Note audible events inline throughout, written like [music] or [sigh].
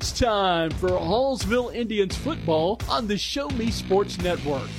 It's time for Hallsville Indians football on the Show Me Sports Network.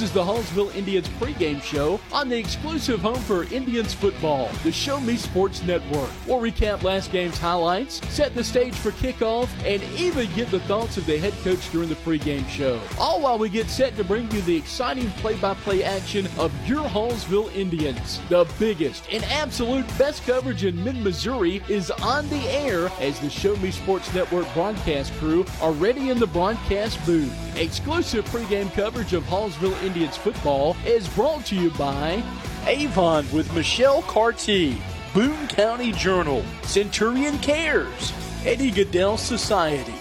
This is the Hallsville Indians pregame show on the exclusive home for Indians football, the Show Me Sports Network. We'll recap last game's highlights, set the stage for kickoff, and even get the thoughts of the head coach during the pregame show. All while we get set to bring you the exciting play-by-play action of your Hallsville Indians. The biggest and absolute best coverage in mid-Missouri is on the air as the Show Me Sports Network broadcast crew are ready in the broadcast booth. Exclusive pregame coverage of Hallsville Indians football is brought to you by Avon with Michelle Carty, Boone County Journal, Centurion Cares, Eddie Gaedel Society,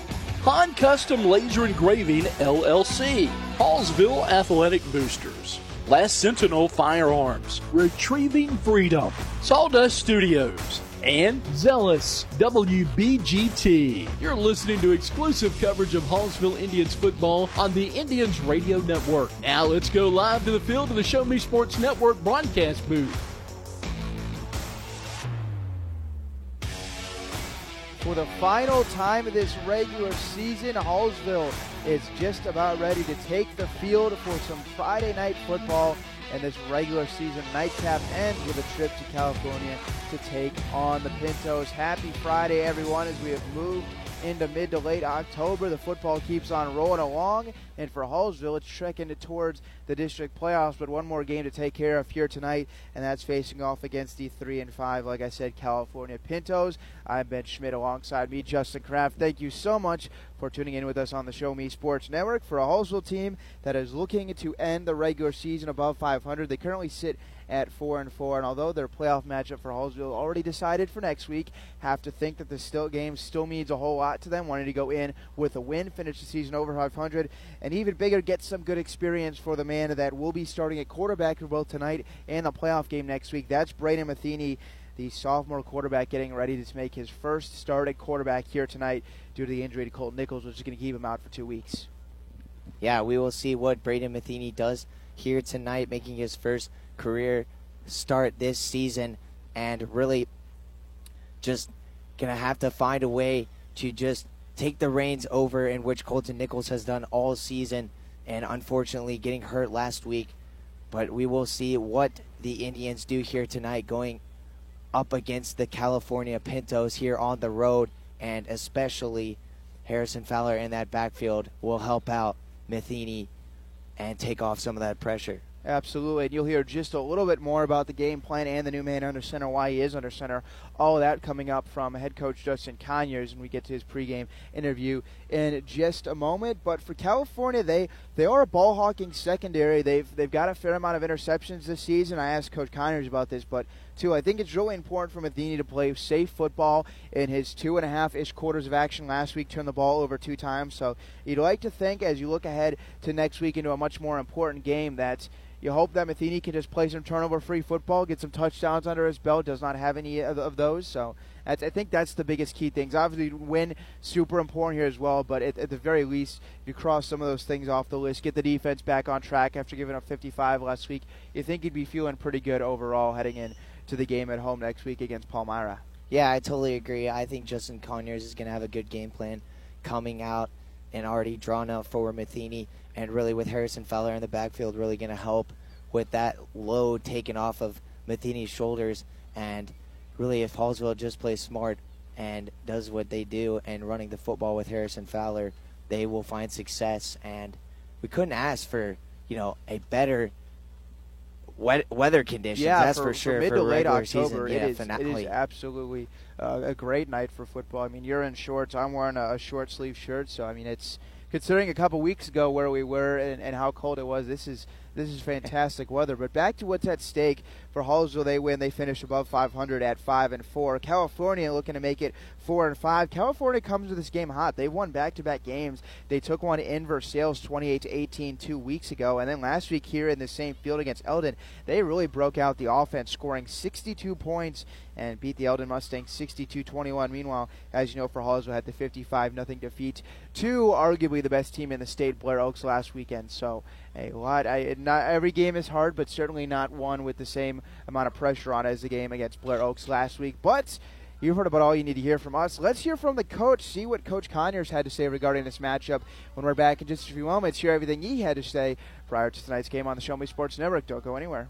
Han Custom Laser Engraving LLC, Hallsville Athletic Boosters, Last Sentinel Firearms, Retrieving Freedom, Sawdust Studios, and Zealous WBGT. You're listening to exclusive coverage of Hallsville Indians football on the Indians Radio Network. Now let's go live to the field of the Show Me Sports Network broadcast booth. For the final time of this regular season, Hallsville is just about ready to take the field for some Friday night football and this regular season nightcap ends with a trip to California to take on the Pintos. Happy Friday, everyone, as we have moved into mid to late October. The football keeps on rolling along, and for Hallsville, it's trekking towards the district playoffs. But one more game to take care of here tonight, and that's facing off against the three and five, like I said, California Pintos. I'm Ben Schmidt alongside me, Justin Kraft. Thank you so much for tuning in with us on the Show Me Sports Network for a Hallsville team that is looking to end the regular season above 500. They currently sit at four and four. And although their playoff matchup for Hallsville already decided for next week, have to think that the still game still means a whole lot to them. Wanting to go in with a win, finish the season over 500, and even bigger, get some good experience for the man that will be starting at quarterback for both tonight and the playoff game next week. That's Braden Matheny the sophomore quarterback getting ready to make his first start at quarterback here tonight due to the injury to Colton Nichols, which is going to keep him out for two weeks. Yeah, we will see what Braden Matheny does here tonight, making his first career start this season and really just going to have to find a way to just take the reins over in which Colton Nichols has done all season and unfortunately getting hurt last week. But we will see what the Indians do here tonight going up against the California Pintos here on the road and especially Harrison Fowler in that backfield will help out Matheny and take off some of that pressure. Absolutely, and you'll hear just a little bit more about the game plan and the new man under center, why he is under center, all of that coming up from head coach Justin Conyers when we get to his pregame interview in just a moment. But for California, they they are a ball hawking secondary. They've they've got a fair amount of interceptions this season. I asked Coach Conyers about this, but too, I think it's really important for Matheny to play safe football in his two and a half ish quarters of action last week. Turned the ball over two times, so you'd like to think as you look ahead to next week into a much more important game that you hope that Matheny can just play some turnover-free football, get some touchdowns under his belt. Does not have any of, of those, so I think that's the biggest key things. Obviously, win super important here as well, but at, at, the very least, you cross some of those things off the list, get the defense back on track after giving up 55 last week, you think you'd be feeling pretty good overall heading in to the game at home next week against Palmyra. Yeah, I totally agree. I think Justin Conyers is going to have a good game plan coming out and already drawn up for Matheny and really with Harrison Fowler in the backfield really going to help with that load taken off of Matheny's shoulders. And really, if Hallsville just plays smart and does what they do and running the football with Harrison Fowler, they will find success. And we couldn't ask for you know a better weather conditions. Yeah, that's for, for sure. For mid for to late October, season, yeah, it, is, it is absolutely uh, a great night for football. I mean, you're in shorts. I'm wearing a, a short sleeve shirt, so I mean it's considering a couple weeks ago where we were and, and how cold it was, this is this is fantastic weather. But back to what's at stake for Hallsville. They win. They finish above 500 at five and four. California looking to make it four and five. California comes to this game hot. They won back-to-back games. They took one in Versailles 28 to 18 two weeks ago, and then last week here in the same field against Eldon, they really broke out the offense, scoring 62 points and beat the Eldon Mustangs 62-21. Meanwhile, as you know, for Hallsville had the 55 nothing defeat to arguably the best team in the state, Blair Oaks, last weekend. So a lot. I, not every game is hard, but certainly not one with the same amount of pressure on as the game against Blair Oaks last week. But You've heard about all you need to hear from us. Let's hear from the coach, see what Coach Conyers had to say regarding this matchup when we're back in just a few moments. Hear everything he had to say prior to tonight's game on the Show Me Sports Network. Don't go anywhere.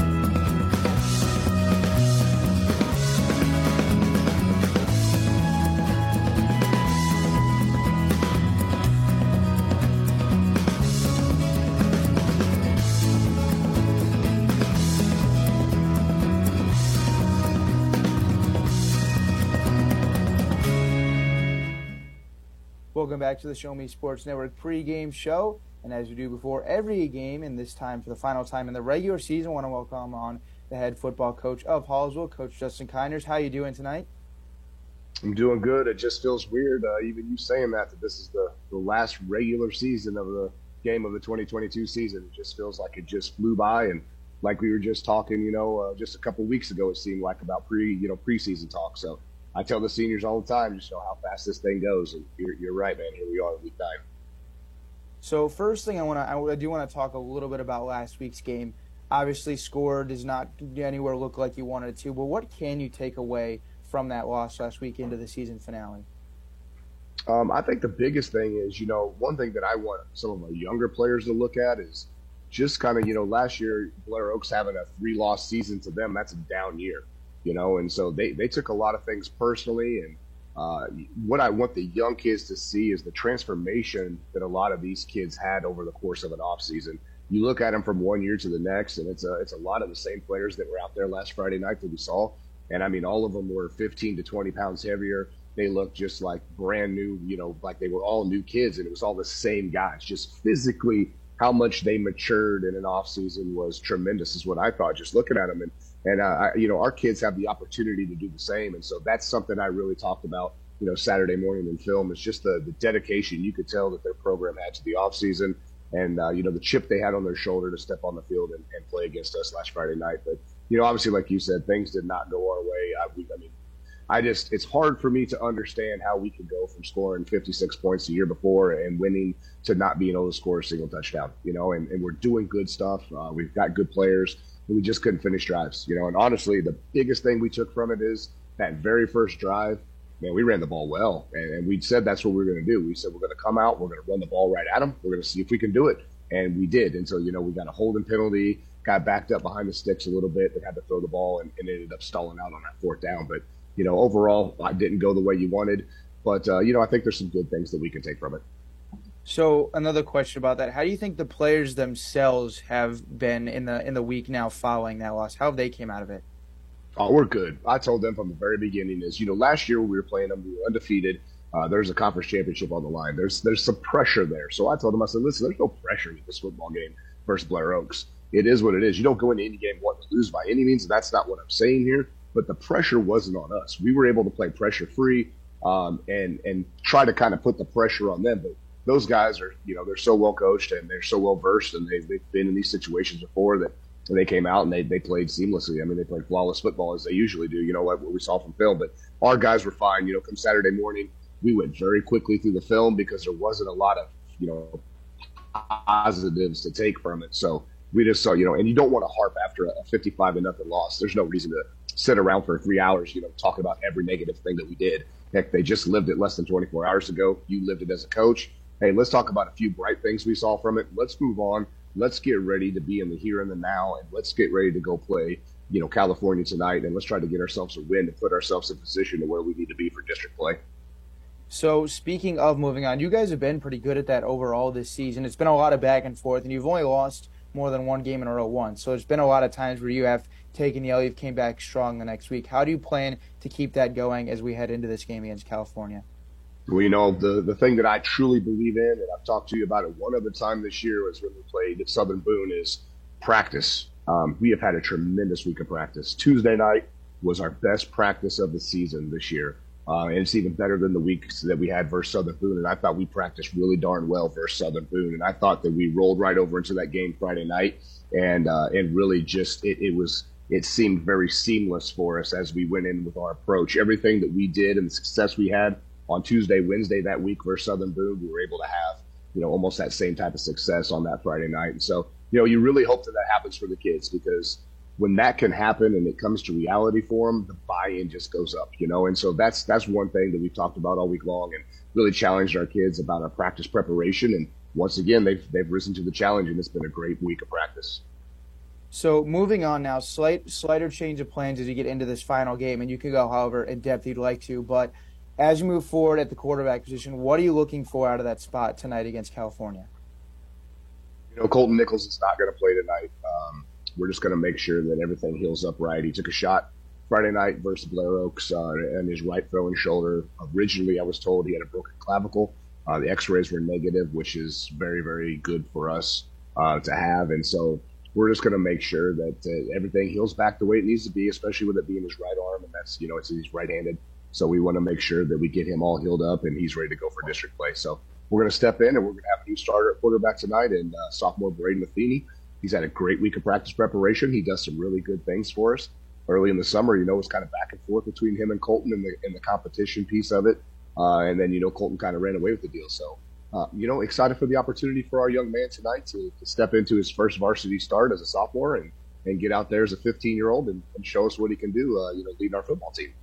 Back to the Show Me Sports Network pregame show. And as we do before every game, and this time for the final time in the regular season, I want to welcome on the head football coach of Hallsville, Coach Justin Conyers. How you doing tonight? I'm doing good. It just feels weird, uh, even you saying that, that this is the, the last regular season of the game of the 2022 season. It just feels like it just flew by. And like we were just talking, you know, uh, just a couple weeks ago, it seemed like about pre, you know, preseason talk. So I tell the seniors all the time, just know how fast this thing goes. And you're, you're right, man. Here we are, week nine. So first thing I want to, I do want to talk a little bit about last week's game. Obviously, score does not anywhere look like you wanted it to, but what can you take away from that loss last week into the season finale? Um, I think the biggest thing is, you know, one thing that I want some of our younger players to look at is just kind of, you know, last year Blair Oaks having a three loss season to them, that's a down year you know, and so they, they took a lot of things personally. And uh, what I want the young kids to see is the transformation that a lot of these kids had over the course of an off season. You look at them from one year to the next, and it's a it's a lot of the same players that were out there last Friday night that we saw. And I mean, all of them were 15 to 20 pounds heavier. They looked just like brand new, you know, like they were all new kids, and it was all the same guys. Just physically, how much they matured in an off season was tremendous. Is what I thought just looking at them and and uh, I, you know our kids have the opportunity to do the same and so that's something i really talked about you know saturday morning in film is just the, the dedication you could tell that their program had to the off season and uh, you know the chip they had on their shoulder to step on the field and, and, play against us last friday night but you know obviously like you said things did not go our way I, we, I mean I just it's hard for me to understand how we could go from scoring 56 points the year before and winning to not being able to score a single touchdown. You know, and, and we're doing good stuff. Uh, we've got good players we just couldn't finish drives. You know, and honestly, the biggest thing we took from it is that very first drive. Man, we ran the ball well, and, and we said that's what we are going to do. We said we're going to come out, we're going to run the ball right at them, we're going to see if we can do it, and we did. And so, you know, we got a holding penalty, got backed up behind the sticks a little bit, but had to throw the ball, and, and ended up stalling out on that fourth down. But you know, overall, I didn't go the way you wanted. But uh, you know, I think there's some good things that we can take from it. So another question about that: How do you think the players themselves have been in the in the week now following that loss? How have they came out of it? Oh, we're good. I told them from the very beginning is you know last year we were playing them, we were undefeated. Uh, there's a conference championship on the line. There's there's some pressure there. So I told them I said, listen, there's no pressure in this football game versus Blair Oaks. It is what it is. You don't go into any game wanting to lose by any means. That's not what I'm saying here. But the pressure wasn't on us. We were able to play pressure free um, and and try to kind of put the pressure on them. But those guys are, you know, they're so well coached and they're so well versed and they've, they've been in these situations before that they came out and they, they played seamlessly. I mean, they played flawless football as they usually do, you know, what, what we saw from film. But our guys were fine. You know, come Saturday morning, we went very quickly through the film because there wasn't a lot of, you know, positives to take from it. So, we just saw, you know, and you don't want to harp after a 55 to nothing loss. There's no reason to sit around for three hours, you know, talking about every negative thing that we did. Heck, they just lived it less than 24 hours ago. You lived it as a coach. Hey, let's talk about a few bright things we saw from it. Let's move on. Let's get ready to be in the here and the now, and let's get ready to go play, you know, California tonight, and let's try to get ourselves a win to put ourselves in position to where we need to be for district play. So speaking of moving on, you guys have been pretty good at that overall this season. It's been a lot of back and forth, and you've only lost more than one game in a row once. So it's been a lot of times where you have taken the L, you've came back strong the next week. How do you plan to keep that going as we head into this game against California? Well, you know, the, the thing that I truly believe in, and I've talked to you about it one other time this year, was when we played Southern Boone, is practice. Um, we have had a tremendous week of practice. Tuesday night was our best practice of the season this year. Uh, and it's even better than the weeks that we had versus Southern Boone. And I thought we practiced really darn well versus Southern Boone. And I thought that we rolled right over into that game Friday night, and uh, and really just it, it was it seemed very seamless for us as we went in with our approach. Everything that we did and the success we had on Tuesday, Wednesday that week versus Southern Boone, we were able to have you know almost that same type of success on that Friday night. And so you know you really hope that that happens for the kids because when that can happen and it comes to reality for them, the buy-in just goes up, you know. And so that's that's one thing that we've talked about all week long, and really challenged our kids about our practice preparation. And once again, they've they've risen to the challenge, and it's been a great week of practice. So moving on now, slight slighter change of plans as you get into this final game, and you can go however in depth you'd like to. But as you move forward at the quarterback position, what are you looking for out of that spot tonight against California? You know, Colton Nichols is not going to play tonight. Um, we're just going to make sure that everything heals up right. He took a shot Friday night versus Blair Oaks uh, and his right throwing shoulder. Originally, I was told he had a broken clavicle. Uh, the X-rays were negative, which is very, very good for us uh, to have. And so we're just going to make sure that uh, everything heals back the way it needs to be, especially with it being his right arm, and that's you know it's he's right-handed. So we want to make sure that we get him all healed up and he's ready to go for district play. So we're going to step in and we're going to have a new starter at quarterback tonight and uh, sophomore Braden Matheny. He's had a great week of practice preparation. He does some really good things for us. Early in the summer, you know, it was kind of back and forth between him and Colton in the in the competition piece of it. Uh, and then, you know, Colton kind of ran away with the deal. So, uh, you know, excited for the opportunity for our young man tonight to, to, step into his first varsity start as a sophomore and, and get out there as a 15 year old and, and, show us what he can do, uh, you know, leading our football team.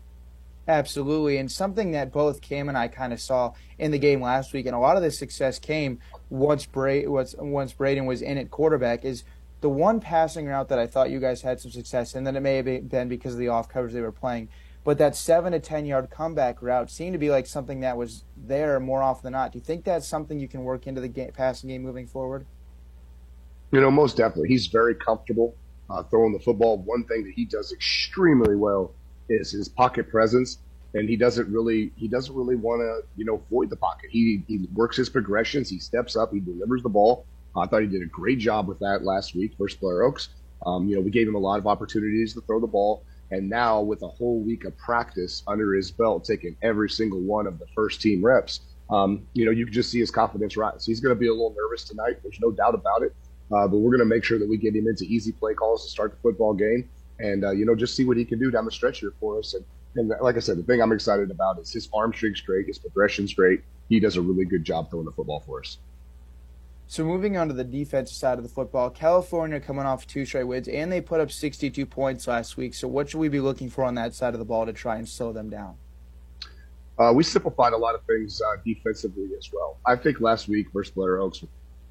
Absolutely. And something that both Cam and I kind of saw in the game last week, and a lot of the success came once Bra- once, once Braden was in at quarterback, is the one passing route that I thought you guys had some success in, then it may have been because of the off coverage they were playing. But that seven to ten yard comeback route seemed to be like something that was there more often than not. Do you think that's something you can work into the game, passing game moving forward? You know, most definitely. He's very comfortable uh, throwing the football. One thing that he does extremely well is his pocket presence, and he doesn't really he doesn't really want to you know void the pocket. He he works his progressions. He steps up. He delivers the ball I thought he did a great job with that last week versus Blair Oaks. Um, you know, we gave him a lot of opportunities to throw the ball. And now, with a whole week of practice under his belt, taking every single one of the first team reps, um, you know, you can just see his confidence rise. He's going to be a little nervous tonight. There's no doubt about it. Uh, but we're going to make sure that we get him into easy play calls to start the football game and, uh, you know, just see what he can do down the stretch here for us. And, and like I said, the thing I'm excited about is his arm strength's great, his progression's great. He does a really good job throwing the football for us. So moving on to the defensive side of the football, California coming off two straight wins, and they put up 62 points last week. So what should we be looking for on that side of the ball to try and slow them down? Uh, we simplified a lot of things uh, defensively as well. I think last week versus Blair Oaks,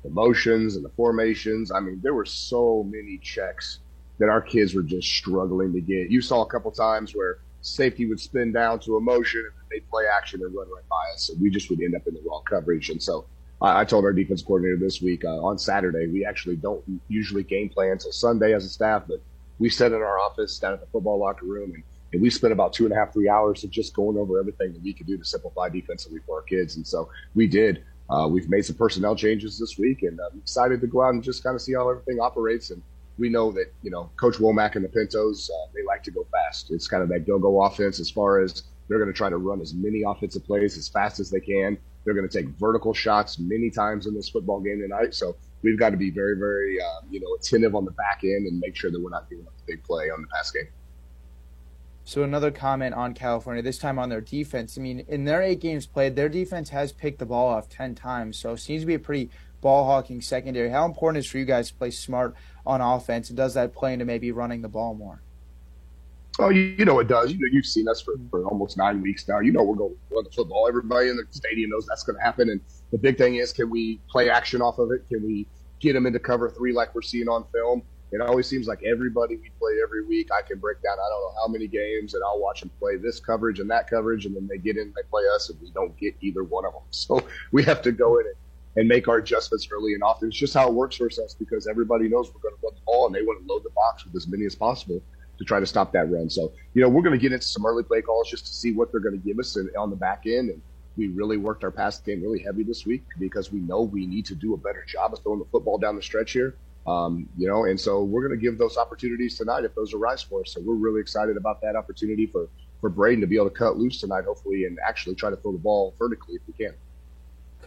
the motions and the formations. I mean, there were so many checks that our kids were just struggling to get. You saw a couple times where safety would spin down to a motion and they'd play action and run right by us, and we just would end up in the wrong coverage. And so I, I told our defense coordinator this week uh, on Saturday, we actually don't usually game plan until Sunday as a staff, but we sat in our office down at the football locker room and, and we spent about two and a half, three hours of just going over everything that we could do to simplify defensively for our kids. And so we did. Uh, we've made some personnel changes this week and I'm excited to go out and just kind of see how everything operates. And we know that, you know, Coach Womack and the Pintos, uh, they like to go fast. It's kind of that go go offense as far as they're going to try to run as many offensive plays as fast as they can. They're going to take vertical shots many times in this football game tonight. So we've got to be very, very, uh, you know, attentive on the back end and make sure that we're not giving up a big play on the pass game. So another comment on California, this time on their defense. I mean, in their eight games played, their defense has picked the ball off ten times. So it seems to be a pretty ball hawking secondary. How important is for you guys to play smart on offense, and does that play into maybe running the ball more? Oh, you, you know it does. You know, you've seen us for, for almost nine weeks now. You know we're going to run the football. Everybody in the stadium knows that's going to happen. And the big thing is, can we play action off of it? Can we get them into cover three like we're seeing on film? It always seems like everybody we play every week, I can break down I don't know how many games, and I'll watch them play this coverage and that coverage, and then they get in, they play us, and we don't get either one of them. [laughs] So we have to go in and, and make our adjustments early and often. It's just how it works for us because everybody knows we're going to run the ball, and they want to load the box with as many as possible to try to stop that run. So, you know, we're going to get into some early play calls just to see what they're going to give us on the back end. And we really worked our pass game really heavy this week because we know we need to do a better job of throwing the football down the stretch here. Um, you know, and so we're going to give those opportunities tonight if those arise for us. So we're really excited about that opportunity for for Braden to be able to cut loose tonight, hopefully, and actually try to throw the ball vertically if we can.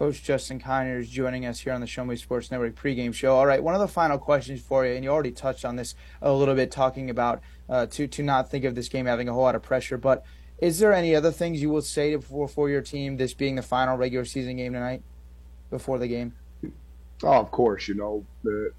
Coach Justin Conyers joining us here on the Show Me Sports Network pregame show. All right, one of the final questions for you, and you already touched on this a little bit, talking about uh, to to not think of this game having a whole lot of pressure. But is there any other things you will say for for your team, this being the final regular season game tonight, before the game? Oh, of course. You know, the,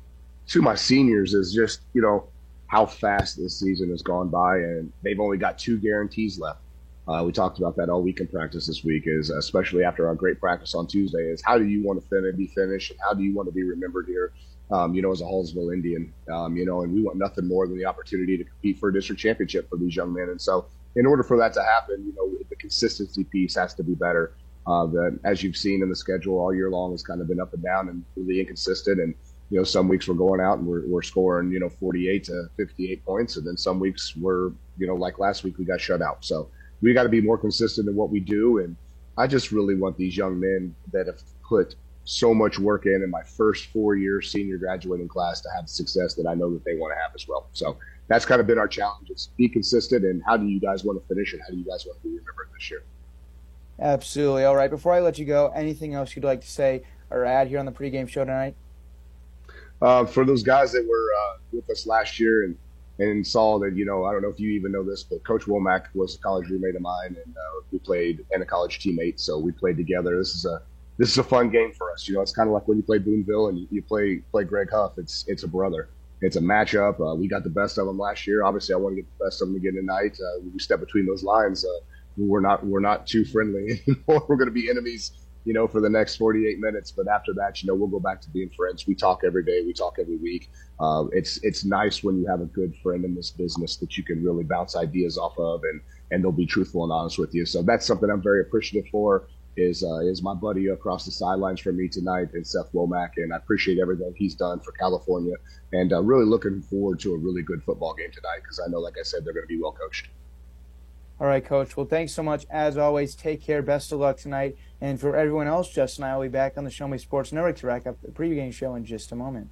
to my seniors is just you know how fast this season has gone by, and they've only got two guarantees left. Uh, we talked about that all week in practice this week, is especially after our great practice on Tuesday, is how do you want to finish, be finished, how do you want to be remembered here, um, you know, as a Hallsville Indian, um, you know, and we want nothing more than the opportunity to compete for a district championship for these young men. And so, in order for that to happen, you know, the consistency piece has to be better. Uh, that, as you've seen in the schedule all year long, has kind of been up and down and really inconsistent. And you know, some weeks we're going out and we're, we're scoring, you know, 48 to 58 points, and then some weeks we're, you know, like last week we got shut out. So we got to be more consistent in what we do. And I just really want these young men that have put so much work in in my first four year senior graduating class to have the success that I know that they want to have as well. So that's kind of been our challenge. is be consistent and how do you guys want to finish and how do you guys want to be remembered this year? Absolutely. All right. Before I let you go, anything else you'd like to say or add here on the pregame show tonight? Uh, for those guys that were uh, with us last year and and saw that, you know, I don't know if you even know this, but Coach Womack was a college roommate of mine, and uh, we played and a college teammate, so we played together. This is a this is a fun game for us. You know, it's kind of like when you play Boonville and you, play play Greg Huff. It's it's a brother. It's a matchup. Uh, we got the best of them last year. Obviously, I want to get the best of them again tonight. Uh, we step between those lines. Uh, we're not we're not too friendly [laughs] anymore. we're going to be enemies you know, for the next 48 minutes. But after that, you know, we'll go back to being friends. We talk every day. We talk every week. Uh, it's it's nice when you have a good friend in this business that you can really bounce ideas off of, and and they'll be truthful and honest with you. So that's something I'm very appreciative for. Is uh, is my buddy across the sidelines for me tonight, and Seth Womack, and I appreciate everything he's done for California, and uh, really looking forward to a really good football game tonight because I know, like I said, they're going to be well coached. All right, Coach. Well, thanks so much. As always, take care. Best of luck tonight. And for everyone else, Justin and I will be back on the Show Me Sports Network to wrap up the pregame show in just a moment.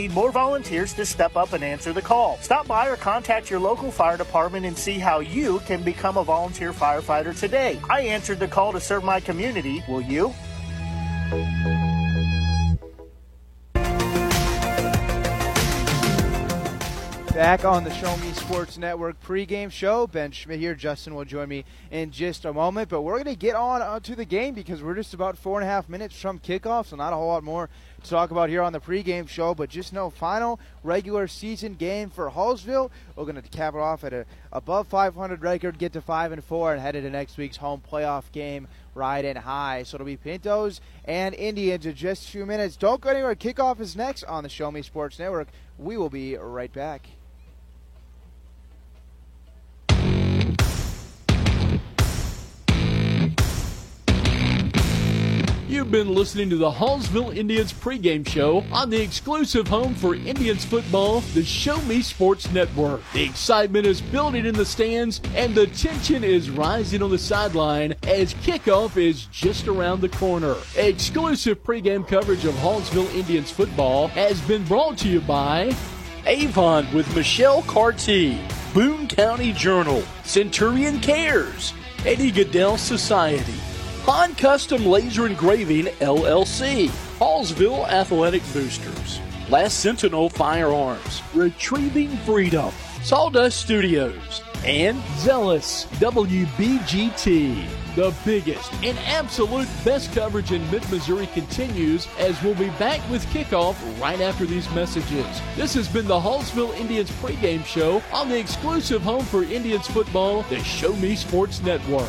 need more volunteers to step up and answer the call. Stop by or contact your local fire department and see how you can become a volunteer firefighter today. I answered the call to serve my community. Will you? Back on the Show Me Sports Network pregame show. Ben Schmidt here. Justin will join me in just a moment. But we're going to get on uh, to the game because we're just about four and a half minutes from kickoff, so not a whole lot more to talk about here on the pregame show. But just know final regular season game for Hallsville. We're going to cap it off at a above 500 record, get to 5 and 4, and head into next week's home playoff game riding high. So it'll be Pintos and Indians in just a few minutes. Don't go anywhere. Kickoff is next on the Show Me Sports Network. We will be right back. You've been listening to the Hallsville Indians pregame show on the exclusive home for Indians football, the Show Me Sports Network. The excitement is building in the stands and the tension is rising on the sideline as kickoff is just around the corner. Exclusive pregame coverage of Hallsville Indians football has been brought to you by Avon with Michelle Carty, Boone County Journal, Centurion Cares, Eddie Gaedel Society, Han Custom Laser Engraving LLC, Hallsville Athletic Boosters, Last Sentinel Firearms, Retrieving Freedom, Sawdust Studios, and Zealous WBGT. The biggest and absolute best coverage in mid Missouri continues as we'll be back with kickoff right after these messages. This has been the Hallsville Indians pregame show on the exclusive home for Indians football, the Show Me Sports Network.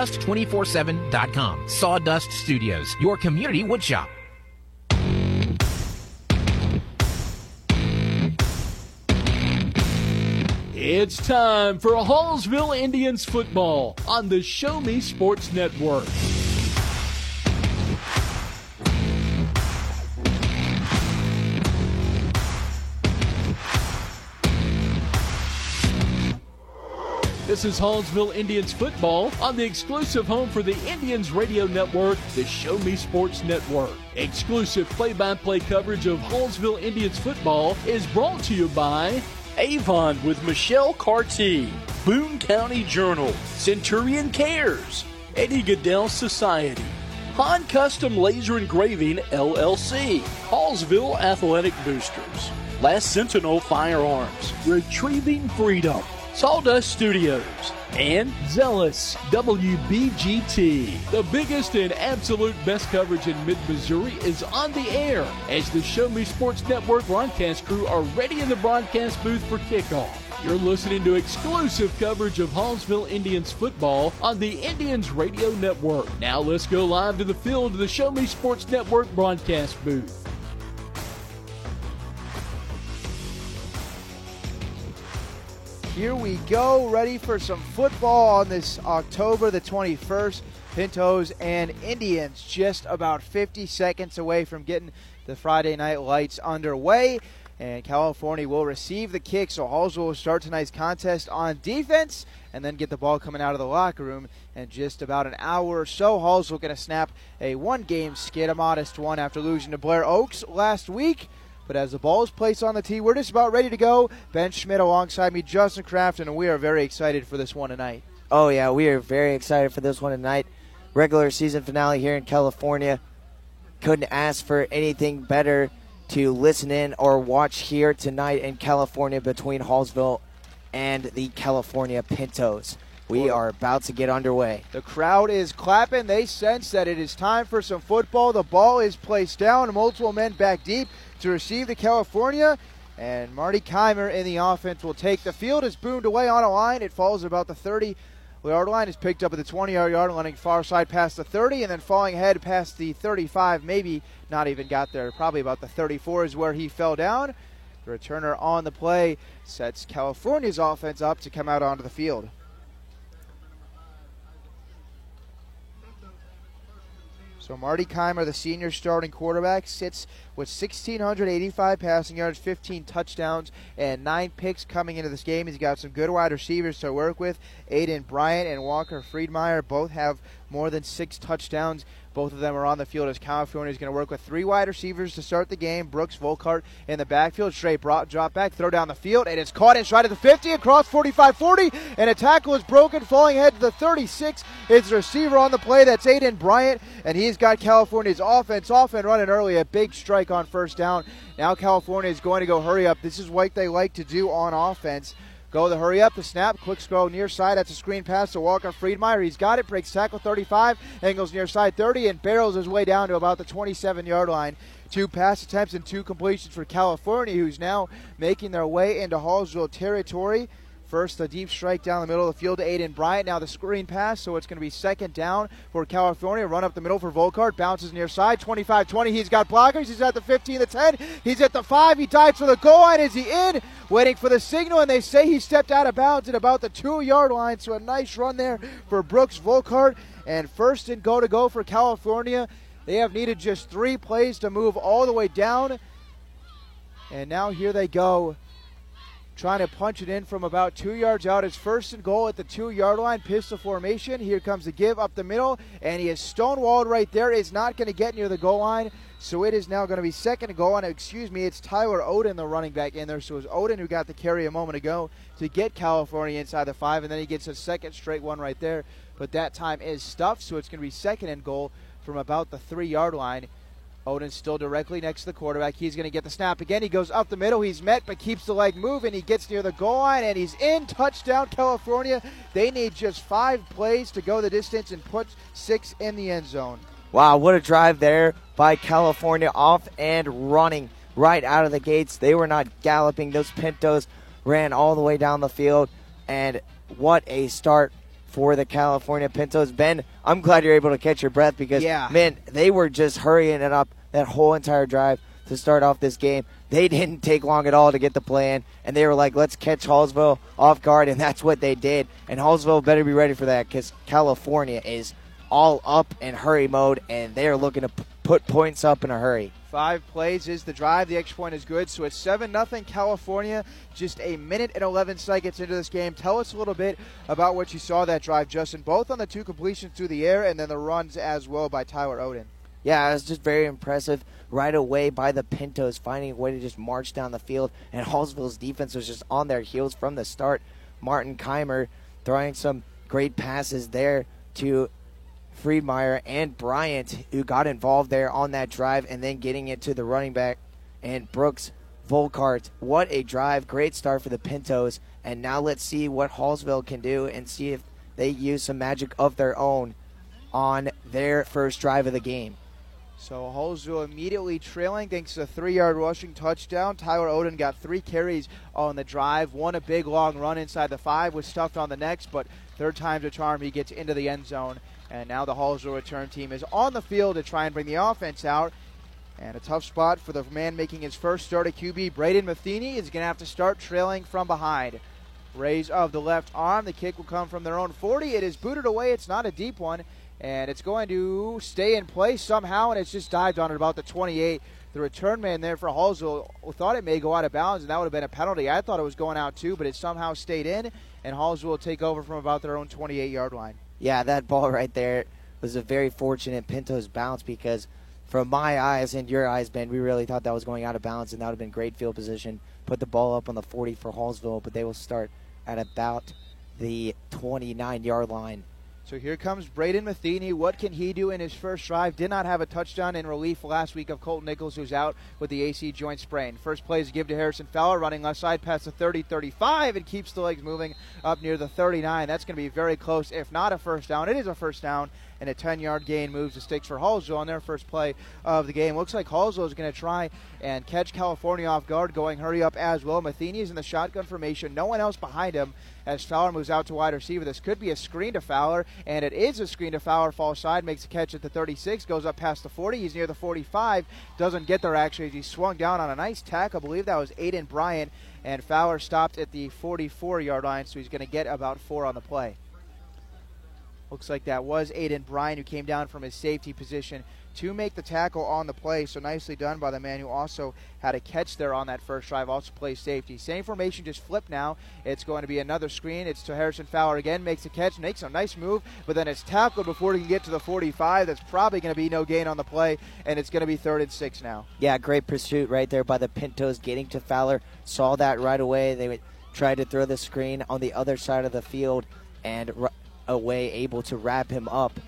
sawdust247.com. Sawdust Studios, your community woodshop. It's time for Hallsville Indians football on the Show Me Sports Network. This is Hallsville Indians football on the exclusive home for the Indians Radio Network, the Show Me Sports Network. Exclusive play by play coverage of Hallsville Indians football is brought to you by Avon with Michelle Carty, Boone County Journal, Centurion Cares, Eddie Gaedel Society, Han Custom Laser Engraving LLC, Hallsville Athletic Boosters, Last Sentinel Firearms, Retrieving Freedom. Sawdust Studios, and Zealous WBGT. The biggest and absolute best coverage in mid Missouri is on the air as the Show Me Sports Network broadcast crew are ready in the broadcast booth for kickoff. You're listening to exclusive coverage of Hallsville Indians football on the Indians Radio Network. Now let's go live to the field of the Show Me Sports Network broadcast booth. Here we go, ready for some football on this October the 21st. Pintos and Indians just about 50 seconds away from getting the Friday night lights underway. And California will receive the kick, so Hallsville will start tonight's contest on defense and then get the ball coming out of the locker room. In just about an hour or so, will going to snap a one game skid, a modest one after losing to Blair Oaks last week. But as the ball is placed on the tee, we're just about ready to go. Ben Schmidt alongside me, Justin Kraft, and we are very excited for this one tonight. Oh, yeah, we are very excited for this one tonight. Regular season finale here in California. Couldn't ask for anything better to listen in or watch here tonight in California between Hallsville and the California Pintos. We are about to get underway. The crowd is clapping. They sense that it is time for some football. The ball is placed down. Multiple men back deep to receive the California. And Marty Keimer in the offense will take the field. Is boomed away on a line. It falls about the 30 yard line. Is picked up at the 20 yard line, far side past the 30, and then falling ahead past the 35. Maybe not even got there. Probably about the 34 is where he fell down. The returner on the play sets California's offense up to come out onto the field. So Marty Keimer, the senior starting quarterback, sits with 1,685 passing yards, 15 touchdowns, and nine picks coming into this game. He's got some good wide receivers to work with. Aiden Bryant and Walker Friedmeier both have more than six touchdowns both of them are on the field as California is going to work with three wide receivers to start the game. Brooks Volkart in the backfield, straight brought, drop back, throw down the field, and it's caught inside of the 50 across 45 40, and a tackle is broken, falling ahead to the 36. It's the receiver on the play. That's Aiden Bryant, and he's got California's offense off and running early. A big strike on first down. Now California is going to go hurry up. This is what they like to do on offense go the hurry up, the snap, quick scroll near side. That's a screen pass to Walker Friedmeyer. He's got it, breaks tackle 35, angles near side 30, and barrels his way down to about the 27 yard line. Two pass attempts and two completions for California, who's now making their way into Hallsville territory. First, a deep strike down the middle of the field to Aiden Bryant. Now the screen pass, so it's going to be second down for California. Run up the middle for Volkart. Bounces near side. 25 20. He's got blockers. He's at the 15, the 10. He's at the 5. He dives for the goal line. Is he in? Waiting for the signal, and they say he stepped out of bounds at about the two yard line. So a nice run there for Brooks Volkart. And first and go to go for California. They have needed just three plays to move all the way down. And now here they go trying to punch it in from about two yards out. It's first and goal at the two yard line. Pistol formation. Here comes the give up the middle, and he is stonewalled right there. Is not going to get near the goal line. So it is now going to be second and goal. And excuse me, it's Tyler Odin, the running back in there. So it was Oden who got the carry a moment ago to get California inside the five, and then he gets a second straight one right there. But that time is stuffed, so it's going to be second and goal from about the three yard line. Odin still directly next to the quarterback. He's going to get the snap again. He goes up the middle. He's met, but keeps the leg moving. He gets near the goal line, and he's in. Touchdown, California. They need just five plays to go the distance and put six in the end zone. Wow, what a drive there by California, off and running right out of the gates. They were not galloping. Those Pintos ran all the way down the field, and what a start for the California Pintos. Ben, I'm glad you're able to catch your breath because, yeah. man, they were just hurrying it up that whole entire drive to start off this game. They didn't take long at all to get the plan, and they were like, let's catch Hallsville off guard, and that's what they did. And Hallsville better be ready for that because California is all up in hurry mode, and they are looking to p- put points up in a hurry. Five plays is the drive. The extra point is good. So it's 7 0 California. Just a minute and 11 seconds into this game. Tell us a little bit about what you saw that drive, Justin, both on the two completions through the air and then the runs as well by Tyler Odin. Yeah, it was just very impressive right away by the Pintos, finding a way to just march down the field. And Hallsville's defense was just on their heels from the start. Martin Keimer throwing some great passes there to Friedmeyer and Bryant, who got involved there on that drive, and then getting it to the running back and Brooks Volkart. What a drive! Great start for the Pintos. And now let's see what Hallsville can do and see if they use some magic of their own on their first drive of the game. So Hallsville immediately trailing thanks to a three-yard rushing touchdown. Tyler Odin got three carries on the drive. One a big long run inside the five was stuffed on the next, but third time's a charm. He gets into the end zone, and now the Hallsville return team is on the field to try and bring the offense out. And a tough spot for the man making his first start at QB. Braden Matheny is going to have to start trailing from behind. Raise of the left arm. The kick will come from their own 40. It is booted away. It's not a deep one and it's going to stay in place somehow, and it's just dived on at about the 28. The return man there for Hallsville thought it may go out of bounds, and that would have been a penalty. I thought it was going out too, but it somehow stayed in, and Hallsville will take over from about their own 28 yard line. Yeah, that ball right there was a very fortunate Pintos bounce because, from my eyes and your eyes, Ben, we really thought that was going out of bounds, and that would have been great field position. Put the ball up on the 40 for Hallsville, but they will start at about the 29 yard line so here comes Braden Matheny. What can he do in his first drive? Did not have a touchdown in relief last week of Colton Nichols, who's out with the AC joint sprain. First play is give to Harrison Fowler, running left side past the 30 35 and keeps the legs moving up near the 39. That's going to be very close, if not a first down. It is a first down and a 10 yard gain moves the sticks for Hallsville on their first play of the game. Looks like Hallsville is going to try and catch California off guard, going hurry up as well. Matheny is in the shotgun formation, no one else behind him as Fowler moves out to wide receiver. This could be a screen to Fowler, and it is a screen to Fowler. Falls side, makes a catch at the 36, goes up past the 40. He's near the 45, doesn't get there actually. He swung down on a nice tack. I believe that was Aiden Bryant, and Fowler stopped at the 44 yard line, so he's going to get about four on the play. Looks like that was Aiden Bryan who came down from his safety position to make the tackle on the play. So nicely done by the man who also had a catch there on that first drive, also plays safety. Same formation, just flipped now. It's going to be another screen. It's to Harrison Fowler again, makes a catch, makes a nice move, but then it's tackled before he can get to the 45. That's probably going to be no gain on the play, and it's going to be third and six now. Yeah, great pursuit right there by the Pintos getting to Fowler. Saw that right away. They tried to throw the screen on the other side of the field and away, able to wrap him up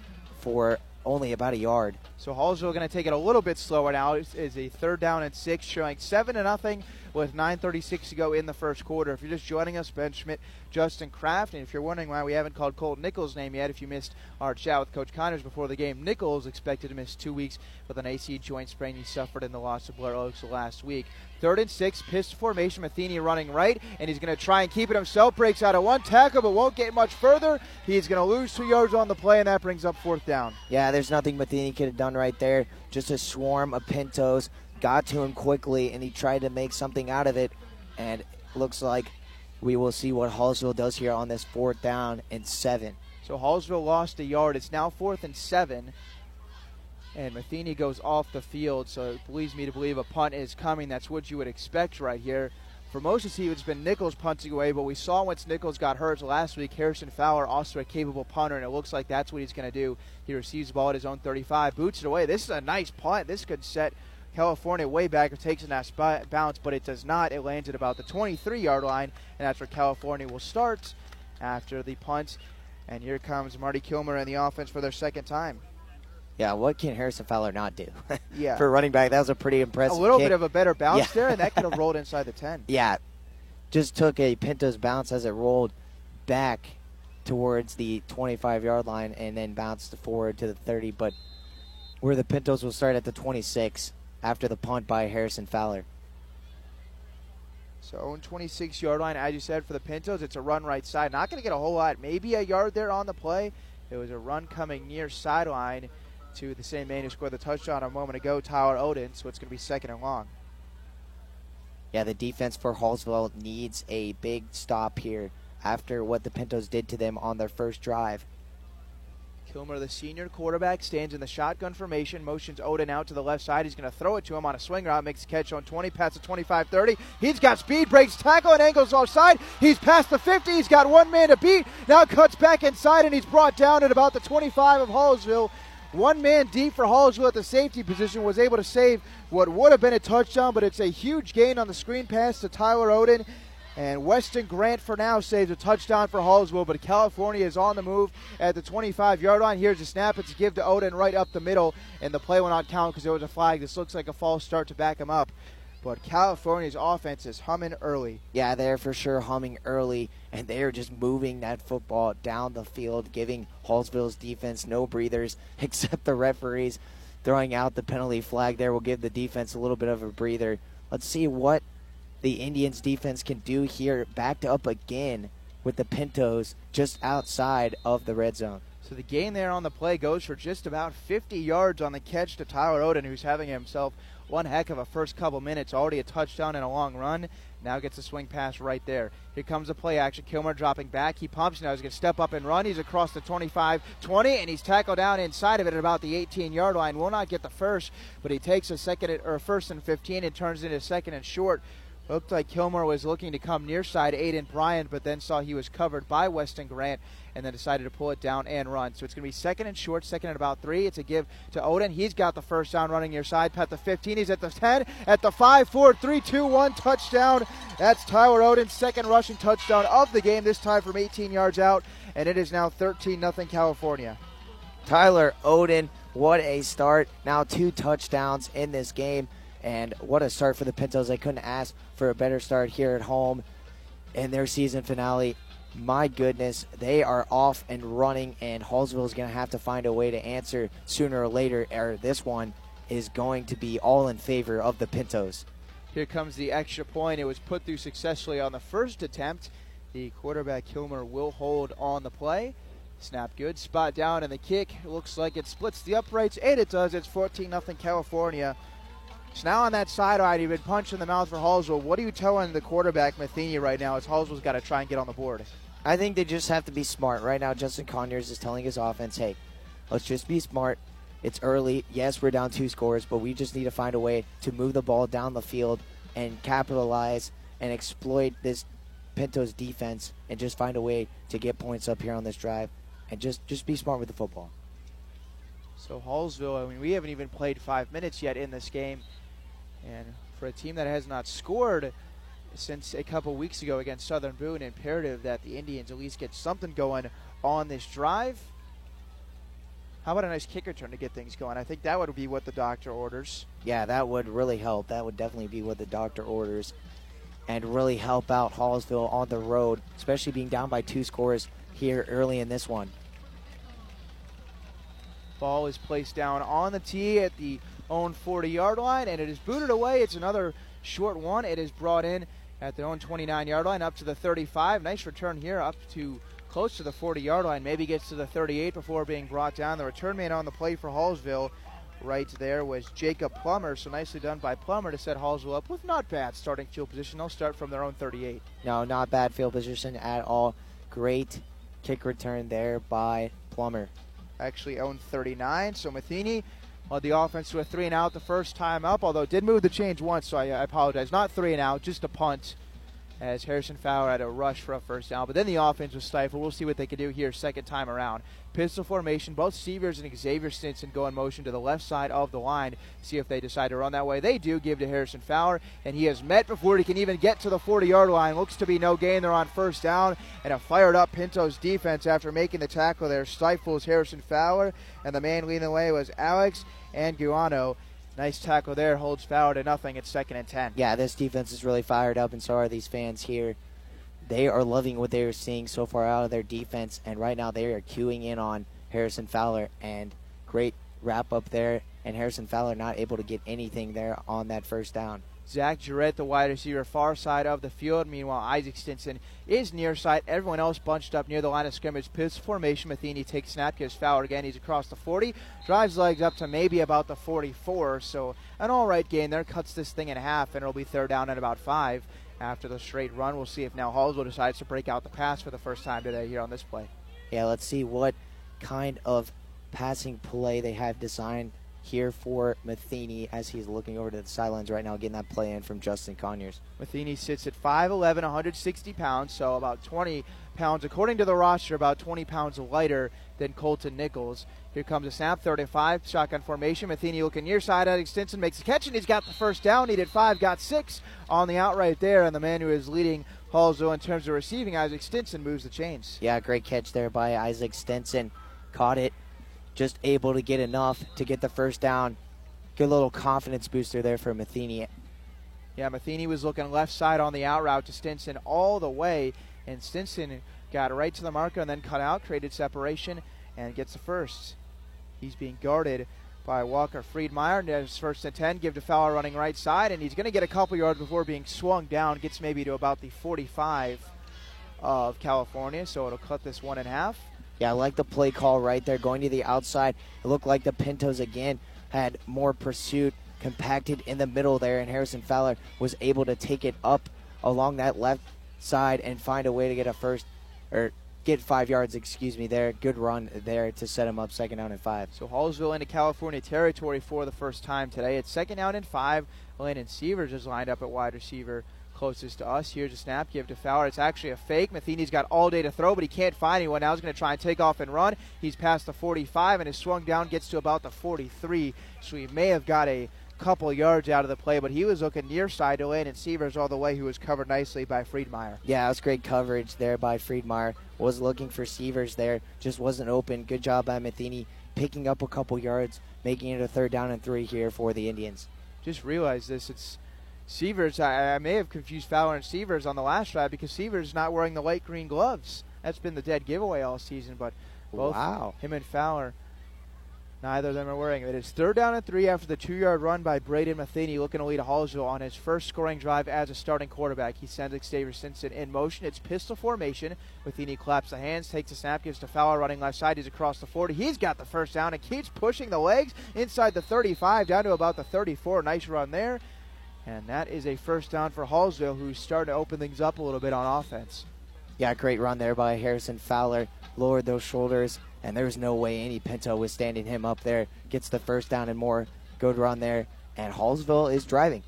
for only about a yard. So Hallsville going to take it a little bit slower now. It's a third down and six, showing seven to nothing with 9.36 to go in the first quarter. If you're just joining us, Ben Schmidt, Justin Kraft, and if you're wondering why we haven't called Colt Nichols' name yet, if you missed our chat with Coach Connors before the game, Nichols expected to miss two weeks with an AC joint sprain he suffered in the loss to Blair Oaks last week. Third and six, pistol formation. Matheny running right, and he's going to try and keep it himself. Breaks out of one tackle, but won't get much further. He's going to lose two yards on the play, and that brings up fourth down. Yeah, there's nothing Matheny could have done right there. Just a swarm of Pintos got to him quickly, and he tried to make something out of it. And looks like we will see what Hallsville does here on this fourth down and seven. So Hallsville lost a yard. It's now fourth and seven and Matheny goes off the field, so it leads me to believe a punt is coming. That's what you would expect right here. For most of the season, it's been Nichols punting away, but we saw once Nichols got hurt last week, Harrison Fowler, also a capable punter, and it looks like that's what he's going to do. He receives the ball at his own 35, boots it away. This is a nice punt. This could set California way back. It takes a nice bounce, but it does not. It lands at about the 23 yard line, and that's where California will start after the punt. And here comes Marty Kilmer in the offense for their second time. Yeah, what can Harrison Fowler not do? [laughs] yeah. For running back, that was a pretty impressive. A little kick. bit of a better bounce yeah. there, and that could have [laughs] rolled inside the 10. Yeah. Just took a Pintos bounce as it rolled back towards the 25 yard line and then bounced forward to the 30. But where the Pintos will start at the 26 after the punt by Harrison Fowler. So on 26 yard line, as you said, for the Pintos, it's a run right side. Not going to get a whole lot. Maybe a yard there on the play. It was a run coming near sideline to the same man who scored the touchdown a moment ago, Tyler Oden. So it's going to be second and long. Yeah, the defense for Hallsville needs a big stop here after what the Pintos did to them on their first drive. Kilmer, the senior quarterback, stands in the shotgun formation, motions Odin out to the left side. He's going to throw it to him on a swing route, makes a catch on 20, past the 25 30. He's got speed, breaks tackle, and angles offside. He's past the 50. He's got one man to beat. Now cuts back inside, and he's brought down at about the 25 of Hallsville. One man deep for Hallsville at the safety position was able to save what would have been a touchdown, but it's a huge gain on the screen pass to Tyler Oden. And Weston Grant for now saves a touchdown for Hallsville, but California is on the move at the 25 yard line. Here's a snap. It's a give to Odin right up the middle, and the play will not count because there was a flag. This looks like a false start to back him up. But California's offense is humming early. Yeah, they're for sure humming early, and they're just moving that football down the field, giving Hallsville's defense no breathers, [laughs] except the referees throwing out the penalty flag there will give the defense a little bit of a breather. Let's see what the Indians defense can do here, backed up again with the Pintos just outside of the red zone. So the gain there on the play goes for just about 50 yards on the catch to Tyler Oden, who's having himself one heck of a first couple minutes. Already a touchdown and a long run. Now gets a swing pass right there. Here comes the play action. Kilmer dropping back. He pumps. Now he's going to step up and run. He's across the 25 20, and he's tackled down inside of it at about the 18 yard line. Will not get the first, but he takes a second or first and 15 and turns into second and short. Looked like Kilmer was looking to come near side Aiden Bryant, but then saw he was covered by Weston Grant and then decided to pull it down and run. So it's going to be second and short, second and about three. It's a give to Odin. He's got the first down running near side. Pat the 15. He's at the 10, at the 5, 4, 3, 2, 1 touchdown. That's Tyler Oden's second rushing touchdown of the game, this time from 18 yards out. And it is now 13 0 California. Tyler Odin, what a start. Now two touchdowns in this game. And what a start for the Pintos. They couldn't ask for a better start here at home in their season finale. My goodness, they are off and running, and Hallsville is going to have to find a way to answer sooner or later. Or this one is going to be all in favor of the Pintos. Here comes the extra point. It was put through successfully on the first attempt. The quarterback Kilmer will hold on the play. Snap good, spot down, and the kick looks like it splits the uprights, and it does. It's 14 0 California. So now on that sideline, you've been punched in the mouth for Hallsville. What are you telling the quarterback Matheny right now as Hallsville's got to try and get on the board? I think they just have to be smart. Right now, Justin Conyers is telling his offense, hey, let's just be smart. It's early. Yes, we're down two scores, but we just need to find a way to move the ball down the field and capitalize and exploit this Pintos defense and just find a way to get points up here on this drive and just, just be smart with the football. So Hallsville, I mean, we haven't even played five minutes yet in this game. And for a team that has not scored since a couple weeks ago against Southern Boone, imperative that the Indians at least get something going on this drive. How about a nice kick return to get things going? I think that would be what the doctor orders. Yeah, that would really help. That would definitely be what the doctor orders. and really help out Hallsville on the road, especially being down by two scores here early in this one. Ball is placed down on the tee at the own 40 yard line, and it is booted away. It's another short one. It is brought in at their own 29 yard line up to the 35. Nice return here up to close to the 40 yard line. Maybe gets to the 38 before being brought down. The return man on the play for Hallsville right there was Jacob Plummer. So nicely done by Plummer to set Hallsville up with not bad starting field position. They'll start from their own 38. No, not bad field position at all. Great kick return there by Plummer. Actually owned 39. So Matheny the offense to a three and out the first time up, although did move the change once, so I, I apologize. Not three and out, just a punt as Harrison Fowler had a rush for a first down. But then the offense was stifled. We'll see what they can do here second time around. Pistol formation. Both Severs and Xavier Stinson go in motion to the left side of the line. See if they decide to run that way. They do give to Harrison Fowler, and he has met before he can even get to the 40 yard line. Looks to be no gain. They're on first down, and a fired up Pintos defense after making the tackle there stifles Harrison Fowler, and the man leading the way was Alex Anguano. Nice tackle there, holds Fowler to nothing. It's second and 10. Yeah, this defense is really fired up, and so are these fans here. They are loving what they are seeing so far out of their defense, and right now they are queuing in on Harrison Fowler. And great wrap up there, and Harrison Fowler not able to get anything there on that first down. Zach Jarrett, the wide receiver, far side of the field. Meanwhile, Isaac Stinson is near side. Everyone else bunched up near the line of scrimmage. Pistol formation. Matheny takes snap, gives Fowler again. He's across the 40, drives legs up to maybe about the 44. So an all right gain there. Cuts this thing in half, and it'll be third down at about five after the straight run. We'll see if now Hallsville decides to break out the pass for the first time today here on this play. Yeah, let's see what kind of passing play they have designed here for Matheny as he's looking over to the sidelines right now, getting that play in from Justin Conyers. Matheny sits at 5'11, 160 pounds, so about 20 pounds, according to the roster, about 20 pounds lighter than Colton Nichols. Here comes a snap, 35, shotgun formation. Matheny looking near side. Alex Stinson makes the catch, and he's got the first down. Needed five, got six on the outright there, and the man who is leading Hallsville in terms of receiving, Isaac Stinson, moves the chains. Yeah, great catch there by Isaac Stinson. Caught it just able to get enough to get the first down. Good little confidence booster there for Matheny. Yeah, Matheny was looking left side on the out route to Stinson all the way, and Stinson got right to the marker and then cut out, created separation, and gets the first. He's being guarded by Walker Friedmeyer. There's first and 10. Give to Fowler running right side, and he's going to get a couple yards before being swung down. Gets maybe to about the 45 of California, so it'll cut this one in half. Yeah, I like the play call right there, going to the outside. It looked like the Pintos again had more pursuit compacted in the middle there, and Harrison Fowler was able to take it up along that left side and find a way to get a first or get five yards, excuse me, there. Good run there to set him up second down and five. So Hallsville into California territory for the first time today. It's second down and five. Landon Severs is lined up at wide receiver closest to us. Here's a snap, give to Fowler. It's actually a fake. Matheny's got all day to throw, but he can't find anyone. Now he's going to try and take off and run. He's past the 45 and is swung down, gets to about the 43. So he may have got a couple yards out of the play, but he was looking near side to Landon Severs all the way, who was covered nicely by Friedmeyer. Yeah, it was great coverage there by Friedmeyer. Was looking for Severs there, just wasn't open. Good job by Matheny picking up a couple yards, making it a third down and three here for the Indians. Just realize this. It's Severs, I, I, may have confused Fowler and Severs on the last drive because Severs is not wearing the light green gloves. That's been the dead giveaway all season, but both wow. him and Fowler, neither of them are wearing it. It's third down and three after the two yard run by Braden Matheny, looking to lead Hallsville on his first scoring drive as a starting quarterback. He sends Xavier Stinson in motion. It's pistol formation. Matheny claps the hands, takes a snap, gives to Fowler running left side. He's across the 40. He's got the first down and keeps pushing the legs inside the 35 down to about the 34. Nice run there. And that is a first down for Hallsville, who's starting to open things up a little bit on offense. Yeah, great run there by Harrison Fowler. Lowered those shoulders, and there's no way any Pinto was standing him up there. Gets the first down and more. Good run there, and Hallsville is driving.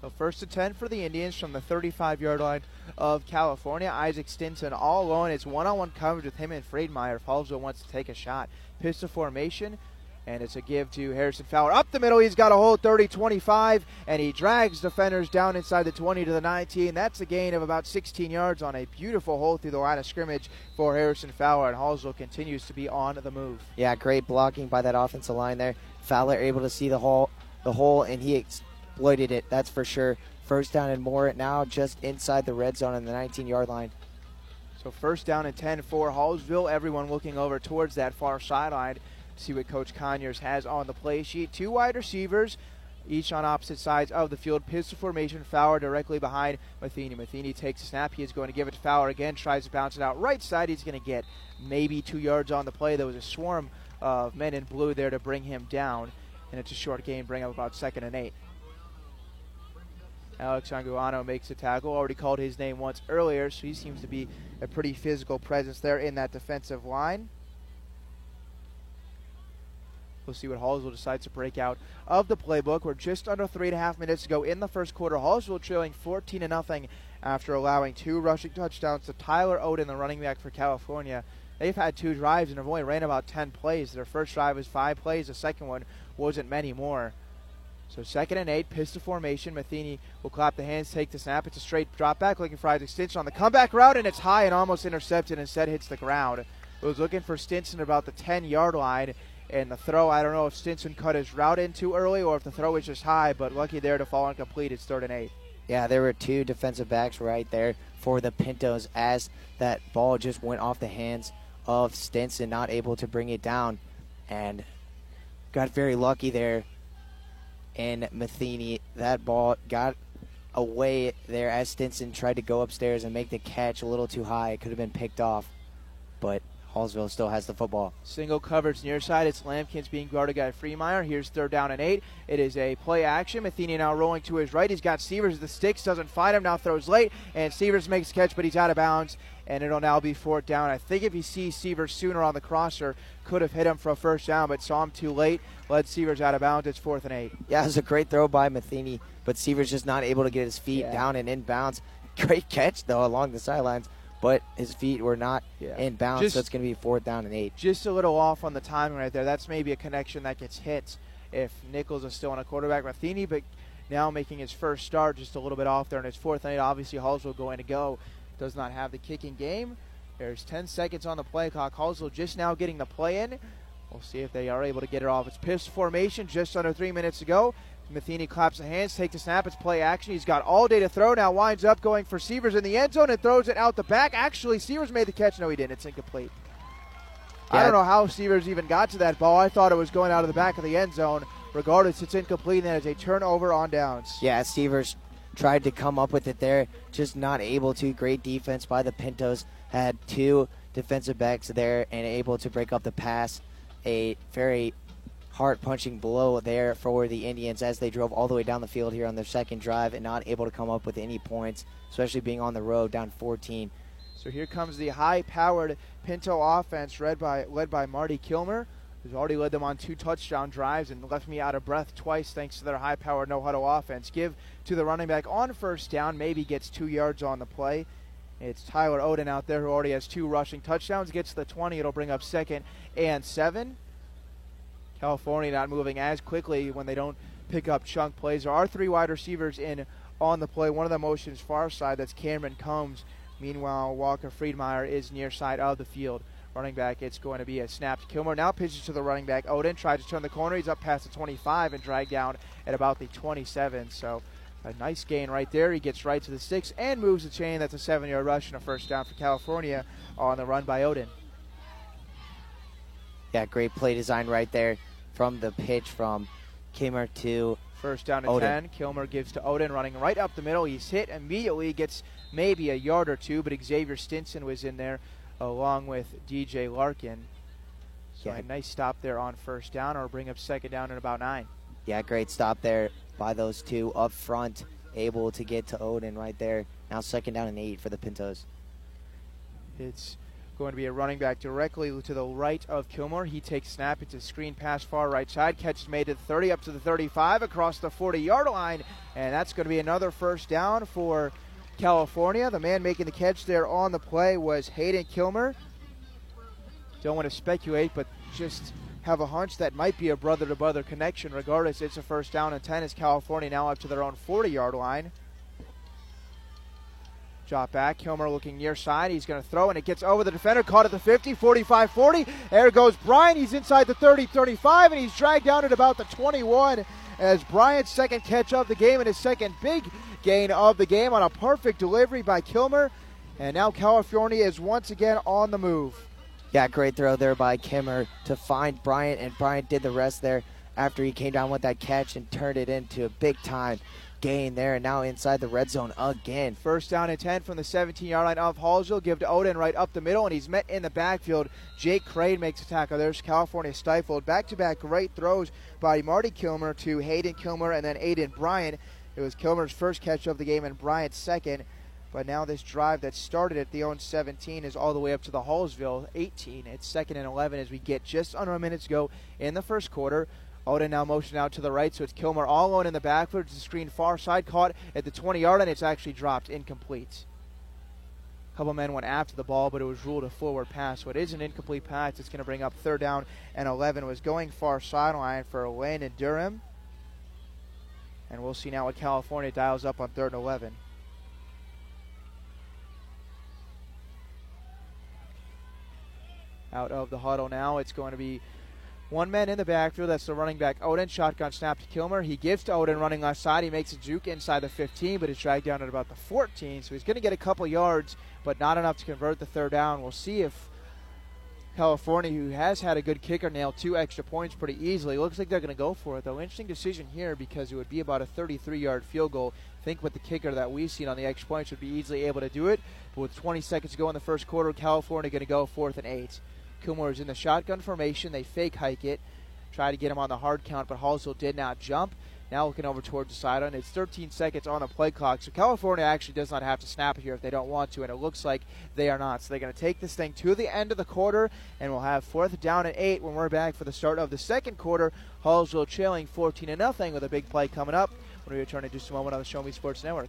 So first and 10 for the Indians from the 35 yard line of California. Isaac Stinson all alone. It's one on one coverage with him and Friedmeyer if Hallsville wants to take a shot. Pistol formation. And it's a give to Harrison Fowler. Up the middle, he's got a hold 30 25, and he drags defenders down inside the 20 to the 19. That's a gain of about 16 yards on a beautiful hole through the line of scrimmage for Harrison Fowler, and Hallsville continues to be on the move. Yeah, great blocking by that offensive line there. Fowler able to see the hole, the hole, and he exploited it. That's for sure First down and more it now just inside the red zone on the 19 yard line. So first down and 10 for Hallsville. Everyone looking over towards that far sideline see what Coach Conyers has on the play sheet. Two wide receivers, each on opposite sides of the field. Pistol formation, Fowler directly behind Matheny. Matheny takes a snap. He is going to give it to Fowler again, tries to bounce it out right side. He's going to get maybe two yards on the play. There was a swarm of men in blue there to bring him down, and it's a short game, bring up about second and eight. Alex Anguano makes a tackle. Already called his name once earlier, so he seems to be a pretty physical presence there in that defensive line. We'll see what Hallsville decides to break out of the playbook. We're just under three and a half minutes to go in the first quarter. Hallsville trailing 14 to nothing after allowing two rushing touchdowns to Tyler Oden, the running back for California. They've had two drives and have only ran about 10 plays. Their first drive was five plays. The second one wasn't many more. So second and eight, pistol formation. Matheny will clap the hands, take the snap. It's a straight drop back, looking for his extension on the comeback route, and it's high and almost intercepted. Instead, hits the ground. It was looking for Stinson about the 10 yard line, and the throw. I don't know if Stinson cut his route in too early or if the throw was just high, but lucky there to fall incomplete. It's third and eight. Yeah, there were two defensive backs right there for the Pintos as that ball just went off the hands of Stinson, not able to bring it down, and got very lucky there in Matheny. That ball got away there as Stinson tried to go upstairs and make the catch a little too high. It could have been picked off, but Hallsville still has the football. Single coverage near side. It's Lampkins being guarded by Friedmeyer. Here's third down and eight. It is a play action. Matheny now rolling to his right. He's got Severs. The sticks doesn't find him. Now throws late, and Severs makes catch, but he's out of bounds, and it'll now be fourth down. I think if he sees Severs sooner on the crosser, could have hit him for a first down, but saw him too late. Led Severs out of bounds. It's fourth and eight. Yeah, it was a great throw by Matheny, but Severs just not able to get his feet Yeah. down and in bounds. Great catch though along the sidelines, but his feet were not Yeah. in bounds, Just- so it's going to be fourth down and eight. Just a little off on the timing right there. That's maybe a connection that gets hit if Nichols is still on a quarterback. Matheny, but now making his first start, just a little bit off there, and it's fourth and eight. Obviously, Hallsville going to go. Does not have the kicking game. There's 10 seconds on the play clock. Hallsville just now getting the play in. We'll see if they are able to get it off. It's Piss formation, just under three minutes to go. Matheny claps the hands, takes the snap. It's play action. He's got all day to throw. Now winds up going for Severs in the end zone and throws it out the back. Actually, Severs made the catch. No, he didn't. It's incomplete. I don't know how Severs even got to that ball. I thought it was going out of the back of the end zone. Regardless, it's incomplete, and that is a turnover on downs. Yeah, Severs tried to come up with it there, just not able to. Great defense by the Pintos. Had two defensive backs there and able to break up the pass. A very heart punching blow there for the Indians as they drove all the way down the field here on their second drive and not able to come up with any points, especially being on the road down 14. So here comes the high-powered Pinto offense, led by led by Marty Kilmer, who's already led them on two touchdown drives and left me out of breath twice thanks to their high-powered no-huddle offense. Give to the running back on first down, maybe gets two yards on the play. It's Tyler Oden out there who already has two rushing touchdowns. Gets the 20. It'll bring up second and seven. California not moving as quickly when they don't pick up chunk plays. There are three wide receivers in on the play. One of the motions far side. That's Cameron Combs. Meanwhile, Walker Friedmeyer is near side of the field. Running back, it's going to be a snap to Kilmer. Now pitches to the running back. Odin tries to turn the corner. He's up past the 25 and dragged down at about the 27. So a nice gain right there. He gets right to the six and moves the chain. That's a seven yard rush and a first down for California on the run by Odin. Yeah, great play design right there from the pitch from Kilmer to First down to Odin. 10. Kilmer gives to Odin, running right up the middle. He's hit immediately, gets maybe a yard or two, but Xavier Stinson was in there along with DJ Larkin. So Yeah. a nice stop there on first down, or bring up second down in about nine. Yeah, great stop there by those two up front, able to get to Odin right there. Now second down and eight for the Pintos. It's going to be a running back directly to the right of Kilmer. He takes snap. It's a screen pass far right side. Catch made the 30 up to the 35 across the 40 yard line. And that's going to be another first down for California. The man making the catch there on the play was Hayden Kilmer. Don't want to speculate, but just have a hunch that might be a brother to brother connection. Regardless, it's a first down and 10 as California now up to their own 40 yard line. Drop back. Kilmer looking near side. He's going to throw, and it gets over the defender. Caught at the 50, 45 40. There goes Bryant. He's inside the 30 35, and he's dragged down at about the 21 as Bryant's second catch of the game and his second big gain of the game on a perfect delivery by Kilmer. And now California is once again on the move. Yeah, great throw there by Kilmer to find Bryant, and Bryant did the rest there after he came down with that catch and turned it into a big time gain there. And now inside the red zone again. First down and 10 from the 17 yard line of Hallsville. Give to Odin right up the middle, and he's met in the backfield. Jake Crane makes a tackle. There's California stifled. Back to back great throws by Marty Kilmer to Hayden Kilmer and then Aiden Bryant. It was Kilmer's first catch of the game and Bryant's second. But now this drive that started at the own 17 is all the way up to the Hallsville 18. It's second and 11 as we get just under a minute to go in the first quarter. Odin now motion out to the right, so it's Kilmer all alone in the backfield. It's a screen far side, caught at the 20 yard line. It's actually dropped, incomplete. A couple men went after the ball, but it was ruled a forward pass. So it is an incomplete pass. It's going to bring up third down and 11. It was going far sideline for Wayne and Durham. And we'll see now what California dials up on third and 11. out of the huddle now. It's going to be one man in the backfield. That's the running back Odin. Shotgun snap to Kilmer. He gives to Odin running left side. He makes a juke inside the 15, but it's dragged down at about the 14. So he's going to get a couple yards, but not enough to convert the third down. We'll see if California, who has had a good kicker, nail two extra points pretty easily. Looks like they're going to go for it, though. Interesting decision here because it would be about a 33 yard field goal. Think with the kicker that we've seen on the extra points would be easily able to do it. But with 20 seconds to go in the first quarter, California going to go fourth and eight. Kilmer is in the shotgun formation. They fake hike it, try to get him on the hard count, but Hallsville did not jump. Now looking over towards the sideline. It's 13 seconds on the play clock. So California actually does not have to snap here if they don't want to, and it looks like they are not. So they're going to take this thing to the end of the quarter, and we'll have fourth down and eight when we're back for the start of the second quarter. Hallsville trailing 14 to nothing with a big play coming up when we return in just a moment on the Show Me Sports Network.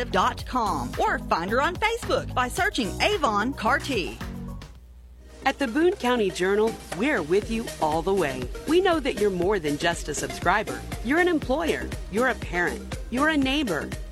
or find her on Facebook by searching Avon Carty. At the Boone County Journal, we're with you all the way. We know that you're more than just a subscriber. You're an employer, you're a parent, you're a neighbor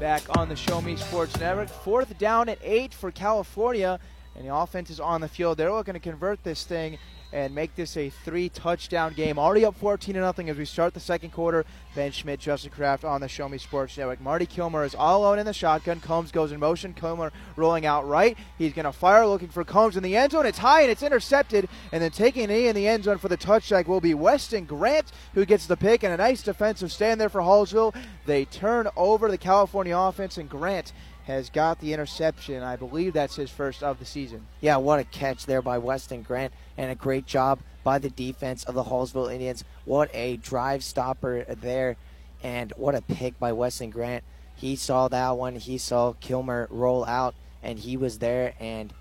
Back on the Show Me Sports Network. Fourth down and eight for California, and the offense is on the field. They're looking to convert this thing and make this a three touchdown game. Already up 14 to nothing as we start the second quarter. Ben Schmidt, Justin Kraft on the Show Me Sports Network. Marty Kilmer is all alone in the shotgun. Combs goes in motion. Kilmer rolling out right. He's going to fire, looking for Combs in the end zone. It's high and it's intercepted. And then taking a knee in the end zone for the touchdown will be Weston Grant, who gets the pick and a nice defensive stand there for Hallsville. They turn over the California offense, and Grant has got the interception. I believe that's his first of the season. Yeah, what a catch there by Weston Grant, and a great job by the defense of the Hallsville Indians. What a drive stopper there, and what a pick by Weston Grant. He saw that one. He saw Kilmer roll out, and he was there, and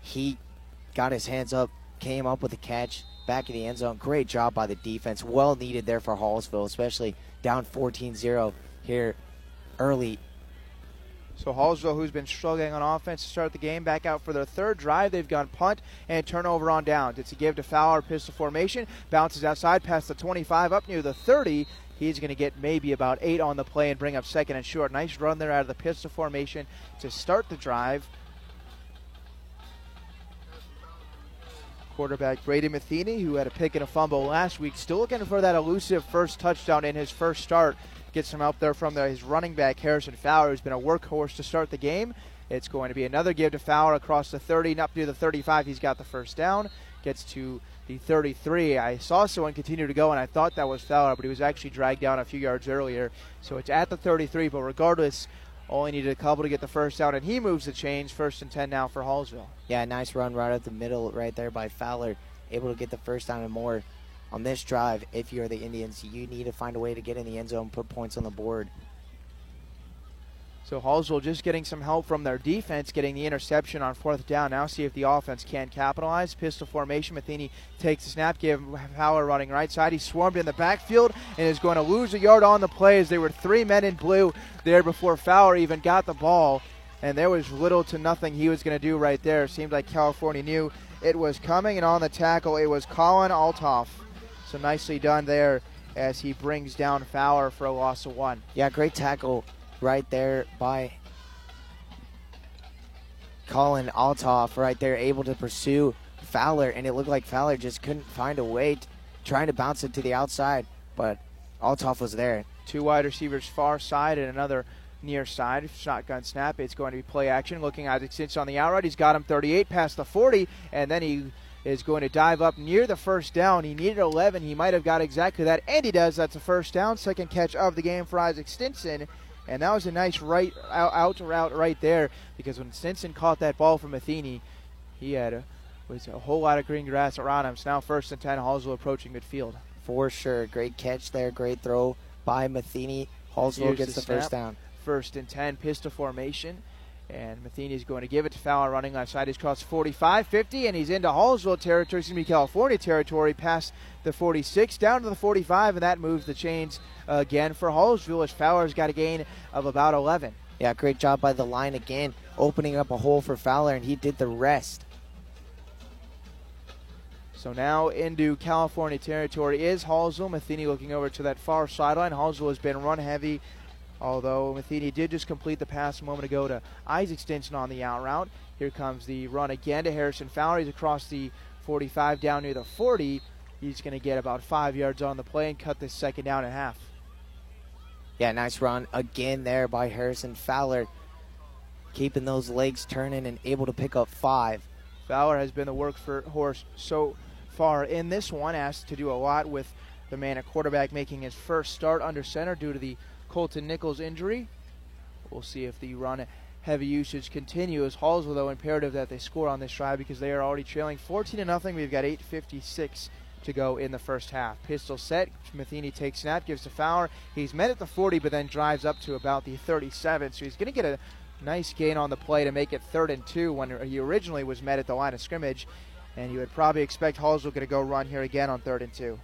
he got his hands up, came up with a catch back in the end zone. Great job by the defense. Well needed there for Hallsville, especially down 14 0 here early so Hallsville, who's been struggling on offense to start the game, back out for their third drive. They've gone punt and turnover on downs. It's a give to Fowler, pistol formation, bounces outside past the 25 up near the 30. He's going to get maybe about eight on the play and bring up second and short. Nice run there out of the pistol formation to start the drive. Quarterback Brady Matheny, who had a pick and a fumble last week, still looking for that elusive first touchdown in his first start gets some help there from the, his running back, Harrison Fowler, who's been a workhorse to start the game. It's going to be another give to Fowler across the 30 and up to the 35. He's got the first down. Gets to the 33. I saw someone continue to go, and I thought that was Fowler, but he was actually dragged down a few yards earlier. So it's at the 33, but regardless, only needed a couple to get the first down, and he moves the chains. First and 10 now for Hallsville. Yeah, nice run right up the middle right there by Fowler. Able to get the first down and more on this drive. If you're the Indians, you need to find a way to get in the end zone, put points on the board. So Hallsville just getting some help from their defense, getting the interception on fourth down. Now see if the offense can capitalize. Pistol formation. Matheny takes the snap, give Fowler running right side. He swarmed in the backfield and is going to lose a yard on the play as there were three men in blue there before Fowler even got the ball. And there was little to nothing he was going to do right there. Seemed like California knew it was coming, and on the tackle, it was Colin Altoff. So nicely done there as he brings down Fowler for a loss of one. Yeah, great tackle right there by Colin Altoff right there, able to pursue Fowler, and it looked like Fowler just couldn't find a way, to, trying to bounce it to the outside, but Altoff was there. Two wide receivers far side and another near side. Shotgun snap. It's going to be play action. Looking at Stinson on the outright. He's got him 38 past the 40, and then he is going to dive up near the first down. He needed 11. He might have got exactly that, and he does. That's a first down. Second catch of the game for Isaac Stinson. And that was a nice right out, out route right there because when Stinson caught that ball from Matheny, he had a, was a whole lot of green grass around him. So now first and 10, Hallsville approaching midfield. For sure. Great catch there. Great throw by Matheny. Hallsville Here's gets the, the first down. First and 10, pistol formation. And Matheny is going to give it to Fowler running left side. He's crossed 45 50, and he's into Hallsville territory, excuse me, California territory, past the 46, down to the 45, and that moves the chains again for Hallsville as Fowler's got a gain of about 11. Yeah, great job by the line again, opening up a hole for Fowler, and he did the rest. So now into California territory is Hallsville. Matheny looking over to that far sideline. Hallsville has been run heavy, although Matheny did just complete the pass a moment ago to Isaac Stinson on the out route. Here comes the run again to Harrison Fowler. He's across the 45 down near the 40. He's going to get about five yards on the play and cut this second down in half. Yeah, nice run again there by Harrison Fowler, keeping those legs turning and able to pick up five. Fowler has been the workhorse so far in this one, asked to do a lot with the man at quarterback making his first start under center due to the Colton Nichols injury. We'll see if the run heavy usage continues. Hallsville, though, imperative that they score on this drive because they are already trailing 14 to nothing. We've got 8.56 to go in the first half. Pistol set. Matheny takes snap, gives to Fowler. He's met at the 40, but then drives up to about the 37. So he's going to get a nice gain on the play to make it third and two when he originally was met at the line of scrimmage. And you would probably expect Hallsville going to go run here again on third and two.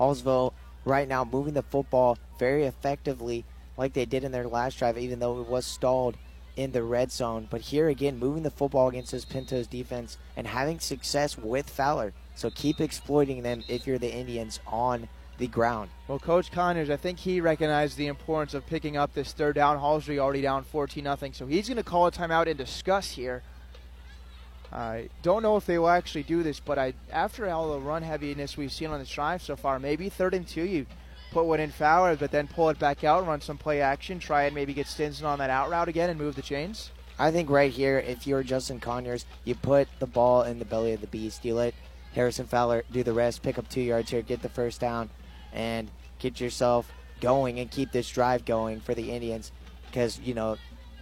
Hallsville right now moving the football very effectively, like they did in their last drive, even though it was stalled in the red zone. But here again, moving the football against this Pintos defense and having success with Fowler. So keep exploiting them if you're the Indians on the ground. Well, Coach Conyers, I think he recognized the importance of picking up this third down. Hallsville already down 14 0, so he's going to call a timeout and discuss here. I don't know if they will actually do this, but I after all the run heaviness we've seen on this drive so far, maybe third and two, you put one in Fowler, but then pull it back out, run some play action, try and maybe get Stinson on that out route again and move the chains. I think right here, if you're Justin Conyers, you put the ball in the belly of the beast. You let Harrison Fowler do the rest, pick up two yards here, get the first down, and get yourself going and keep this drive going for the Indians because, you know,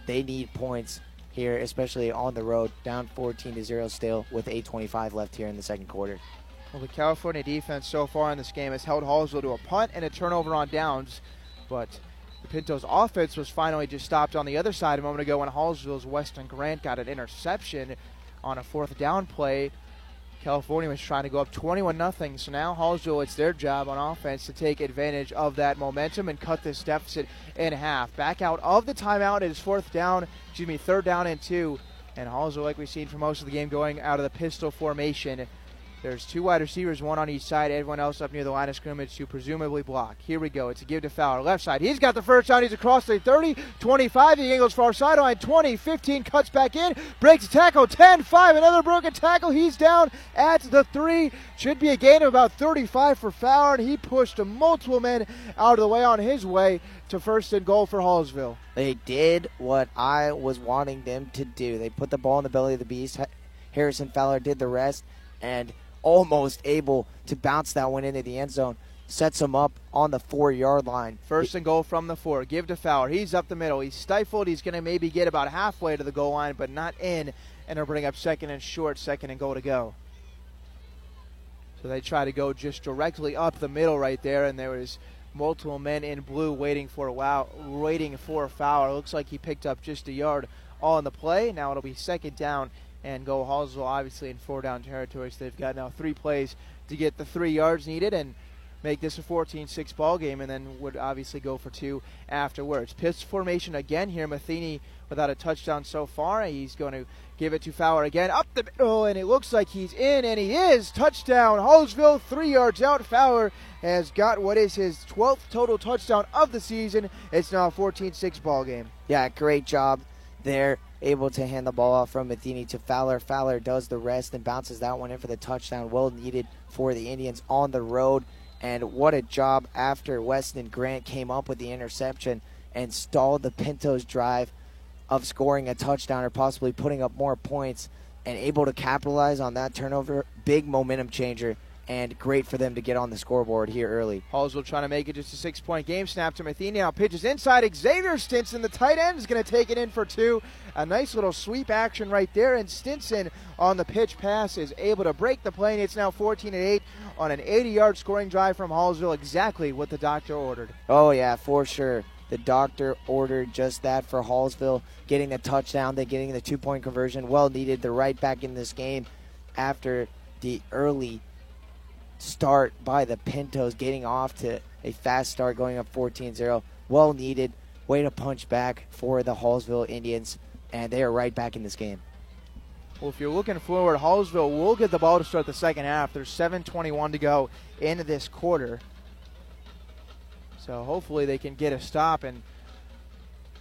they need points here, especially on the road, down 14 to 0 still with 8.25 left here in the second quarter. Well, the California defense so far in this game has held Hallsville to a punt and a turnover on downs, but the Pintos offense was finally just stopped on the other side a moment ago when Hallsville's Weston Grant got an interception on a fourth down play. California was trying to go up 21 0. So now Hallsville, it's their job on offense to take advantage of that momentum and cut this deficit in half. Back out of the timeout, it is fourth down, excuse me, third down and two. And Hallsville, like we've seen for most of the game, going out of the pistol formation. There's two wide receivers, one on each side, everyone else up near the line of scrimmage to presumably block. Here we go. It's a give to Fowler. Left side. He's got the first down. He's across the 30, 25. He angles far sideline. 20, 15, cuts back in. Breaks a tackle. 10, 5. Another broken tackle. He's down at the 3. Should be a gain of about 35 for Fowler. And he pushed multiple men out of the way on his way to first and goal for Hallsville. They did what I was wanting them to do. They put the ball in the belly of the beast. Harrison Fowler did the rest. And almost able to bounce that one into the end zone. Sets him up on the four yard line. First and goal from the four. Give to Fowler. He's up the middle. He's stifled. He's going to maybe get about halfway to the goal line, but not in. And they'll bring up second and short, second and goal to go. So they try to go just directly up the middle right there, and there was multiple men in blue waiting for a wow, waiting for a foul. Looks like he picked up just a yard all in the play. Now it'll be second down and go Hallsville obviously in four down territory. So they've got now three plays to get the three yards needed and make this a 14-6 ball game, and then would obviously go for two afterwards. Pistol formation again here. Matheny without a touchdown so far. He's going to give it to Fowler again up the middle, and it looks like he's in, and he is. Touchdown, Hallsville, three yards out. Fowler has got what is his 12th total touchdown of the season. It's now a 14-6 ball game. Yeah, great job there. Able to hand the ball off from Matheny to Fowler. Fowler does the rest and bounces that one in for the touchdown. Well needed for the Indians on the road. And what a job after Weston Grant came up with the interception and stalled the Pintos drive of scoring a touchdown or possibly putting up more points and able to capitalize on that turnover. Big momentum changer and great for them to get on the scoreboard here early. Hallsville trying to make it just a six point game. Snap to Matheny. Now pitches inside. Xavier Stinson, the tight end, is going to take it in for two. A nice little sweep action right there. And Stinson on the pitch pass is able to break the play. And it's now 14 and 8 on an 80 yard scoring drive from Hallsville. Exactly what the doctor ordered. Oh, yeah, for sure. The doctor ordered just that for Hallsville, getting the touchdown, then getting the two point conversion. Well needed. They're right back in this game after the early start by the Pintos, getting off to a fast start, going up 14 0. Well needed. Way to punch back for the Hallsville Indians, and they are right back in this game. Well, if you're looking forward, Hallsville will get the ball to start the second half. There's 7:21 to go into this quarter, so hopefully they can get a stop. And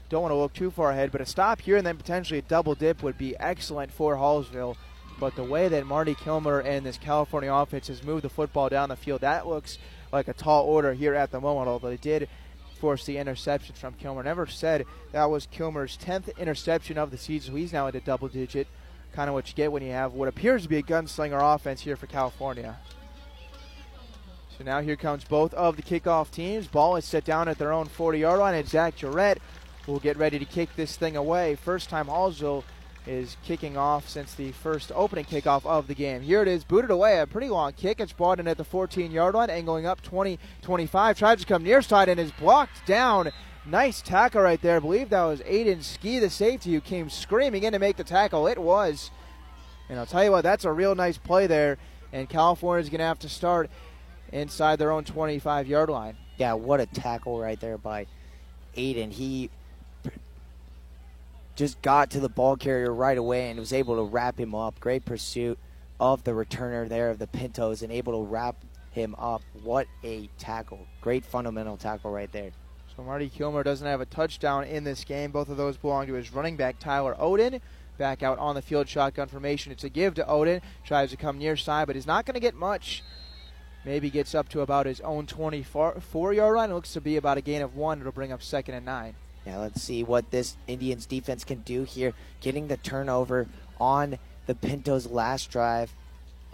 don't want to look too far ahead, but a stop here and then potentially a double dip would be excellent for Hallsville. But the way that Marty Kilmer and this California offense has moved the football down the field, that looks like a tall order here at the moment. Although they did force the interception from Kilmer. Never said that was Kilmer's 10th interception of the season. So he's now into double digit kind of what you get when you have what appears to be a gunslinger offense here for California. So now here comes both of the kickoff teams. Ball is set down at their own 40 yard line, and Zach Jarrett will get ready to kick this thing away. First time Hallsville is kicking off since the first opening kickoff of the game. Here it is, booted away, a pretty long kick. It's brought in at the 14 yard line, angling up 20 25. Tries to come near side and is blocked down Nice tackle right there. I believe that was Aiden Ski, the safety, who came screaming in to make the tackle. It was. And I'll tell you what, that's a real nice play there. And California's going to have to start inside their own 25 yard line. Yeah, what a tackle right there by Aiden. He just got to the ball carrier right away and was able to wrap him up. Great pursuit of the returner there of the Pintos and able to wrap him up. What a tackle. Great fundamental tackle right there. So Marty Kilmer doesn't have a touchdown in this game. Both of those belong to his running back, Tyler Odin. Back out on the field, shotgun formation. It's a give to Odin. Tries to come near side, but he's not going to get much. Maybe gets up to about his own 24 yard line. It looks to be about a gain of one. It'll bring up second and nine. Yeah, let's see what this Indians defense can do here. Getting the turnover on the Pintos' last drive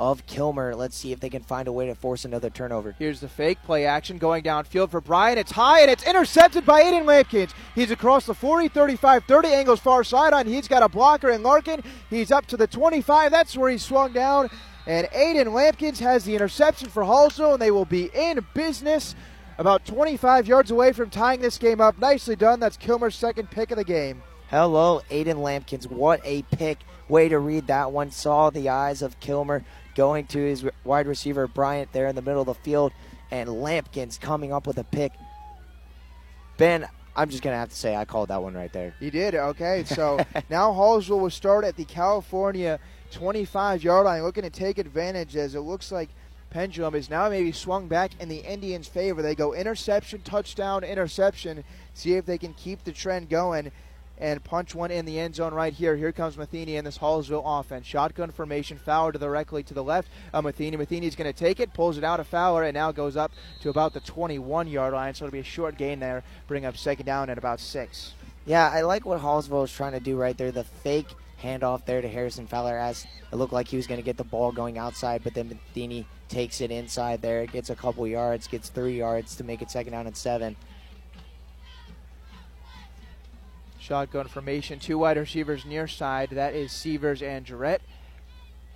of Kilmer. Let's see if they can find a way to force another turnover. Here's the fake play action going downfield for Bryant. It's high and it's intercepted by Aiden Lampkins. He's across the 40, 35, 30 angles far sideline. He's got a blocker in Larkin. He's up to the 25. That's where he swung down. And Aiden Lampkins has the interception for Hallsville, and they will be in business about 25 yards away from tying this game up. Nicely done. That's Kilmer's second pick of the game. Hello, Aiden Lampkins. What a pick. Way to read that one. Saw the eyes of Kilmer going to his wide receiver Bryant there in the middle of the field, and Lampkins coming up with a pick. Ben, I'm just gonna have to say I called that one right there. You did okay. [laughs] So now Hallsville will start at the California 25 yard line, looking to take advantage as it looks like pendulum is now maybe swung back in the Indians' favor. They go interception, touchdown, interception. See if they can keep the trend going and punch one in the end zone right here. Here comes Matheny in this Hallsville offense. Shotgun formation, Fowler directly to the left of Matheny. Matheny's going to take it, pulls it out of Fowler, and now goes up to about the 21 yard line. So it'll be a short gain there, bring up second down at about six. Yeah, I like what Hallsville is trying to do right there. The fake handoff there to Harrison Fowler as it looked like he was going to get the ball going outside, but then Matheny takes it inside there, gets a couple yards, gets three yards to make it second down and seven. Shotgun formation, two wide receivers near side. That is Severs and Jarrett.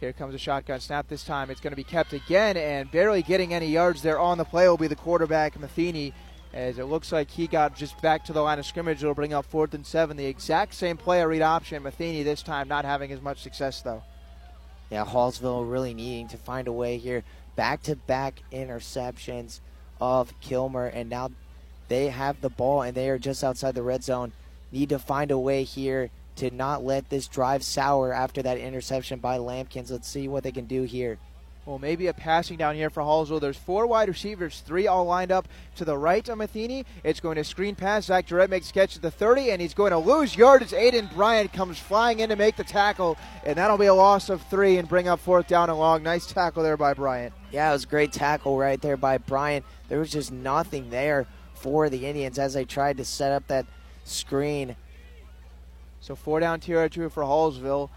Here comes a shotgun snap this time. It's going to be kept again, and barely getting any yards there on the play will be the quarterback, Matheny, as it looks like he got just back to the line of scrimmage. It'll bring up fourth and seven. The exact same play, a read option. Matheny this time not having as much success, though. Yeah, Hallsville really needing to find a way here. Back to back interceptions of Kilmer, and now they have the ball and they are just outside the red zone. Need to find a way here to not let this drive sour after that interception by Lampkins. Let's see what they can do here. Well, maybe a passing down here for Hallsville. There's four wide receivers, three all lined up to the right of Matheny. It's going to screen pass. Zach Jarrett makes catch at the 30, and he's going to lose yardage. Aiden Bryant comes flying in to make the tackle, and that'll be a loss of three and bring up fourth down and long. Nice tackle there by Bryant. Yeah, it was a great tackle right there by Bryant. There was just nothing there for the Indians as they tried to set up that screen. So four down territory for Hallsville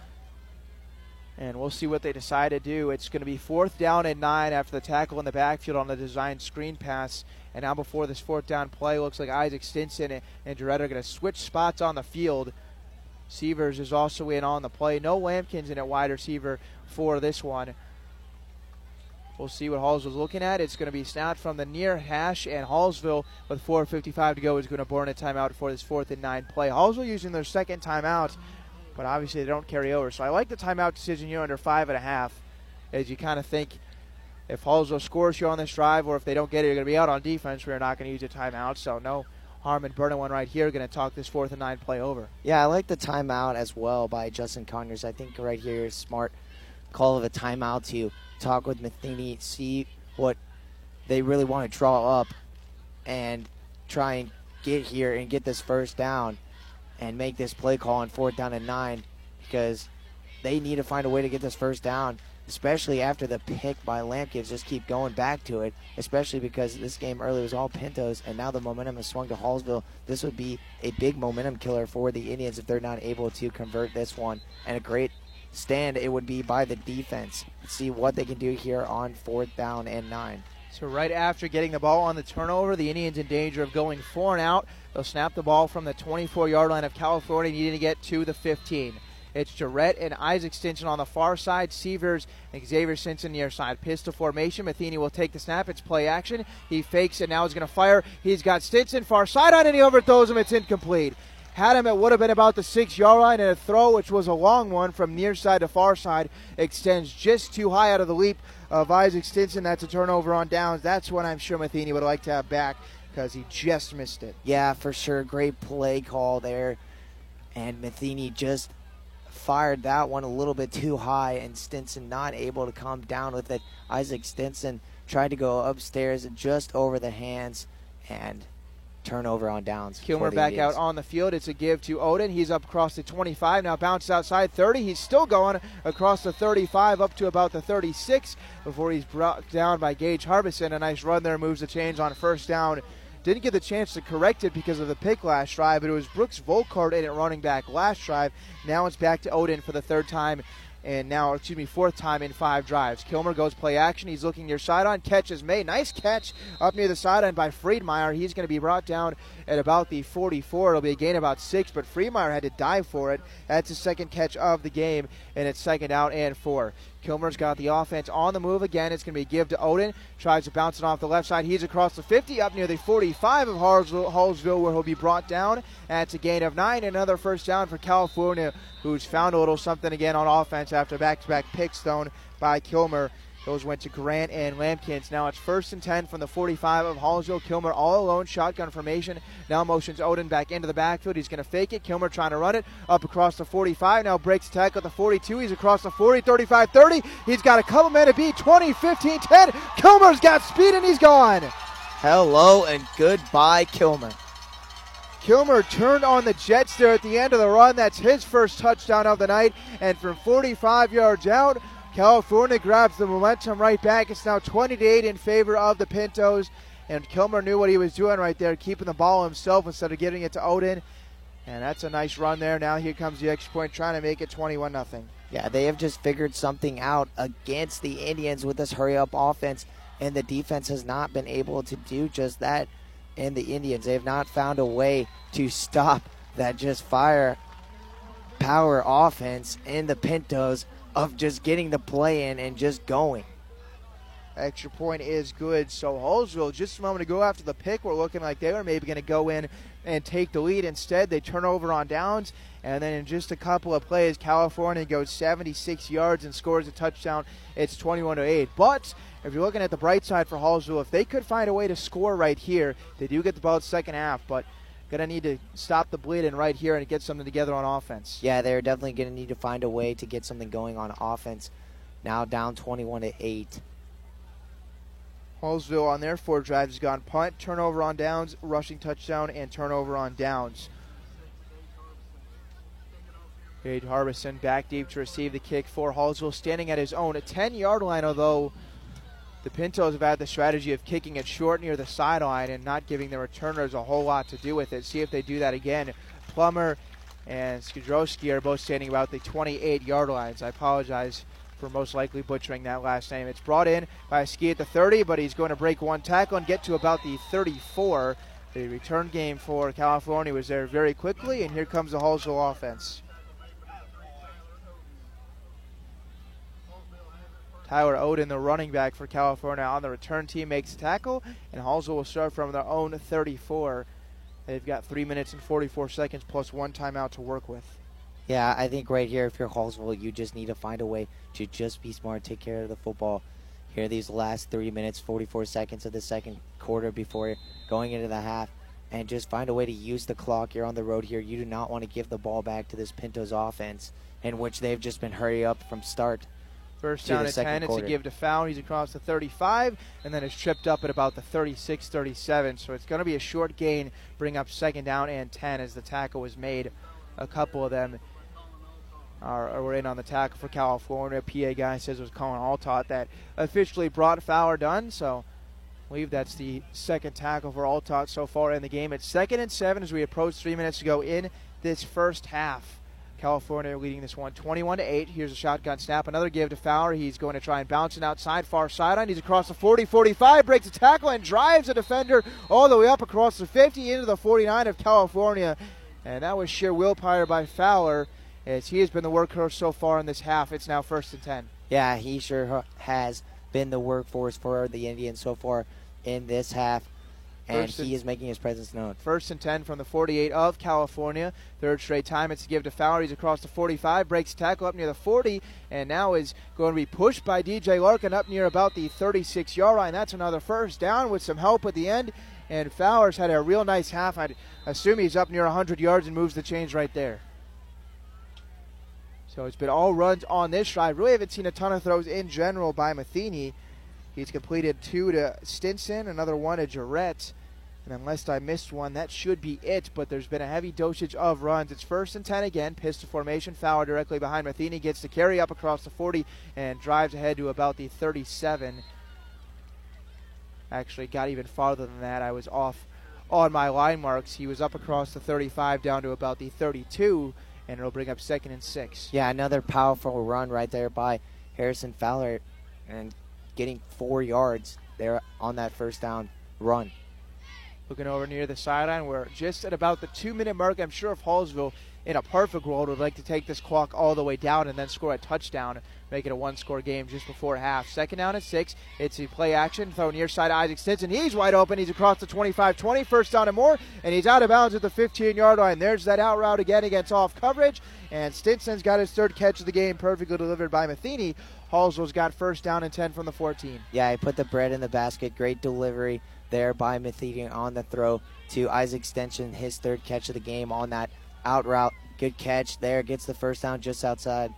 and we'll see what they decide to do. It's going to be fourth down and nine after the tackle in the backfield on the design screen pass. And now before this fourth down play, looks like Isaac Stinson and, and are going to switch spots on the field. Severs is also in on the play. No Lampkins in at wide receiver for this one. We'll see what Halls Hallsville's looking at. It's going to be snapped from the near hash, and Hallsville, with 4.55 to go, is going to burn a timeout for this fourth and nine play. Hallsville using their second timeout but obviously they don't carry over. So I like the timeout decision here under five and a half, as you kind of think if Hallsville scores here on this drive, or if they don't get it, you're going to be out on defense. We're not going to use a timeout. So no harm in burning one right here. Going to talk this fourth and nine play over. Yeah, I like the timeout as well by Justin Conyers. I think right here is smart call of a timeout to talk with Matheny, see what they really want to draw up, and try and get here and get this first down and make this play call on fourth down and nine because they need to find a way to get this first down, especially after the pick by Lampkins. Just keep going back to it, especially because this game early was all Pintos, and now the momentum has swung to Hallsville. This would be a big momentum killer for the Indians if they're not able to convert this one. And a great stand it would be by the defense. Let's see what they can do here on fourth down and nine. So right after getting the ball on the turnover, the Indians in danger of going four and out. They'll snap the ball from the 24-yard line of California, needing to get to the 15. It's Jarrett and Isaac Stinson on the far side. Severs and Xavier Stinson near side. Pistol formation. Matheny will take the snap. It's play action. He fakes it. Now he's going to fire. He's got Stinson far side on, and he overthrows him. It's incomplete. Had him, it would have been about the six yard line, and a throw, which was a long one from near side to far side, extends just too high out of the leap of Isaac Stinson. That's a turnover on downs. That's what I'm sure Matheny would like to have back because he just missed it. Yeah, for sure. Great play call there. And Matheny just fired that one a little bit too high, and Stinson not able to come down with it. Isaac Stinson tried to go upstairs just over the hands and turnover on downs. Kilmer back Indians. out on the field. It's a give to Odin. He's up across the 25. Now bounces outside 30. He's still going across the 35 up to about the 36 before he's brought down by Gage Harbison. A nice run there moves the chains on first down. Didn't get the chance to correct it because of the pick last drive, but it was Brooks Volkart in it running back last drive. Now it's back to Odin for the third time and now, excuse me, fourth time in five drives. Kilmer goes play action. He's looking near sideline. Catch is made. Nice catch up near the sideline by Friedmeyer. He's going to be brought down at about the 44. It'll be a gain about six, but Friedmeyer had to dive for it. That's his second catch of the game, and it's second out and four. Kilmer's got the offense on the move again. It's going to be give to Odin. Tries to bounce it off the left side. He's across the 50, up near the 45 of Hallsville, where he'll be brought down. That's a gain of nine. Another first down for California, who's found a little something again on offense after back to back picks thrown by Kilmer. Those went to Grant and Lampkins. Now it's first and 10 from the 45 of Hallsville. Kilmer all alone, shotgun formation. Now motions Odin back into the backfield. He's going to fake it. Kilmer trying to run it up across the 45. Now breaks tackle at the 42. He's across the 40, 35, 30. He's got a couple men to beat 20, 15, 10. Kilmer's got speed and he's gone. Hello and goodbye, Kilmer. Kilmer turned on the Jets there at the end of the run. That's his first touchdown of the night. And from 45 yards out, California grabs the momentum right back. It's now 20 to 8 in favor of the Pintos. And Kilmer knew what he was doing right there, keeping the ball himself instead of giving it to Odin. And that's a nice run there. Now here comes the extra point, trying to make it 21 nothing. Yeah, they have just figured something out against the Indians with this hurry up offense, and the defense has not been able to do just that. And the Indians, they have not found a way to stop that just fire power offense in the Pintos of just getting the play in and just going. Extra point is good. So Hallsville, just a moment ago after the pick, were looking like they were maybe going to go in and take the lead. Instead, they turn over on downs, and then in just a couple of plays, California goes 76 yards and scores a touchdown. It's 21 to 8. But if you're looking at the bright side for Hallsville, if they could find a way to score right here, they do get the ball second half. But going to need to stop the bleeding right here and get something together on offense. Yeah, they're definitely going to need to find a way to get something going on offense. Now down 21 to 8. Hallsville on their four drives has gone punt, turnover on downs, rushing touchdown, and turnover on downs. Cade Harbison back deep to receive the kick for Hallsville, standing at his own 10 yard line, although the Pintos have had the strategy of kicking it short near the sideline and not giving the returners a whole lot to do with it. See if they do that again. Plummer and Skidrowski are both standing about the 28 yard lines. I apologize for most likely butchering that last name. It's brought in by Ski at the 30, but he's going to break one tackle and get to about the 34. The return game for California was there very quickly, and here comes the Hallsville offense. Tyler Oden, the running back for California, on the return team makes a tackle, and Hallsville will start from their own 34. They've got three minutes and 44 seconds plus one timeout to work with. Yeah, I think right here, if you're Hallsville, you just need to find a way to just be smart, take care of the football. Here, these last three minutes, 44 seconds of the second quarter before going into the half, and just find a way to use the clock. You're on the road here. You do not want to give the ball back to this Pintos offense, in which they've just been hurry up from start. First down at 10. Quarter. It's a give to foul. He's across the 35, and then is tripped up at about the 36 37. So it's going to be a short gain, bring up second down and 10 as the tackle was made. A couple of them are, are in on the tackle for California. PA guy says it was Colin Altott that officially brought Fowler done. So I believe that's the second tackle for Altott so far in the game. It's second and seven as we approach three minutes to go in this first half. California leading this one 21 to 8. Here's a shotgun snap. Another give to Fowler. He's going to try and bounce it outside, far sideline. He's across the 40 45, breaks a tackle, and drives a defender all the way up across the 50 into the 49 of California. And that was sheer willpower by Fowler as he has been the workhorse so far in this half. It's now first and 10. Yeah, he sure has been the workforce for the Indians so far in this half. And he is making his presence known. First and 10 from the 48 of California. Third straight time it's give to Fowler. He's across the 45, breaks tackle up near the 40, and now is going to be pushed by DJ Larkin up near about the 36 yard line. That's another first down with some help at the end. And Fowler's had a real nice half. I'd assume he's up near 100 yards and moves the chains right there. So it's been all runs on this drive. Really haven't seen a ton of throws in general by Matheny. He's completed two to Stinson, another one to Jarrett. And unless I missed one, that should be it. But there's been a heavy dosage of runs. It's first and 10 again. Pistol formation. Fowler directly behind Matheny. Gets the carry up across the 40 and drives ahead to about the 37. Actually, got even farther than that. I was off on my line marks. He was up across the 35 down to about the 32 and it'll bring up second and six. Yeah, another powerful run right there by Harrison Fowler, and getting four yards there on that first down run. Looking over near the sideline, we're just at about the two minute mark. I'm sure if Hallsville, in a perfect world, would like to take this clock all the way down and then score a touchdown make it a one score game just before half. Second down at six. It's a play action. Throw near side Isaac Stinson. He's wide open. He's across the 25 20. First down and more. And he's out of bounds at the 15 yard line. There's that out route again against off coverage. And Stinson's got his third catch of the game, perfectly delivered by Matheny. Hallsville's got first down and 10 from the 14. Yeah, he put the bread in the basket. Great delivery there by Matheny on the throw to Isaac Stinson, his third catch of the game on that out route. Good catch there. Gets the first down just outside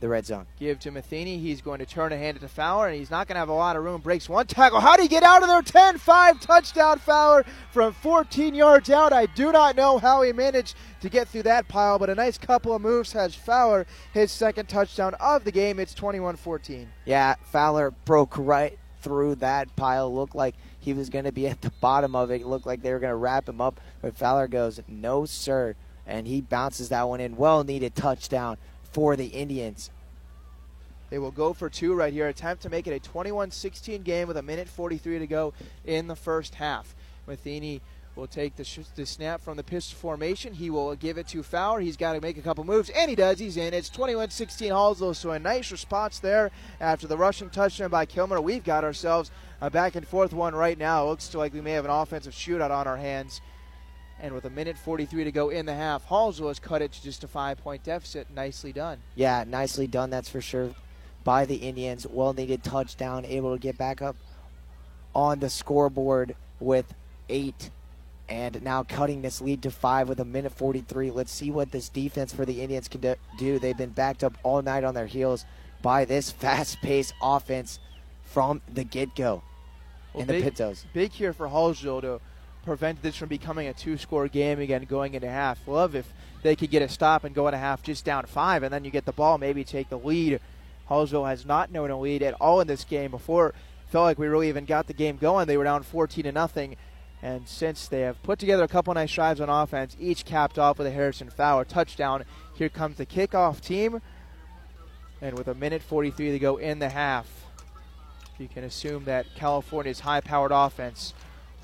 the red zone. Give to Matheny. He's going to turn and hand it to Fowler, and he's not going to have a lot of room. Breaks one tackle. How do he get out of there? 10 5 touchdown Fowler from 14 yards out. I do not know how he managed to get through that pile, but a nice couple of moves has Fowler his second touchdown of the game. It's 21 14. Yeah, Fowler broke right through that pile. Looked like he was going to be at the bottom of it. it looked like they were going to wrap him up, but Fowler goes, No, sir. and he bounces that one in. Well needed touchdown for the Indians. They will go for two right here, attempt to make it a 21 16 game with a minute 43 to go in the first half. Matheny will take the, sh- the snap from the pistol formation. He will give it to Fowler. He's got to make a couple moves, and he does. He's in. It's 21 16 Hallsville, so a nice response there after the rushing touchdown by Kilmer. We've got ourselves a back and forth one right now. Looks like we may have an offensive shootout on our hands. And with a minute 43 to go in the half, Hallsville has cut it to just a five point deficit. Nicely done. Yeah, nicely done, that's for sure, by the Indians. Well needed touchdown, able to get back up on the scoreboard with eight and now cutting this lead to five with a minute 43. Let's see what this defense for the Indians can do. They've been backed up all night on their heels by this [laughs] fast paced offense from the get go Well, in the big, Pintos. Big here for Hallsville to prevent this from becoming a two score game again going into half. Love if they could get a stop and go into half just down five, and then you get the ball, maybe take the lead. Hallsville has not known a lead at all in this game before. Felt like we really even got the game going. They were down 14 to nothing. And since they have put together a couple nice drives on offense, each capped off with a Harrison Fowler touchdown, here comes the kickoff team. And with a minute 43 to go in the half, you can assume that California's high powered offense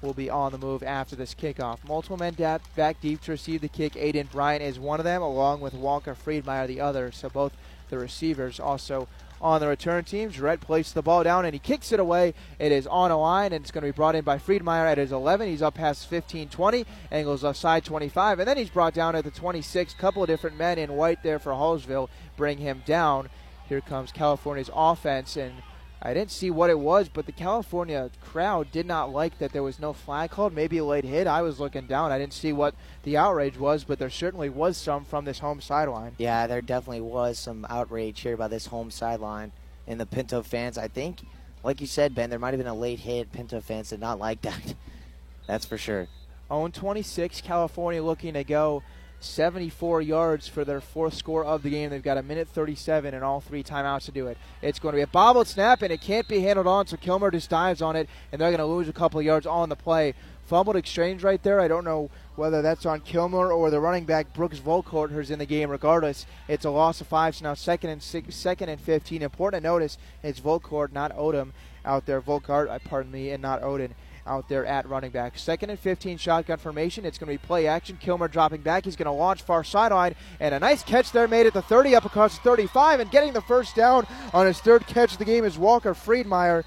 will be on the move after this kickoff. Multiple men back deep to receive the kick. Aiden Bryant is one of them, along with Walker Friedmeyer the other. So both the receivers also on the return team. Jarrett places the ball down and he kicks it away. It is on a line and it's going to be brought in by Friedmeyer at his 11. He's up past 15 20, angles left side 25, and then he's brought down at the 26. Couple of different men in white there for Hallsville bring him down. Here comes California's offense and I didn't see what it was, but the California crowd did not like that there was no flag called. Maybe a late hit. I was looking down. I didn't see what the outrage was, but there certainly was some from this home sideline. Yeah, there definitely was some outrage here by this home sideline and the Pinto fans. I think, like you said, Ben, there might have been a late hit. Pinto fans did not like that. [laughs] That's for sure. Own 26, California looking to go 74 yards for their fourth score of the game. They've got a minute 37 and all three timeouts to do it. It's going to be a bobbled snap, and it can't be handled on, so Kilmer just dives on it, and they're going to lose a couple of yards on the play. Fumbled exchange right there. I don't know whether that's on Kilmer or the running back Brooks Volkort who's in the game. Regardless, it's a loss of five. So now second and six, second and 15. Important to notice it's Volkort, not Odom, out there. Volkart, uh, pardon me, and not Odin out there at running back. Second and 15 shotgun formation. It's going to be play action. Kilmer dropping back. He's going to launch far sideline. And a nice catch there made at the 30 up across the 35 and getting the first down on his third catch of the game is Walker Friedmeyer.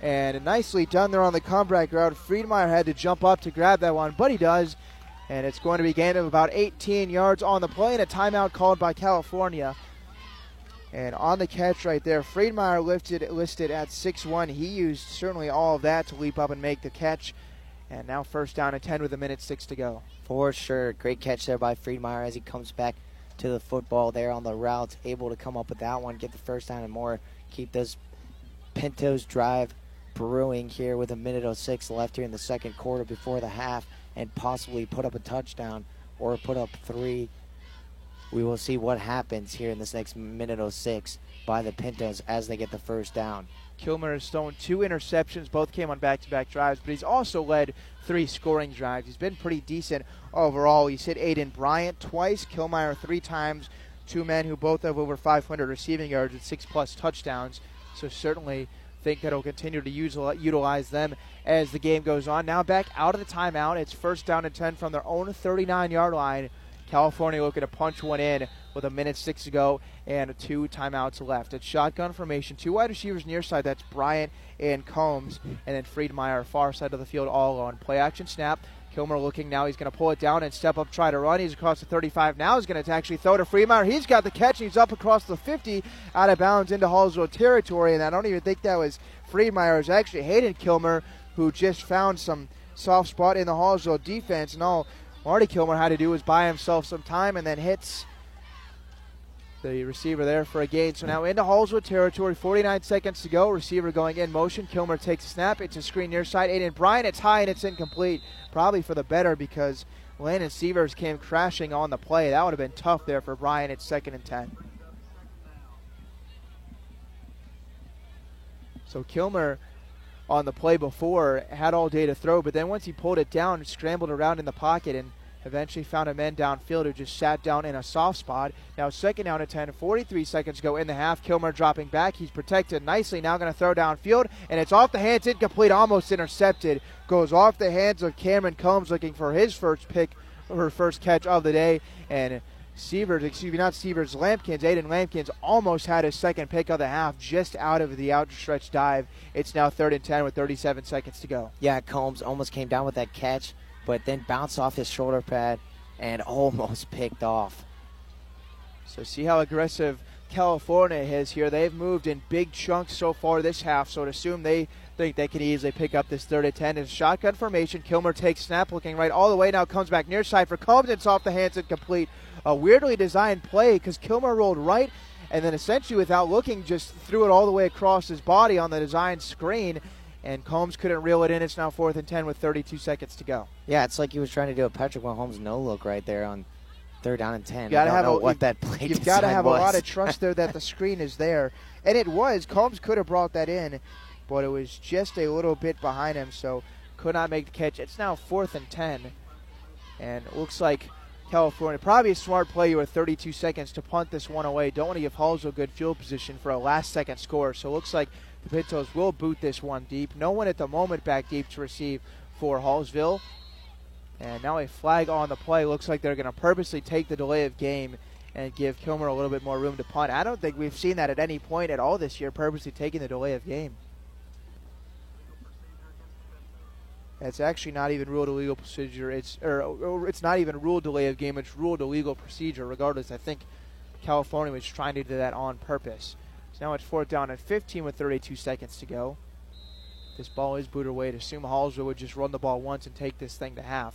And nicely done there on the comeback route. Friedmeyer had to jump up to grab that one, but he does. And it's going to be gained of about 18 yards on the play and a timeout called by California. And on the catch right there, Friedmeyer lifted listed at 6-1. He used certainly all of that to leap up and make the catch. And now first down and 10 with a minute six to go. For sure. Great catch there by Friedmeyer as he comes back to the football there on the route. Able to come up with that one, get the first down and more. Keep this Pintos drive brewing here with a minute 06 left here in the second quarter before the half and possibly put up a touchdown or put up three we will see what happens here in this next minute 06 by the Pintos as they get the first down. Kilmer has thrown two interceptions. Both came on back to back drives, but he's also led three scoring drives. He's been pretty decent overall. He's hit Aiden Bryant twice, Kilmeyer three times. Two men who both have over 500 receiving yards and six plus touchdowns. So certainly think that he'll continue to use, utilize them as the game goes on. Now back out of the timeout. It's first down and 10 from their own 39 yard line. California looking to punch one in with a minute six to go and two timeouts left. It's shotgun formation, two wide receivers near side. That's Bryant and Combs, and then Friedmeyer far side of the field all on play action snap. Kilmer looking now. He's going to pull it down and step up, try to run. He's across the 35 now. He's going to actually throw to Friedmeyer. He's got the catch. He's up across the 50, out of bounds into Hallsville territory. And I don't even think that was Friedmeyer. It was actually Hayden Kilmer who just found some soft spot in the Hallsville defense. And all Marty Kilmer had to do was buy himself some time and then hits the receiver there for a gain. So now into Hallswood territory, 49 seconds to go. Receiver going in motion. Kilmer takes a snap. It's a screen near side. Aiden Bryant, it's high and it's incomplete. Probably for the better because Landon Severs came crashing on the play. That would have been tough there for Bryant at second and 10. So Kilmer on the play before had all day to throw, but then once he pulled it down, scrambled around in the pocket and Eventually found a man downfield who just sat down in a soft spot. Now second down at 10, 43 seconds go in the half. Kilmer dropping back. He's protected nicely. Now going to throw downfield, and it's off the hands, incomplete, almost intercepted. Goes off the hands of Cameron Combs looking for his first pick, her first catch of the day. And Severs, excuse me, not Severs, Lampkins, Aiden Lampkins almost had his second pick of the half just out of the outstretched dive. It's now third and 10 with 37 seconds to go. Yeah, Combs almost came down with that catch but then bounced off his shoulder pad and [laughs] almost picked off. So see how aggressive California is here. They've moved in big chunks so far this half, so to assume they think they can easily pick up this third and 10. In shotgun formation, Kilmer takes snap, looking right all the way, now comes back near side for Combs. It's off the hands and complete. A weirdly designed play because Kilmer rolled right and then essentially without looking just threw it all the way across his body on the design screen and Combs couldn't reel it in. It's now fourth and 10 with 32 seconds to go. Yeah, it's like he was trying to do a Patrick Mahomes no look right there on third down and 10. You gotta have a, what that play You've got to have was. a lot of trust there that the [laughs] screen is there. And it was. Combs could have brought that in, but it was just a little bit behind him, so could not make the catch. It's now fourth and 10. And looks like California, probably a smart play. Were 32 seconds to punt this one away. Don't want to give Hallsville good field position for a last second score. So it looks like the Pintos will boot this one deep. No one at the moment back deep to receive for Hallsville. And now a flag on the play. Looks like they're going to purposely take the delay of game and give Kilmer a little bit more room to punt. I don't think we've seen that at any point at all this year, purposely taking the delay of game. It's actually not even ruled a legal procedure. It's or, or, it's not even ruled delay of game. It's ruled a legal procedure. Regardless, I think California was trying to do that on purpose. So now it's fourth down and 15 with 32 seconds to go. This ball is booted away. To assume Hallsville would just run the ball once and take this thing to half.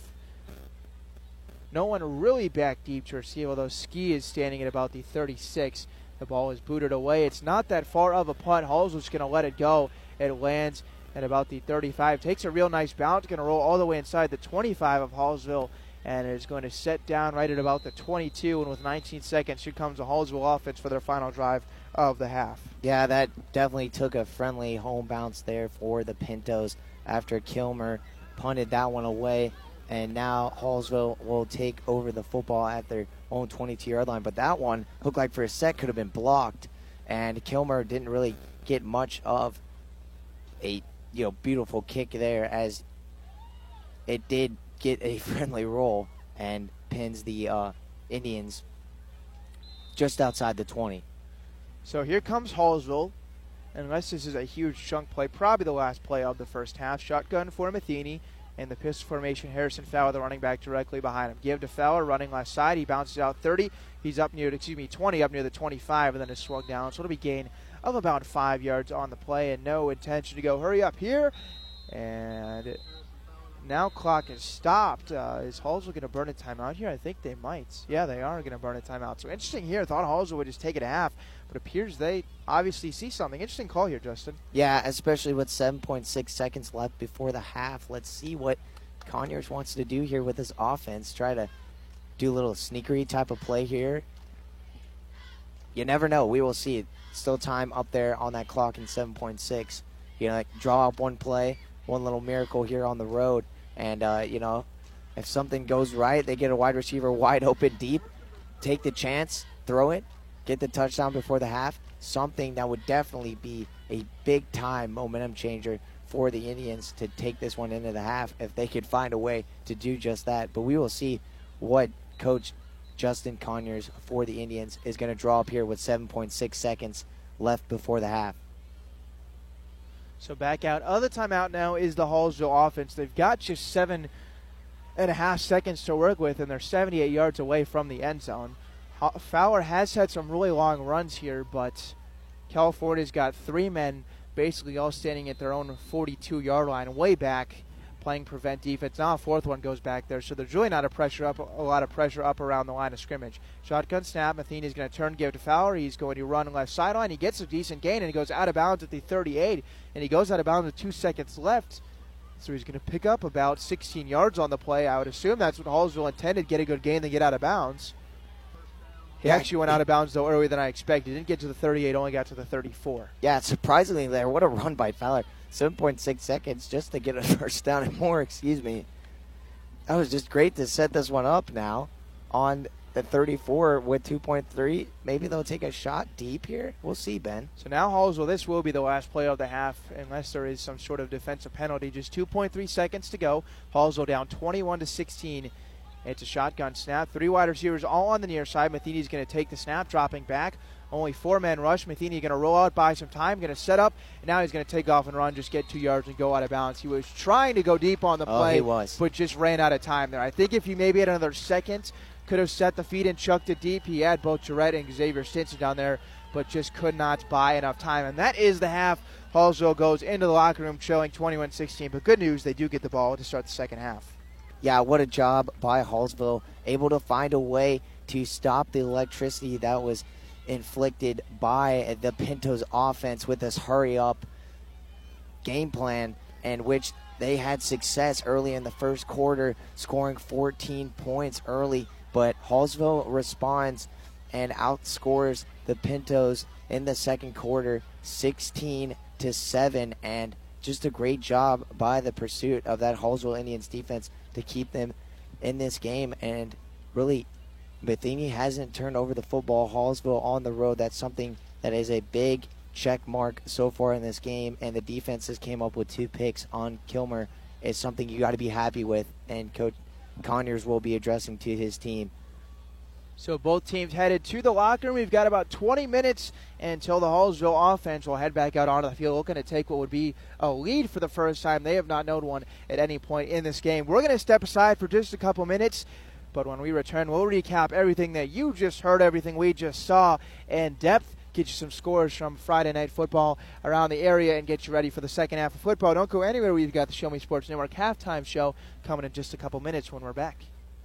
No one really back deep to receive, although Ski is standing at about the 36. The ball is booted away. It's not that far of a punt. Hallsville's going to let it go. It lands at about the 35. Takes a real nice bounce. Going to roll all the way inside the 25 of Hallsville and is going to set down right at about the 22. And with 19 seconds, here comes the Hallsville offense for their final drive of the half. Yeah, that definitely took a friendly home bounce there for the Pintos after Kilmer punted that one away. And now Hallsville will take over the football at their own 22 yard line. But that one looked like for a sec could have been blocked. And Kilmer didn't really get much of a you know beautiful kick there as it did get a [laughs] friendly roll and pins the uh, Indians just outside the 20. So here comes Hallsville. Unless this is a huge chunk play, probably the last play of the first half. Shotgun for Matheny. In the pistol formation, Harrison Fowler, the running back, directly behind him. Give to Fowler, running left side. He bounces out 30. He's up near, excuse me, 20, up near the 25, and then is swung down. So it'll be gain of about five yards on the play, and no intention to go hurry up here. And now clock is stopped. Uh, is Hallsville going to burn a timeout here? I think they might. Yeah, they are going to burn a timeout. So interesting here. Thought Hallsville would just take it a half, but appears they obviously see something. Interesting call here, Justin. Yeah, especially with 7.6 seconds left before the half. Let's see what Conyers wants to do here with his offense. Try to do a little sneakery type of play here. You never know. We will see. Still time up there on that clock in 7.6. You know, like draw up one play, one little miracle here on the road and, uh, you know, if something goes right, they get a wide receiver wide open deep, take the chance, throw it, get the touchdown before the half. Something that would definitely be a big time momentum changer for the Indians to take this one into the half if they could find a way to do just that. But we will see what Coach Justin Conyers for the Indians is going to draw up here with 7.6 seconds left before the half. So back out. Other timeout now is the Hallsville offense. They've got just seven and a half seconds to work with, and they're 78 yards away from the end zone. Fowler has had some really long runs here, but California's got three men basically all standing at their own 42 yard line, way back playing prevent defense. Now a fourth one goes back there, so there's really not a pressure up a lot of pressure up around the line of scrimmage. Shotgun snap. Matheny's going to turn, give it to Fowler. He's going to run left sideline. He gets a decent gain and he goes out of bounds at the 38, and he goes out of bounds with two seconds left. So he's going to pick up about 16 yards on the play. I would assume that's what Hallsville intended: get a good gain, then get out of bounds. He actually went out of bounds though earlier than I expected. He didn't get to the 38, only got to the 34. Yeah, surprisingly there. What a run by Fowler. 7.6 seconds just to get a [laughs] first down and more, excuse me. That was just great to set this one up now on the 34 with 2.3. Maybe they'll take a shot deep here. We'll see, Ben. So now Hallsville, this will be the last play of the half, unless there is some sort of defensive penalty. Just 2.3 seconds to go. Hallsville down 21 to 16. It's a shotgun snap. Three wide receivers all on the near side. Matheny's going to take the snap, dropping back. Only four men rush. Matheny going to roll out, buy some time, going to set up, and now he's going to take off and run, just get two yards and go out of bounds. He was trying to go deep on the play, oh, he was. but just ran out of time there. I think if he maybe had another second, could have set the feet and chucked it deep. He had both Jarrett and Xavier Stinson down there, but just could not buy enough time. And that is the half. Hallsville goes into the locker room showing 21 16. But good news, they do get the ball to start the second half. Yeah, what a job by Hallsville. Able to find a way to stop the electricity that was inflicted by the Pintos offense with this hurry up game plan, in which they had success early in the first quarter, scoring 14 points early. But Hallsville responds and outscores the Pintos in the second quarter, 16 to seven, and just a great job by the pursuit of that Hallsville Indians defense to keep them in this game and really Matheny hasn't turned over the football. Hallsville on the road. That's something that is a big check mark so far in this game. And the defenses came up with two picks on Kilmer. Is something you got to be happy with. And Coach Conyers will be addressing to his team. So both teams headed to the locker room. We've got about 20 minutes until the Hallsville offense will head back out onto the field, looking to take what would be a lead for the first time. They have not known one at any point in this game. We're going to step aside for just a couple minutes. But when we return, we'll recap everything that you just heard, everything we just saw in depth, get you some scores from Friday night football around the area, and get you ready for the second half of football. Don't go anywhere. We've got the Show Me Sports Network halftime show coming in just a couple minutes when we're back.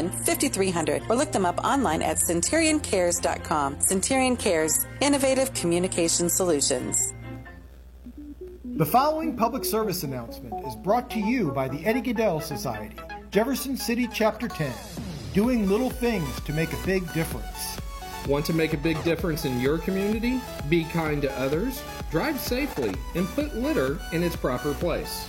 5300 or look them up online at centurioncares.com. Centurion Cares, innovative communication solutions. The following public service announcement is brought to you by the Eddie Gaedel Society, Jefferson City Chapter 10, doing little things to make a big difference. Want to make a big difference in your community? Be kind to others, drive safely, and put litter in its proper place.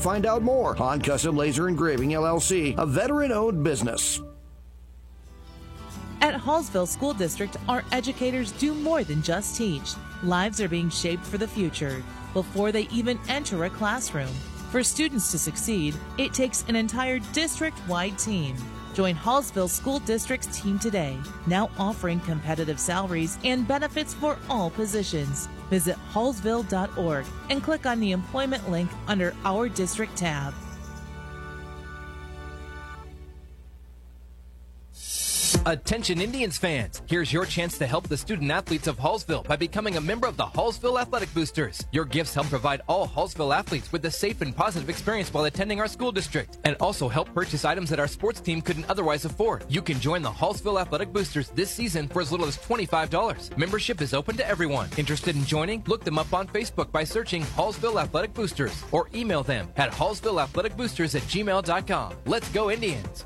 find out more. Han Custom Laser Engraving LLC, a veteran owned business. At Hallsville School District, our educators do more than just teach. Lives are being shaped for the future before they even enter a classroom. For students to succeed, it takes an entire district wide team. Join Hallsville School District's team today, now offering competitive salaries and benefits for all positions. Visit hallsville.org and click on the employment link under Our District tab. Attention Indians fans, here's your chance to help the student athletes of Hallsville by becoming a member of the Hallsville Athletic Boosters. Your gifts help provide all Hallsville athletes with a safe and positive experience while attending our school district and also help purchase items that our sports team couldn't otherwise afford. You can join the Hallsville Athletic Boosters this season for as little as $25. Membership is open to everyone. Interested in joining? Look them up on Facebook by searching Hallsville Athletic Boosters or email them at hallsvilleathleticboosters at gmail.com. Let's go Indians!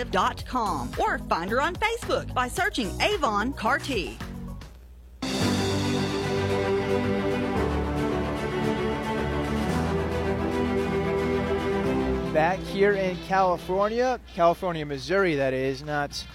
avoncarty.com or find her on Facebook by searching Avon Carty. Back here in California, California, Missouri, that is, not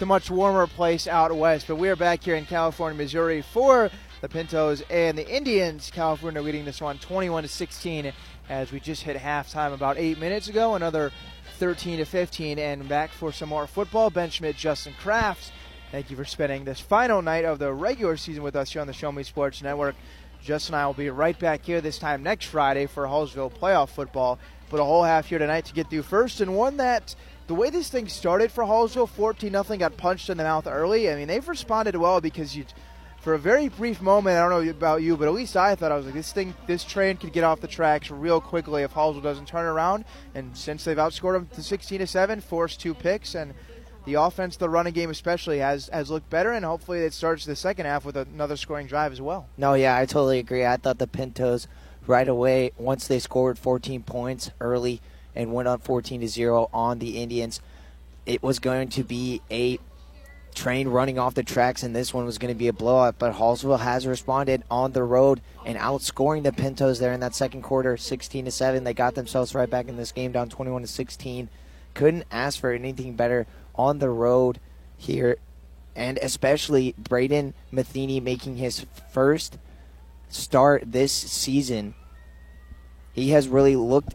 the much warmer place out west, but we're back here in California, Missouri for the Pintos and the Indians. California leading this one 21 to 16 as we just hit halftime about eight minutes ago. Another 13 to 15, and back for some more football. Ben Schmidt, Justin Crafts. Thank you for spending this final night of the regular season with us here on the Show Me Sports Network. Justin and I will be right back here this time next Friday for Hallsville playoff football. But a whole half here tonight to get through first, and one that the way this thing started for Hallsville, 14 nothing, got punched in the mouth early. I mean, they've responded well because you for a very brief moment, I don't know about you, but at least I thought I was like, this thing, this train could get off the tracks real quickly if Hallsville doesn't turn around. And since they've outscored them to 16 to seven, forced two picks, and the offense, the running game especially, has has looked better, and hopefully it starts the second half with another scoring drive as well. No, yeah, I totally agree. I thought the Pintos right away once they scored 14 points early and went on 14 to zero on the Indians, it was going to be a train running off the tracks, and this one was going to be a blowout. But Hallsville has responded on the road and outscoring the Pintos there in that second quarter, 16 to seven. They got themselves right back in this game, down 21 to 16. Couldn't ask for anything better on the road here, and especially Braden Matheny making his first start this season. He has really looked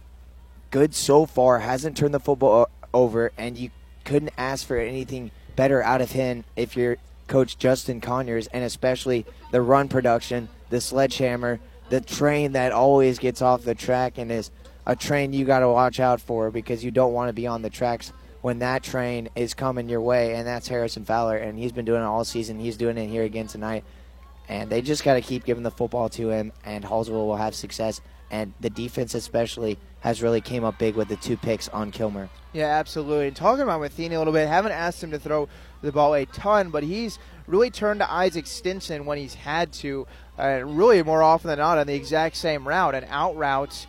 good so far. Hasn't turned the football over, and you couldn't ask for anything better out of him if you're coach Justin Conyers, and especially the run production, the sledgehammer, the train that always gets off the track and is a train you got to watch out for because you don't want to be on the tracks when that train is coming your way, and that's Harrison Fowler, and he's been doing it all season. He's doing it here again tonight, and they just got to keep giving the football to him, and Hallsville will have success. And the defense, especially, has really came up big with the two picks on Kilmer. Yeah, absolutely. And talking about Matheny a little bit, haven't asked him to throw the ball a ton, but he's really turned to Isaac Stinson when he's had to, uh, really more often than not on the exact same route, an out route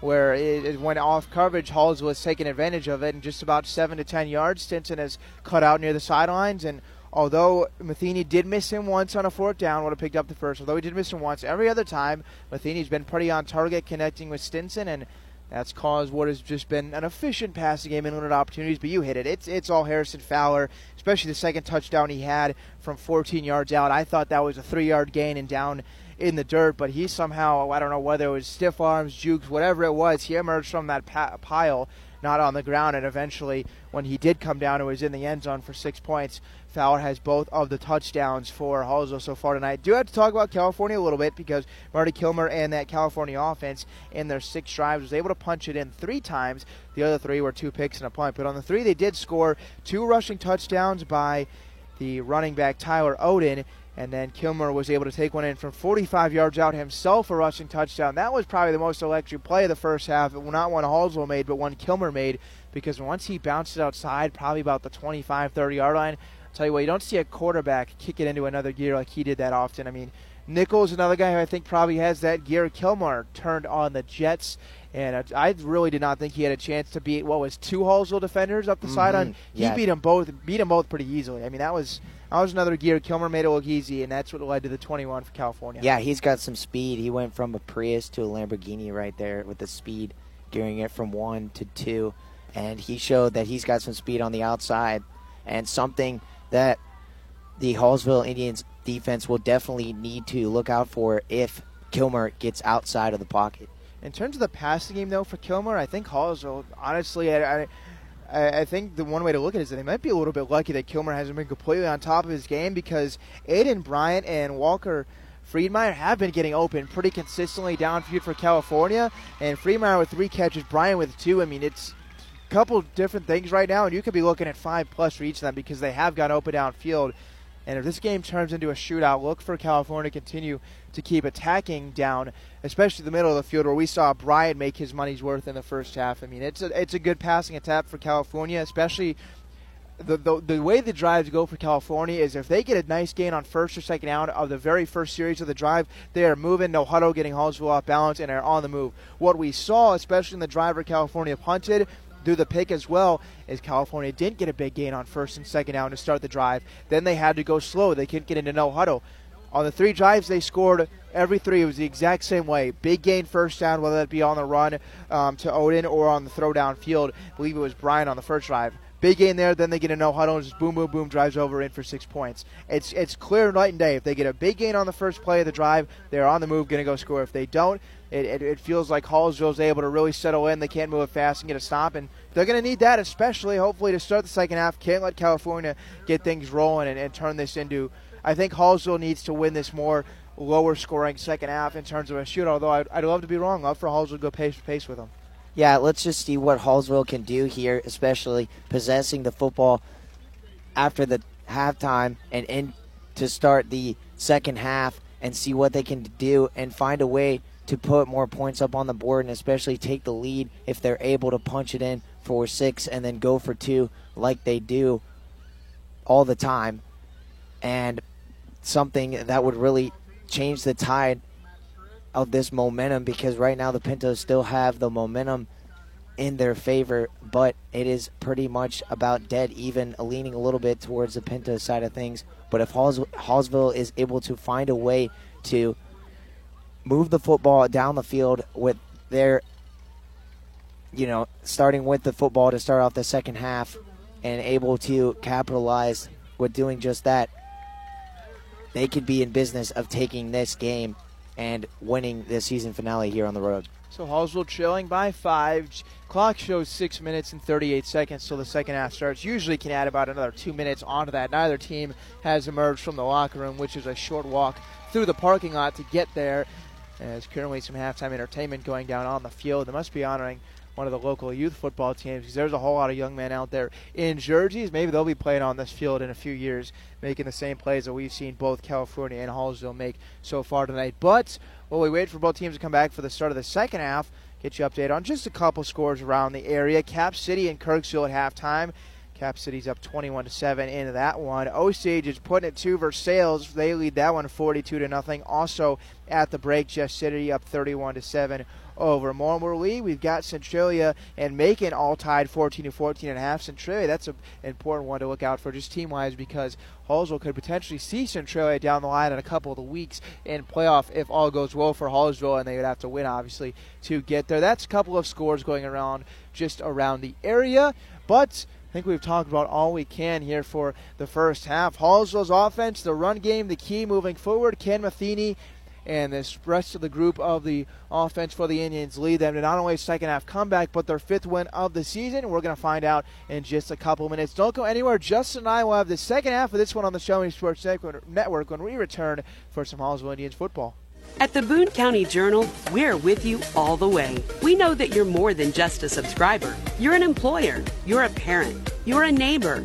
where it, went off coverage. Halls was taking advantage of it, and just about seven to ten yards, Stinson has cut out near the sidelines. And although Matheny did miss him once on a fourth down, would have picked up the first. Although he did miss him once, every other time Matheny's been pretty on target, connecting with Stinson and that's caused what has just been an efficient passing game and limited opportunities. But you hit it. It's it's all Harrison Fowler, especially the second touchdown he had from 14 yards out. I thought that was a three-yard gain and down in the dirt, but he somehow I don't know whether it was stiff arms, jukes, whatever it was. He emerged from that pa- pile, not on the ground, and eventually when he did come down, it was in the end zone for six points. Fowler has both of the touchdowns for Hallsville so far tonight. Do have to talk about California a little bit because Marty Kilmer and that California offense in their six drives was able to punch it in three times. The other three were two picks and a punt. But on the three, they did score two rushing touchdowns by the running back Tyler Odin. And then Kilmer was able to take one in from 45 yards out himself, a rushing touchdown. That was probably the most electric play of the first half. Not one Hallsville made, but one Kilmer made because once he bounced it outside, probably about the 25, 30 yard line, tell you what, you don't see a quarterback kick it into another gear like he did that often. I mean, Nichols, another guy who I think probably has that gear. Kilmer turned on the Jets, and I really did not think he had a chance to beat what was two Hallsville defenders up the mm-hmm. sideline. He yeah. beat them both, beat them both pretty easily. I mean, that was that was another gear. Kilmer made it look easy, and that's what led to the 21 for California. Yeah, he's got some speed. He went from a Prius to a Lamborghini right there with the speed, gearing it from one to two, and he showed that he's got some speed on the outside, and something that the Hallsville Indians defense will definitely need to look out for if Kilmer gets outside of the pocket. In terms of the passing game, though, for Kilmer, I think Hallsville, honestly, I, I, I think the one way to look at it is that they might be a little bit lucky that Kilmer hasn't been completely on top of his game because Aiden Bryant and Walker Friedmeyer have been getting open pretty consistently downfield for California, and Friedmeyer with three catches, Bryant with two. I mean, it's couple different things right now, and you could be looking at five plus for each of them because they have gone open downfield. And if this game turns into a shootout, look for California to continue to keep attacking down, especially the middle of the field where we saw Bryant make his money's worth in the first half. I mean, it's a it's a good passing attack for California, especially the, the, the way the drives go for California is if they get a nice gain on first or second out of the very first series of the drive, they are moving, no huddle, getting Hallsville off balance, and are on the move. What we saw, especially in the drive where California punted, do the pick as well as California didn't get a big gain on first and second down to start the drive. Then they had to go slow. They couldn't get into no huddle. On the three drives they scored, every three it was the exact same way. Big gain first down, whether that be on the run um, to Odin or on the throw down field. I believe it was Bryant on the first drive. Big gain there, then they get a no huddle and just boom, boom, boom, drives over in for six points. It's it's clear night and day. If they get a big gain on the first play of the drive, they're on the move, going to go score. If they don't, it, it, it feels like Hallsville's able to really settle in. They can't move it fast and get a stop, and they're going to need that, especially hopefully to start the second half. Can't let California get things rolling and, and turn this into. I think Hallsville needs to win this more lower scoring second half in terms of a shootout. Although I'd, I'd love to be wrong. Love for Hallsville to go pace pace with them. Yeah, let's just see what Hallsville can do here, especially possessing the football after the halftime and in to start the second half and see what they can do and find a way to put more points up on the board and especially take the lead if they're able to punch it in for six and then go for two like they do all the time. And something that would really change the tide of this momentum because right now the Pintos still have the momentum in their favor, but it is pretty much about dead even, leaning a little bit towards the Pinta side of things. But if Halls- Hallsville is able to find a way to move the football down the field with their, you know, starting with the football to start off the second half and able to capitalize with doing just that, they could be in business of taking this game and winning the season finale here on the road. So Hallsville trailing by five. Clock shows six minutes and 38 seconds till the second half starts. Usually can add about another two minutes onto that. Neither team has emerged from the locker room, which is a short walk through the parking lot to get there. There's currently some halftime entertainment going down on the field. They must be honoring one of the local youth football teams because there's a whole lot of young men out there in jerseys. Maybe they'll be playing on this field in a few years, making the same plays that we've seen both California and Hallsville make so far tonight. But while we wait for both teams to come back for the start of the second half, get you updated on just a couple scores around the area. Cap City and Kirksville at halftime. Cap City's up 21 to 7 into that one. Osage is putting it to Versailles. They lead that one 42 to nothing. Also at the break, Jeff City up 31 to 7 over Montmorency. We've got Centralia and Macon all tied 14 to 14 and a half. Centralia, that's an important one to look out for just team wise because Hallsville could potentially see Centralia down the line in a couple of the weeks in playoff if all goes well for Hallsville and they would have to win obviously to get there. That's a couple of scores going around just around the area, but think we've talked about all we can here for the first half. Hallsville's offense, the run game, the key moving forward. Ken Matheny and this rest of the group of the offense for the Indians lead them to not only a second half comeback, but their fifth win of the season. We're going to find out in just a couple minutes. Don't go anywhere. Justin and I will have the second half of this one on the Show Me Sports Network when we return for some Hallsville Indians football. At the Boone County Journal, we're with you all the way. We know that you're more than just a subscriber. You're an employer, you're a parent, you're a neighbor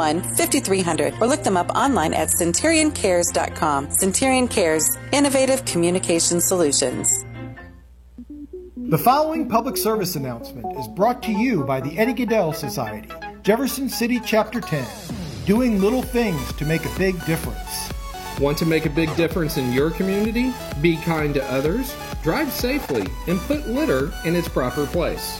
5300 or look them up online at centurioncares.com. Centurion Cares, innovative communication solutions. The following public service announcement is brought to you by the Eddie Gaedel Society, Jefferson City Chapter 10, doing little things to make a big difference. Want to make a big difference in your community? Be kind to others, drive safely, and put litter in its proper place.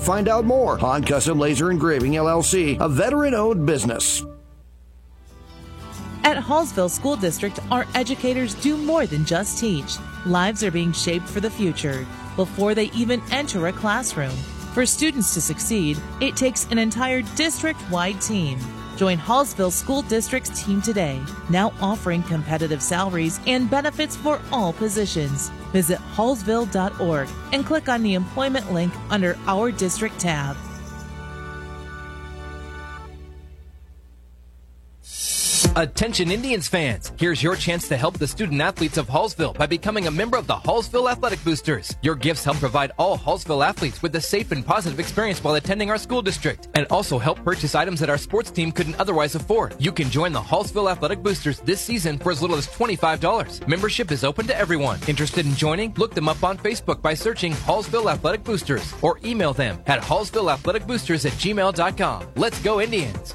find out more. Han Custom Laser Engraving LLC, a veteran owned business. At Hallsville School District, our educators do more than just teach. Lives are being shaped for the future before they even enter a classroom. For students to succeed, it takes an entire district wide team. Join Hallsville School District's team today, now offering competitive salaries and benefits for all positions. Visit hallsville.org and click on the employment link under Our District tab. Attention Indians fans, here's your chance to help the student athletes of Hallsville by becoming a member of the Hallsville Athletic Boosters. Your gifts help provide all Hallsville athletes with a safe and positive experience while attending our school district, and also help purchase items that our sports team couldn't otherwise afford. You can join the Hallsville Athletic Boosters this season for as little as $25. Membership is open to everyone. Interested in joining? Look them up on Facebook by searching Hallsville Athletic Boosters or email them at hallsvilleathleticboosters at gmail.com. Let's go Indians!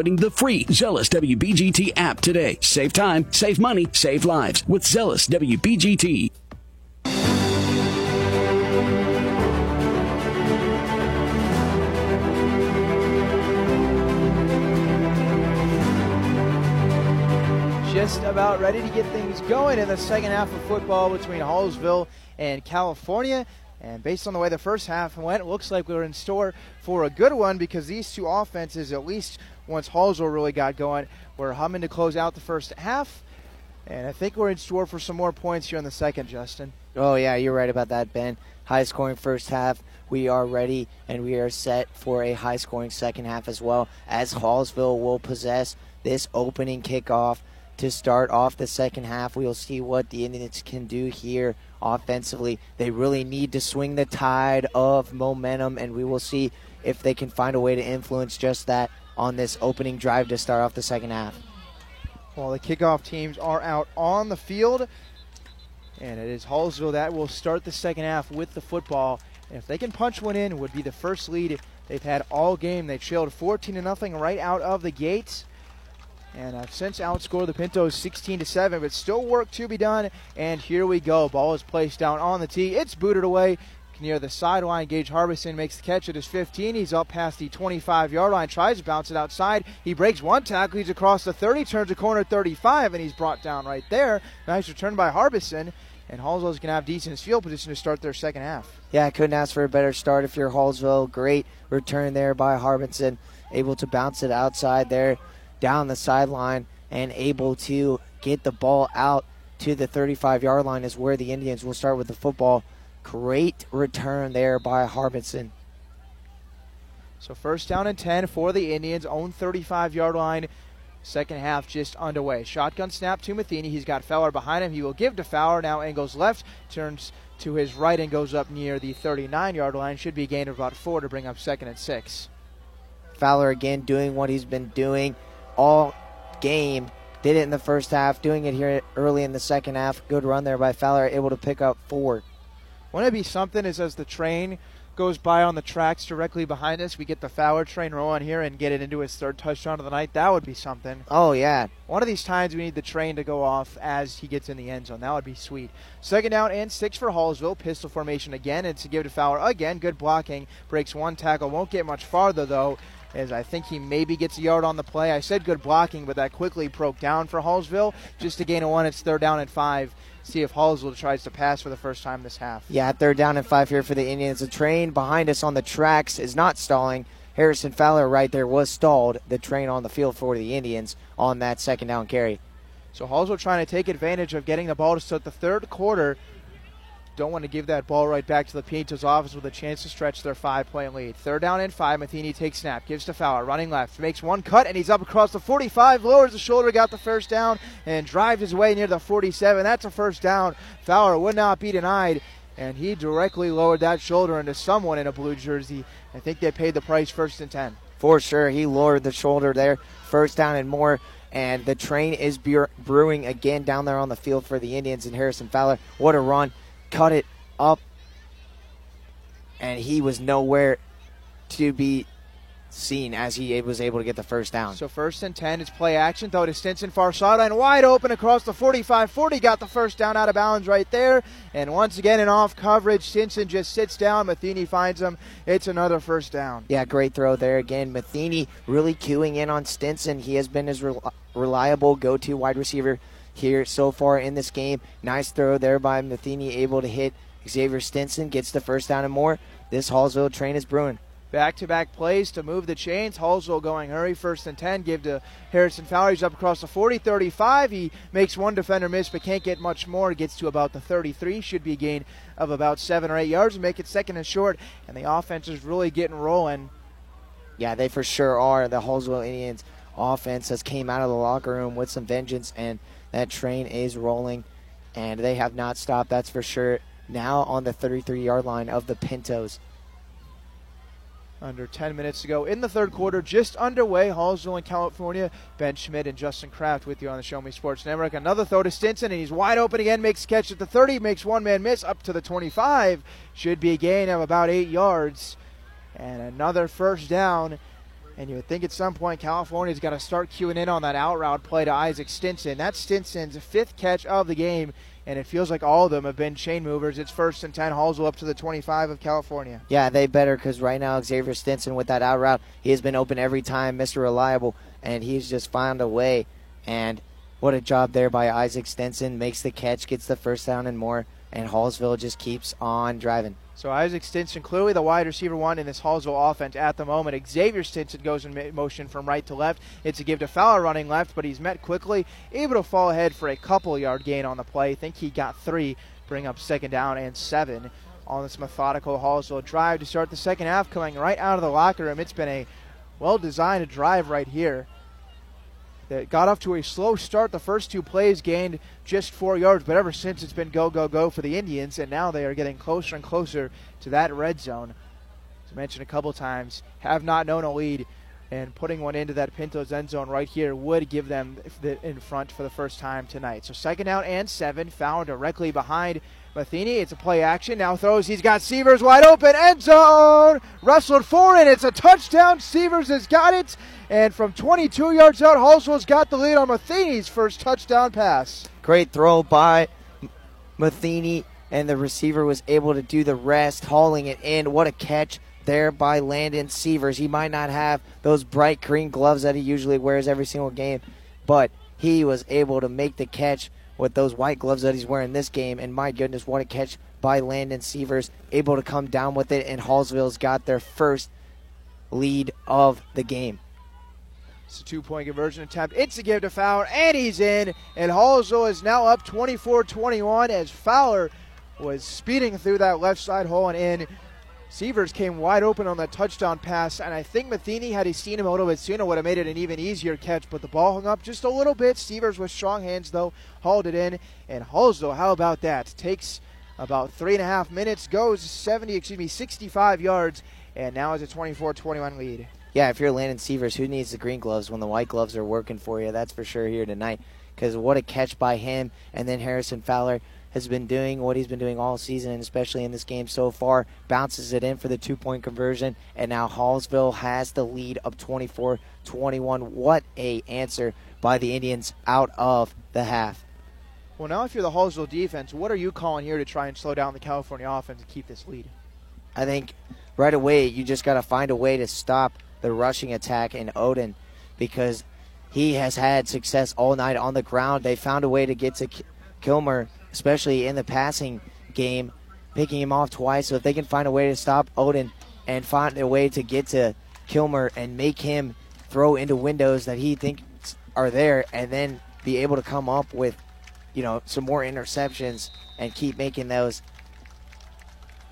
the free Zealous WBGT app today. Save time, save money, save lives with Zealous WBGT. Just about ready to get things going in the second half of football between Hallsville and California. And based on the way the first half went, it looks like we are in store for a good one because these two offenses, at least once Hallsville really got going, We're humming to close out the first half. And I think we're in store for some more points here in the second, Justin. Oh, yeah, you're right about that, Ben. High scoring first half. We are ready and we are set for a high scoring second half as well, as Hallsville will possess this opening kickoff to start off the second half. We'll see what the Indians can do here offensively. They really need to swing the tide of momentum, and we will see if they can find a way to influence just that on this opening drive to start off the second half. Well, the kickoff teams are out on the field, and it is Hallsville that will start the second half with the football. And if they can punch one in, would be the first lead they've had all game. They trailed 14 to nothing right out of the gates and have since outscored the Pintos 16 to 7, but still work to be done. And here we go. Ball is placed down on the tee. It's booted away near the sideline. Gage Harbison makes the catch at his 15. He's up past the 25 yard line, tries to bounce it outside. He breaks one tackle. He's across the 30, turns a corner 35, and he's brought down right there. Nice return by Harbison. And Hallsville's going to have decent field position to start their second half. Yeah, I couldn't ask for a better start if you're Hallsville. Great return there by Harbison, able to bounce it outside there down the sideline and able to get the ball out to the 35 yard line is where the Indians will start with the football. Great return there by Harbison. So first down and 10 for the Indians, own 35 yard line. Second half just underway. Shotgun snap to Matheny. He's got Fowler behind him. He will give to Fowler. Now angles left, turns to his right and goes up near the 39 yard line. Should be a gain of about four to bring up second and six. Fowler again doing what he's been doing all game. Did it in the first half, doing it here early in the second half. Good run there by Fowler, able to pick up four. Wouldn't it be something is as the train goes by on the tracks directly behind us, we get the Fowler train rolling here and get it into his third touchdown of the night? That would be something. Oh, yeah. One of these times we need the train to go off as he gets in the end zone. That would be sweet. Second down and six for Hallsville. Pistol formation again, and to give to Fowler again. Good blocking. Breaks one tackle. Won't get much farther, though as I think he maybe gets a yard on the play. I said good blocking, but that quickly broke down for Hallsville. Just to gain a one, it's third down and five. See if Hallsville tries to pass for the first time this half. Yeah, third down and five here for the Indians. The train behind us on the tracks is not stalling. Harrison Fowler right there was stalled. The train on the field for the Indians on that second down carry. So Hallsville trying to take advantage of getting the ball to start the third quarter don't want to give that ball right back to the Pintos office with a chance to stretch their five-point lead. Third down and five. Matheny takes snap, gives to Fowler, running left, makes one cut, and he's up across the 45, lowers the shoulder, got the first down, and drives his way near the 47. That's a first down. Fowler would not be denied, and he directly lowered that shoulder into someone in a blue jersey. I think they paid the price first and 10. For sure, he lowered the shoulder there. First down and more and the train is brewing again down there on the field for the Indians and Harrison Fowler. What a run! Cut it up, and he was nowhere to be seen as he was able to get the first down. So first and 10, it's play action. Throw to Stinson, far sideline, wide open across the 45-40. Got the first down out of bounds right there. And once again, in off coverage, Stinson just sits down. Matheny finds him. It's another first down. Yeah, great throw there again. Matheny really queuing in on Stinson. He has been his reliable go-to wide receiver here so far in this game. Nice throw there by Matheny, able to hit Xavier Stinson. Gets the first down and more. This Hallsville train is brewing. Back to back plays to move the chains. Hallsville going hurry. First and 10. Give to Harrison Fowler. He's up across the 40 35. He makes one defender miss, but can't get much more. Gets to about the 33. Should be a gain of about seven or eight yards. Make it second and short. And the offense is really getting rolling. Yeah, they for sure are. The Hallsville Indians offense has came out of the locker room with some vengeance, and that train is rolling. And they have not stopped, that's for sure. Now on the 33 yard line of the Pintos under 10 minutes to go in the third quarter, just underway. Hallsville in California. Ben Schmidt and Justin Kraft with you on the Show Me Sports Network. Another throw to Stinson, and he's wide open again. Makes catch at the 30, makes one man miss up to the 25. Should be a gain of about eight yards. And another first down. And you would think at some point California's got to start queuing in on that out route play to Isaac Stinson. That's Stinson's fifth catch of the game and it feels like all of them have been chain movers. It's first and 10. Hallsville up to the 25 of California. Yeah, they better because right now Xavier Stinson with that out route, he has been open every time, Mr. Reliable, and he's just found a way. And what a job there by Isaac Stinson. Makes the catch, gets the first down and more, and Hallsville just keeps on driving. So Isaac Stinson, clearly the wide receiver one in this Hallsville offense at the moment. Xavier Stinson goes in motion from right to left. It's a give to Fowler running left, but he's met quickly, able to fall ahead for a couple yard gain on the play. I think he got three, bring up second down and seven on this methodical Hallsville drive to start the second half, coming right out of the locker room. It's been a well designed drive right here that got off to a slow start. The first two plays gained just four yards, but ever since it's been go, go, go for the Indians, and now they are getting closer and closer to that red zone. As I mentioned a couple times, have not known a lead, and putting one into that Pintos end zone right here would give them the, in front for the first time tonight. So second out and seven, found directly behind Matheny. It's a play action. Now throws. He's got Severs wide open. End zone. Wrestled for it. It's a touchdown. Severs has got it. And from 22 yards out, Hallsville's got the lead on Matheny's first touchdown pass. Great throw by Matheny, and the receiver was able to do the rest, hauling it in. What a catch there by Landon Severs. He might not have those bright green gloves that he usually wears every single game, but he was able to make the catch with those white gloves that he's wearing this game. And my goodness, what a catch by Landon Severs, able to come down with it, and Hallsville's got their first lead of the game. It's a two point conversion attempt. It's a give to Fowler, and he's in. And Hallsville is now up 24 21 as Fowler was speeding through that left side hole and in. Severs came wide open on that touchdown pass, and I think Matheny, had he seen him a little bit sooner, would have made it an even easier catch, but the ball hung up just a little bit. Severs with strong hands, though, hauled it in. And Hallsville, how about that? Takes about three and a half minutes, goes 70, excuse me, 65 yards, and now has a 24 21 lead yeah, if you're Landon Severs, who needs the green gloves when the white gloves are working for you? That's for sure here tonight. Because what a catch by him. And then Harrison Fowler has been doing what he's been doing all season, and especially in this game so far. Bounces it in for the two point conversion. And now Hallsville has the lead of 24 21. What a answer by the Indians out of the half. Well, now if you're the Hallsville defense, what are you calling here to try and slow down the California offense and keep this lead? I think right away you just got to find a way to stop the rushing attack in Odin because he has had success all night on the ground. They found a way to get to Kilmer, especially in the passing game, picking him off twice. So if they can find a way to stop Odin and find a way to get to Kilmer and make him throw into windows that he thinks are there, and then be able to come up with, you know, some more interceptions and keep making those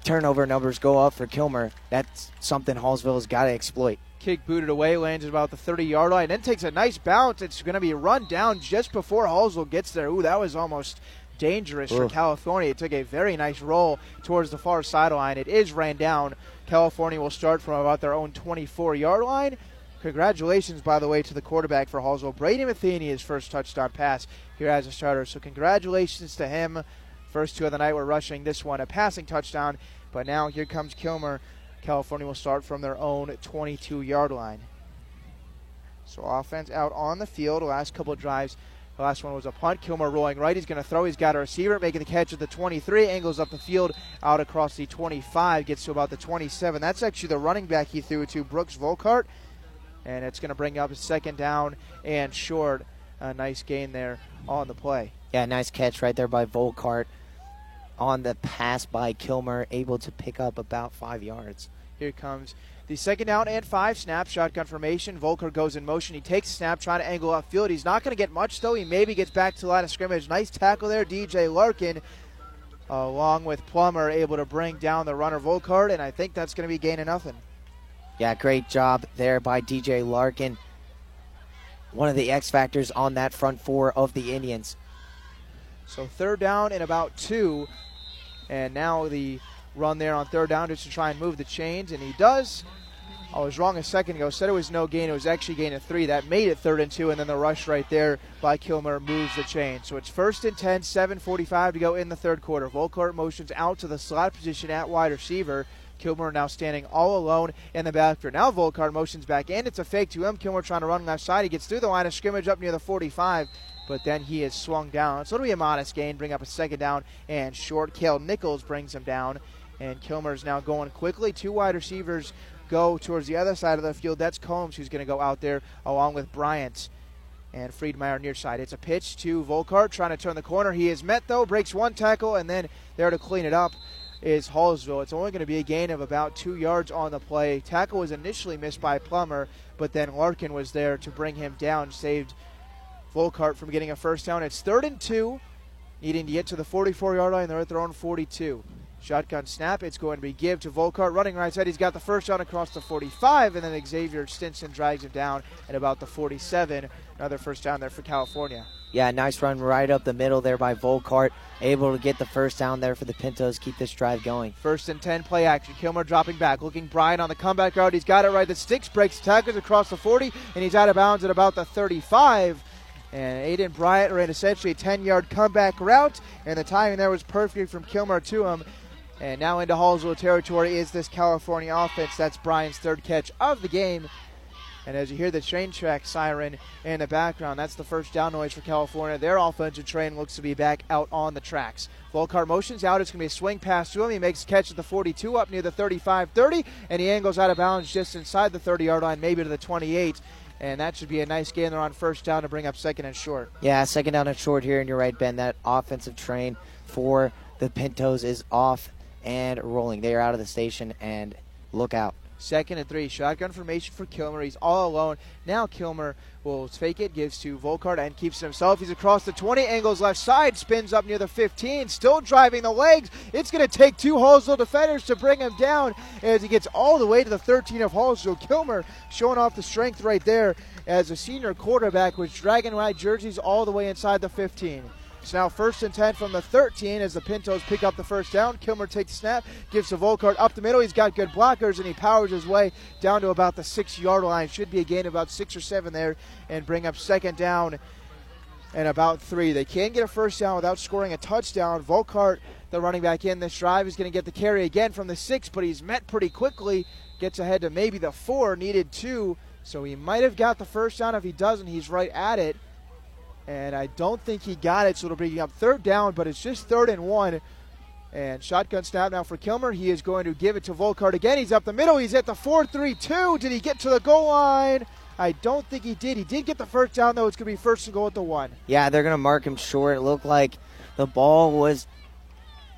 turnover numbers go up for Kilmer, that's something Hallsville has got to exploit. Kick booted away, lands at about the 30 yard line, then takes a nice bounce. It's going to be run down just before Hallsville gets there. Ooh, that was almost dangerous for California. It took a very nice roll towards the far sideline. It is ran down. California will start from about their own 24 yard line. Congratulations, by the way, to the quarterback for Hallsville, Brady Matheny, his first touchdown pass here as a starter. So, congratulations to him. First two of the night were rushing. This one, a passing touchdown. But now here comes Kilmer. California will start from their own 22 yard line. So, offense out on the field. Last couple of drives. The last one was a punt. Kilmer rolling right. He's going to throw. He's got a receiver making the catch at the 23. Angles up the field out across the 25. Gets to about the 27. That's actually the running back he threw to Brooks Volkart and it's going to bring up a second down and short. A nice gain there on the play. Yeah, nice catch right there by Volkart on the pass by Kilmer, able to pick up about five yards. Here comes the second down and five snap shotgun formation. Volkart goes in motion. He takes a snap, trying to angle upfield. He's not going to get much though. He maybe gets back to the line of scrimmage. Nice tackle there, DJ Larkin, along with Plummer, able to bring down the runner Volkart, and I think that's going to be gain of nothing. Yeah, great job there by DJ Larkin. One of the X factors on that front four of the Indians. So third down and about two. And now the run there on third down just to try and move the chains, and he does. I was wrong a second ago. Said it was no gain. It was actually gain of three. That made it third and two, and then the rush right there by Kilmer moves the chain. So it's first and 10, 7.45 to go in the third quarter. Volkart motions out to the slot position at wide receiver. Kilmer now standing all alone in the backfield. Now Volkart motions back, and it's a fake to him. Kilmer trying to run left side. He gets through the line of scrimmage up near the 45, but then he is swung down. So it'll be a modest gain, bring up a second down and short. Kale Nichols brings him down, and Kilmer's now going quickly. Two wide receivers go towards the other side of the field. That's Combs who's going to go out there along with Bryant and Friedmeyer near side. It's a pitch to Volkart trying to turn the corner. He is met though, breaks one tackle, and then there to clean it up is Hallsville. It's only going to be a gain of about two yards on the play. Tackle was initially missed by Plummer, but then Larkin was there to bring him down, saved Volkart from getting a first down. It's third and two, needing to get to the 44 yard line. They're at their own 42. Shotgun snap. It's going to be give to Volkart running right side. He's got the first down across the 45, and then Xavier Stinson drags him down at about the 47. Another first down there for California. Yeah, nice run right up the middle there by Volkart. Able to get the first down there for the Pintos. Keep this drive going. First and 10 play action. Kilmer dropping back. Looking Bryant on the comeback route. He's got it right. The sticks breaks tackles across the 40, and he's out of bounds at about the 35. And Aiden Bryant ran essentially a 10 yard comeback route, and the timing there was perfect from Kilmer to him. And now into Hallsville territory is this California offense. That's Bryant's third catch of the game. And as you hear the train track siren in the background, that's the first down noise for California. Their offensive train looks to be back out on the tracks. Volkart motions out. It's going to be a swing pass to him. He makes a catch at the 42 up near the 35 30, and he angles out of bounds just inside the 30 yard line, maybe to the 28 and that should be a nice gain there on first down to bring up second and short. Yeah, second down and short here, and you're right, Ben. That offensive train for the Pintos is off and rolling. They are out of the station, and look out. Second and three. Shotgun formation for Kilmer. He's all alone. Now Kilmer will fake it, gives to Volkart, and keeps himself. He's across the 20, angles left side, spins up near the 15, still driving the legs. It's going to take two Hallsville defenders to bring him down as he gets all the way to the 13 of Hallsville. Kilmer showing off the strength right there as a senior quarterback with dragon white jerseys all the way inside the 15. It's now first and 10 from the 13 as the Pintos pick up the first down. Kilmer takes the snap, gives to Volkart up the middle. He's got good blockers and he powers his way down to about the six yard line. Should be a gain about six or seven there and bring up second down and about three. They can get a first down without scoring a touchdown. Volkart, the running back in this drive, is going to get the carry again from the six, but he's met pretty quickly. Gets ahead to maybe the four, needed two. So he might have got the first down. If he doesn't, he's right at it and I don't think he got it, so it'll bring up third down, but it's just third and one. And shotgun snap now for Kilmer. He is going to give it to Volkart again. He's up the middle. He's at the 4 3 2. Did he get to the goal line? I don't think he did. He did get the first down, though. It's going to be first and goal at the one. Yeah, they're going to mark him short. It looked like the ball was.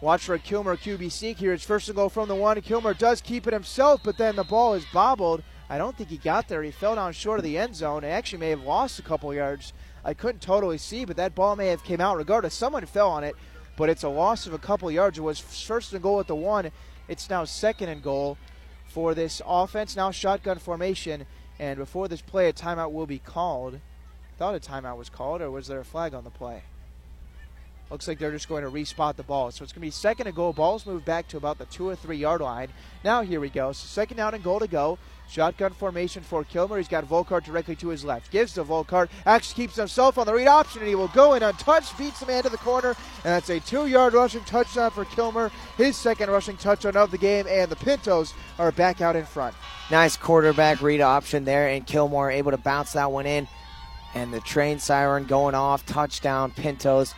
Watch for Kilmer QB sneak here. It's first and goal from the one. Kilmer does keep it himself, but then the ball is bobbled. I don't think he got there. He fell down short of the end zone. He actually may have lost a couple yards. I couldn't totally see, but that ball may have came out regardless. Someone fell on it, but it's a loss of a couple yards. It was first and goal at the one, It's now second and goal for this offense. Now shotgun formation, and before this play, a timeout will be called. Thought a timeout was called, or was there a flag on the play? Looks like they're just going to respot the ball. So it's going to be second and goal. Ball's moved back to about the two or three yard line. Now here we go. So second down and goal to go. Shotgun formation for Kilmer. He's got Volkart directly to his left. Gives to Volkart. Actually keeps himself on the read option, and he will go in untouched. Beats the man to the corner, and that's a two-yard rushing touchdown for Kilmer. His second rushing touchdown of the game, and the Pintos are back out in front. Nice quarterback read option there, and Kilmer able to bounce that one in. And the train siren going off. Touchdown, Pintos.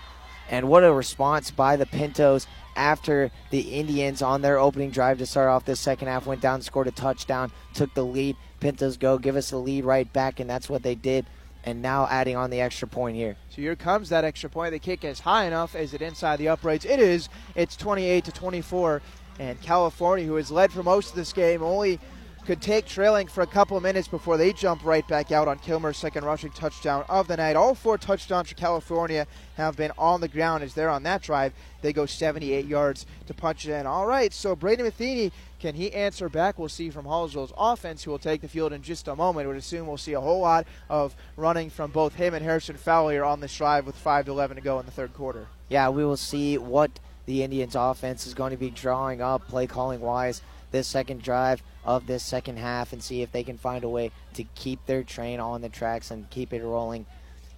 And what a response by the Pintos after the Indians on their opening drive to start off this second half went down, scored a touchdown, took the lead. Pintos go, give us the lead right back, and that's what they did. And now adding on the extra point here. So here comes that extra point. The kick is high enough. Is it inside the uprights? It is. It's 28 to 24. And California, who has led for most of this game, only could take trailing for a couple of minutes before they jump right back out on Kilmer's second rushing touchdown of the night. All four touchdowns for California have been on the ground as they're on that drive. They go 78 yards to punch it in. All right, so Braden Matheny, can he answer back? We'll see from Hallsville's offense, who will take the field in just a moment. Would assume we'll see a whole lot of running from both him and Harrison Fowler on this drive with 5 to 11 to go in the third quarter. Yeah, we will see what the Indians offense is going to be drawing up play calling wise this second drive of this second half and see if they can find a way to keep their train on the tracks and keep it rolling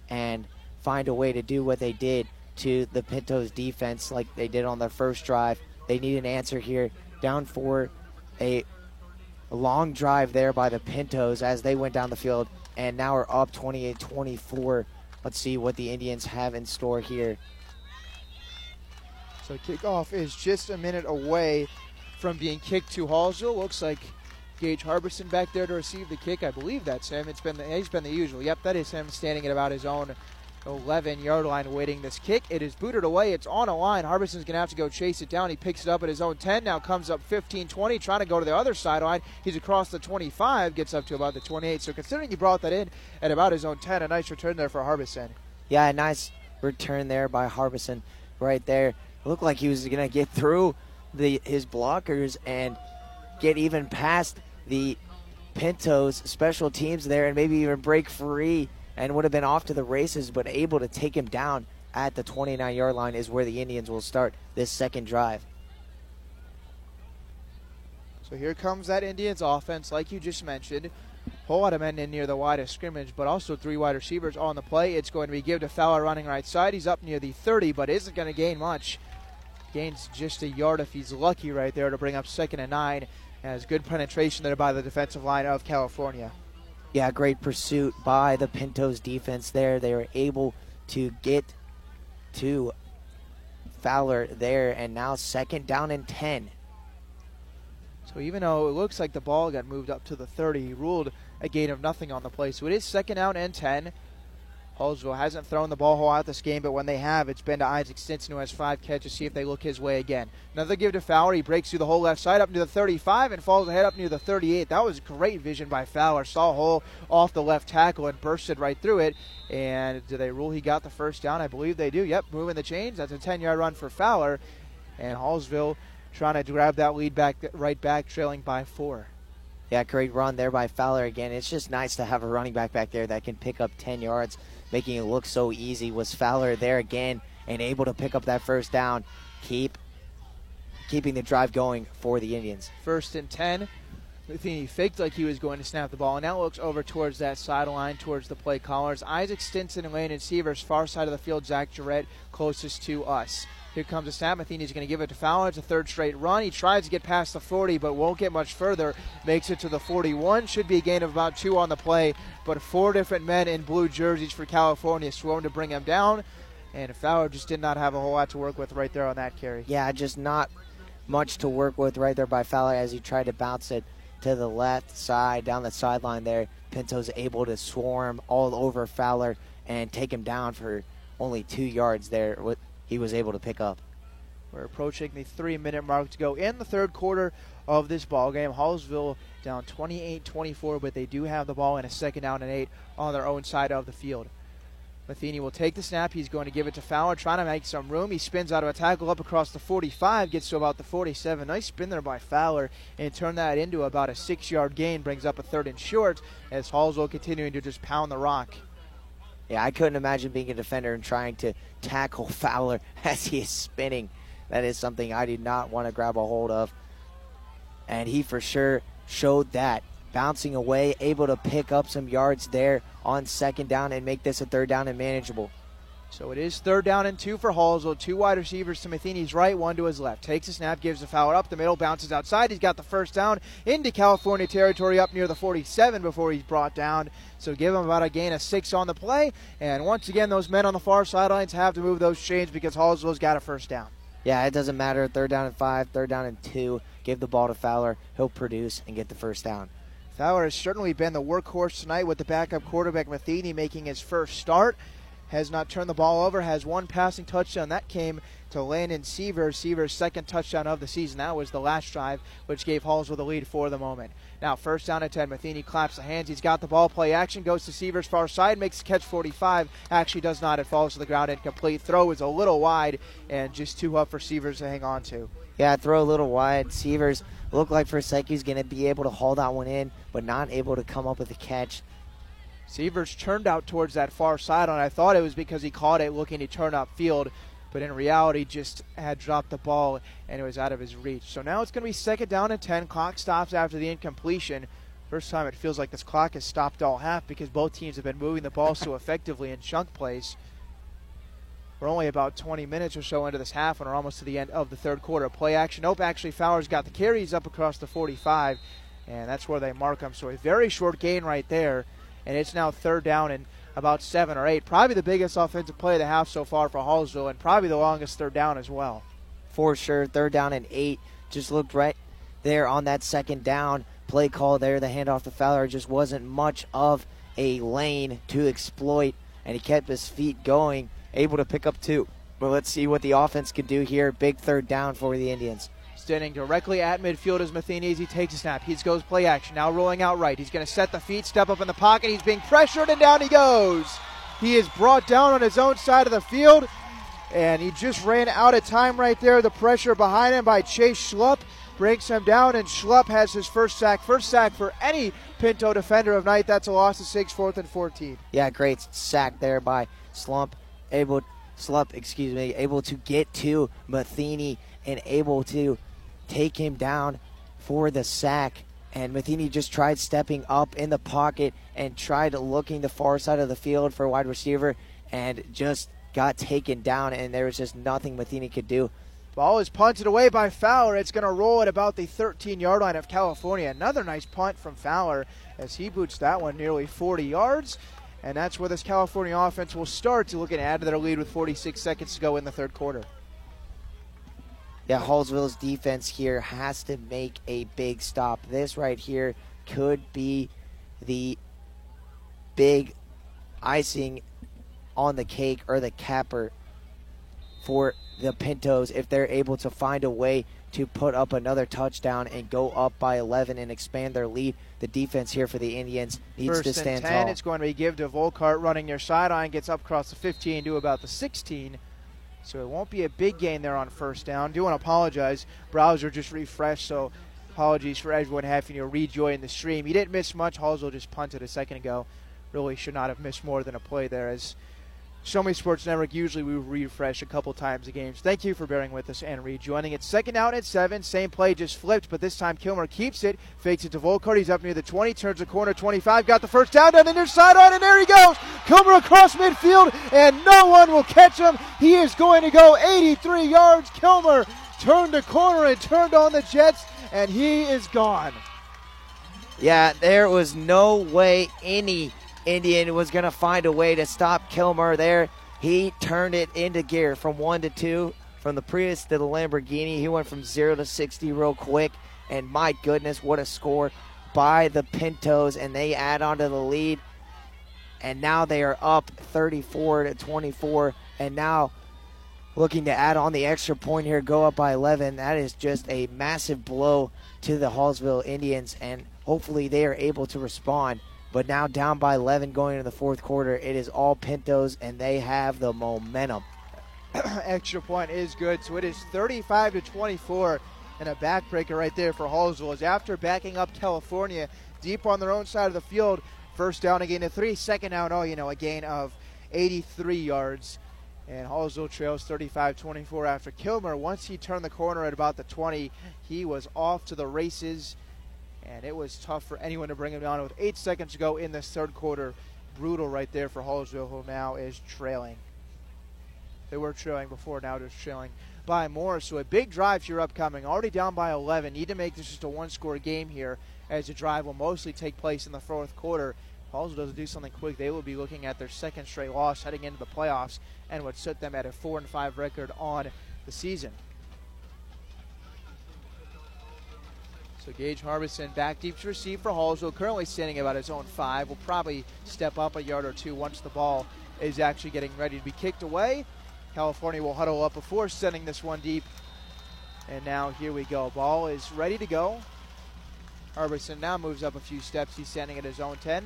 and find a way to do what they did to the Pintos defense like they did on their first drive. They need an answer here. Down for a long drive there by the Pintos as they went down the field and now are up 28 24. Let's see what the Indians have in store here. So kickoff is just a minute away from being kicked to Hallsville. Looks like Gage Harbison back there to receive the kick. I believe that's him. It's been the, he's been the usual. Yep, that is him standing at about his own 11 yard line waiting this kick. It is booted away. It's on a line. Harbison's going to have to go chase it down. He picks it up at his own 10. Now comes up 15 20, trying to go to the other sideline. He's across the 25, gets up to about the 28. So considering he brought that in at about his own 10, a nice return there for Harbison. Yeah, a nice return there by Harbison right there. Looked like he was going to get through the his blockers and get even past the Pintos special teams there and maybe even break free and would have been off to the races, but able to take him down at the 29 yard line is where the Indians will start this second drive. So here comes that Indians offense, like you just mentioned. Whole lot of men in near the wide of scrimmage, but also three wide receivers on the play. It's going to be give to Fowler running right side. He's up near the 30, but isn't going to gain much. Gains just a yard if he's lucky right there to bring up second and nine. Has good penetration there by the defensive line of California. Yeah, great pursuit by the Pintos defense there. They were able to get to Fowler there, and now second down and 10. So even though it looks like the ball got moved up to the 30, he ruled a gain of nothing on the play. So it is second down and 10. Hallsville hasn't thrown the ball whole out this game, but when they have, it's been to Isaac Stinson, who has five catches. See if they look his way again. Another give to Fowler. He breaks through the whole left side up near the 35 and falls ahead up near the 38. That was great vision by Fowler. Saw hole off the left tackle and bursted right through it. And do they rule he got the first down? I believe they do. Yep, moving the chains. That's a 10 yard run for Fowler. And Hallsville trying to grab that lead back right back, trailing by four. Yeah, great run there by Fowler again. It's just nice to have a running back back there that can pick up 10 yards making it look so easy. Was Fowler there again and able to pick up that first down, keep keeping the drive going for the Indians. First and 10. He faked like he was going to snap the ball, and now looks over towards that sideline, towards the play callers. Isaac Stinson and Landon Severs, far side of the field. Zach Jarrett, closest to us. Here comes a snap. Matheny's going to give it to Fowler. It's a third straight run. He tries to get past the 40, but won't get much further. Makes it to the 41. Should be a gain of about two on the play, but four different men in blue jerseys for California swarmed to bring him down. And Fowler just did not have a whole lot to work with right there on that carry. Yeah, just not much to work with right there by Fowler as he tried to bounce it to the left side, down the sideline there. Pinto's able to swarm all over Fowler and take him down for only two yards there he was able to pick up. We're approaching the three minute mark to go in the third quarter of this ball game. Hallsville down 28 24, but they do have the ball in a second down and eight on their own side of the field. Matheny will take the snap. He's going to give it to Fowler, trying to make some room. He spins out of a tackle up across the 45, gets to about the 47. Nice spin there by Fowler, and turn that into about a six yard gain, brings up a third and short as Hallsville continuing to just pound the rock. Yeah, I couldn't imagine being a defender and trying to tackle [laughs] Fowler as he is spinning. That is something I did not want to grab a hold of. And he for sure showed that. Bouncing away, able to pick up some yards there on second down and make this a third down and manageable. So it is third down and two for Hallsville. Two wide receivers to Matheny's right, one to his left. Takes a snap, gives the foul up the middle, bounces outside. He's got the first down into California territory up near the 47 before he's brought down. So give him about a gain of six on the play. And once again, those men on the far sidelines have to move those chains because Hallsville's got a first down. Yeah, it doesn't matter. Third down and five, third down and two. Give the ball to Fowler. He'll produce and get the first down. Fowler has certainly been the workhorse tonight with the backup quarterback Matheny making his first start. Has not turned the ball over, has one passing touchdown. That came to Landon Severs. Severs' second touchdown of the season. That was the last drive, which gave Hallsville the lead for the moment. Now, first down at 10. Matheny claps the hands. He's got the ball. Play action. Goes to Severs' far side. Makes the catch 45. Actually does not. It falls to the ground incomplete. Throw is a little wide and just too up for Severs to hang on to. Yeah, throw a little wide. Severs looked like for a second he's going to be able to haul that one in, but not able to come up with a catch. Severs turned out towards that far side, and I thought it was because he caught it looking to turn upfield, but in reality just had dropped the ball and it was out of his reach. So now it's going to be second down and 10. Clock stops after the incompletion. First time it feels like this clock has stopped all half because both teams have been moving the ball so effectively in chunk plays. We're only about 20 minutes or so into this half and we're almost to the end of the third quarter. Play action. Nope, actually, Fowler's got the carries up across the 45, and that's where they mark him. So a very short gain right there, and it's now third down and about seven or eight. Probably the biggest offensive play of the half so far for Hallsville, and probably the longest third down as well. For sure, third down and eight. Just looked right there on that second down play call there. The handoff to Fowler just wasn't much of a lane to exploit, and he kept his feet going able to pick up two. But let's see what the offense can do here. Big third down for the Indians. Standing directly at midfield is Matheny as he takes a snap. He goes play action. Now rolling out right. He's going to set the feet, step up in the pocket. He's being pressured, and down he goes. He is brought down on his own side of the field, and he just ran out of time right there. The pressure behind him by Chase Schlupp breaks him down, and Schlupp has his first sack. First sack for any Pinto defender of night. That's a loss of six, fourth and 14. Yeah, great sack there by Slump able Schlupp, excuse me, able to get to Matheny and able to take him down for the sack. And Matheny just tried stepping up in the pocket and tried looking the far side of the field for a wide receiver and just got taken down. And there was just nothing Matheny could do. Ball is punted away by Fowler. It's going to roll at about the 13 yard line of California. Another nice punt from Fowler as he boots that one nearly 40 yards. And that's where this California offense will start to look and add to their lead with 46 seconds to go in the third quarter. Yeah, Hallsville's defense here has to make a big stop. This right here could be the big icing on the cake or the capper for the Pintos if they're able to find a way to put up another touchdown and go up by 11 and expand their lead. The defense here for the Indians needs First to stand and 10, tall. It's going to be give to Volkart running your sideline, gets up across the 15 to about the 16. So it won't be a big gain there on first down. Do want to apologize. Browser just refreshed, so apologies for everyone having to rejoin the stream. He didn't miss much. Hallsville just punted a second ago. Really should not have missed more than a play there as Show Me Sports Network, usually we refresh a couple times a game. Thank you for bearing with us and rejoining. It's second out at seven. Same play, just flipped, but this time Kilmer keeps it, fakes it to Volkart. He's up near the 20, turns the corner, 25, got the first down down the near sideline, and there he goes. Kilmer across midfield, and no one will catch him. He is going to go 83 yards. Kilmer turned the corner and turned on the Jets, and he is gone. Yeah, there was no way any Indian was going to find a way to stop Kilmer there. He turned it into gear from one to two, from the Prius to the Lamborghini. He went from zero to 60 real quick. And my goodness, what a score by the Pintos. And they add on to the lead. And now they are up 34 to 24. And now looking to add on the extra point here, go up by 11. That is just a massive blow to the Hallsville Indians. And hopefully they are able to respond But now down by 11 going into the fourth quarter, it is all Pintos, and they have the momentum. [clears throat] Extra point is good, so it is 35 to 24, and a backbreaker right there for Hallsville. As after backing up California deep on their own side of the field, first down again gain of three, second down, oh, you know, a gain of 83 yards. And Hallsville trails 35 24 after Kilmer. Once he turned the corner at about the 20, he was off to the races and it was tough for anyone to bring him down with eight seconds to go in this third quarter. Brutal right there for Hallsville, who now is trailing. They were trailing before, now just trailing by more. So a big drive here upcoming. Already down by 11. Need to make this just a one-score game here, as the drive will mostly take place in the fourth quarter. Hallsville doesn't do something quick, they will be looking at their second straight loss heading into the playoffs, and would set them at a four and five record on the season. So Gage Harbison back deep to receive for Hallsville, currently standing about his own five. Will probably step up a yard or two once the ball is actually getting ready to be kicked away. California will huddle up before sending this one deep. And now here we go. Ball is ready to go. Harbison now moves up a few steps. He's standing at his own 10.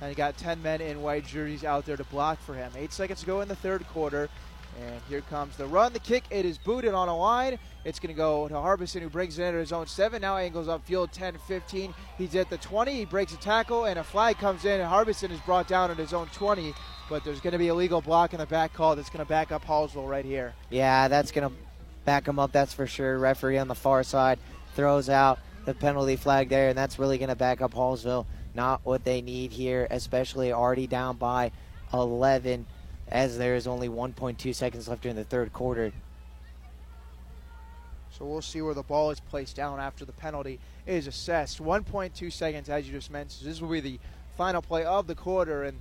And he got 10 men in white jerseys out there to block for him. Eight seconds to go in the third quarter. And here comes the run. The kick, it is booted on a line. It's going to go to Harbison, who brings it into his own seven. Now angles upfield 10 15. He's at the 20. He breaks a tackle, and a flag comes in, and Harbison is brought down at his own 20. But there's going to be a legal block in the back call that's going to back up Hallsville right here. Yeah, that's going to back him up, that's for sure. Referee on the far side throws out the penalty flag there, and that's really going to back up Hallsville. Not what they need here, especially already down by 11 as there is only 1.2 seconds left in the third quarter. So we'll see where the ball is placed down after the penalty is assessed. 1.2 seconds, as you just mentioned. This will be the final play of the quarter, and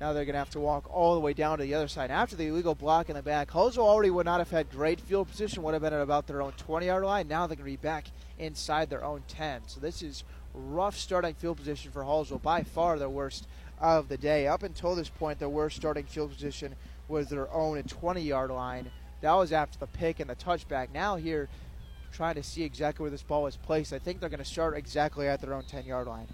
now they're going to have to walk all the way down to the other side. After the illegal block in the back, Hallsville already would not have had great field position, would have been at about their own 20 yard line. Now they're going to be back inside their own 10. So this is rough starting field position for Hallsville, by far their worst of the day. Up until this point, their worst starting field position was their own 20 yard line. That was after the pick and the touchback. Now, here, trying to see exactly where this ball is placed, I think they're going to start exactly at their own 10 yard line.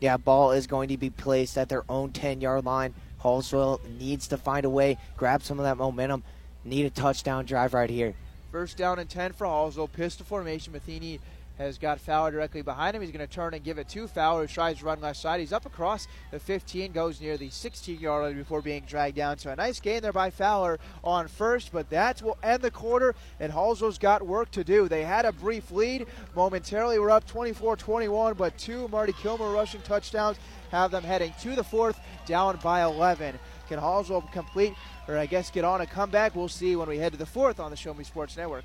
Yeah, ball is going to be placed at their own 10 yard line. Hallsville needs to find a way, grab some of that momentum, need a touchdown drive right here. First down and 10 for Hallsville. Pistol formation. Matheny has got Fowler directly behind him. He's going to turn and give it to Fowler, who tries to run left side. He's up across the 15, goes near the 16 yard line before being dragged down. So a nice gain there by Fowler on first, but that will end the quarter, and Hallsville's got work to do. They had a brief lead. Momentarily, we're up 24 21, but two Marty Kilmer rushing touchdowns have them heading to the fourth, down by 11. Can Hallsville complete, or I guess get on a comeback? We'll see when we head to the fourth on the Show Me Sports Network.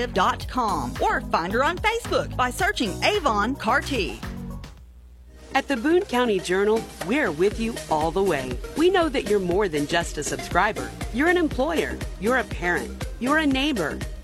or find her on Facebook by searching Avon Carty. At the Boone County Journal, we're with you all the way. We know that you're more than just a subscriber. You're an employer, you're a parent, you're a neighbor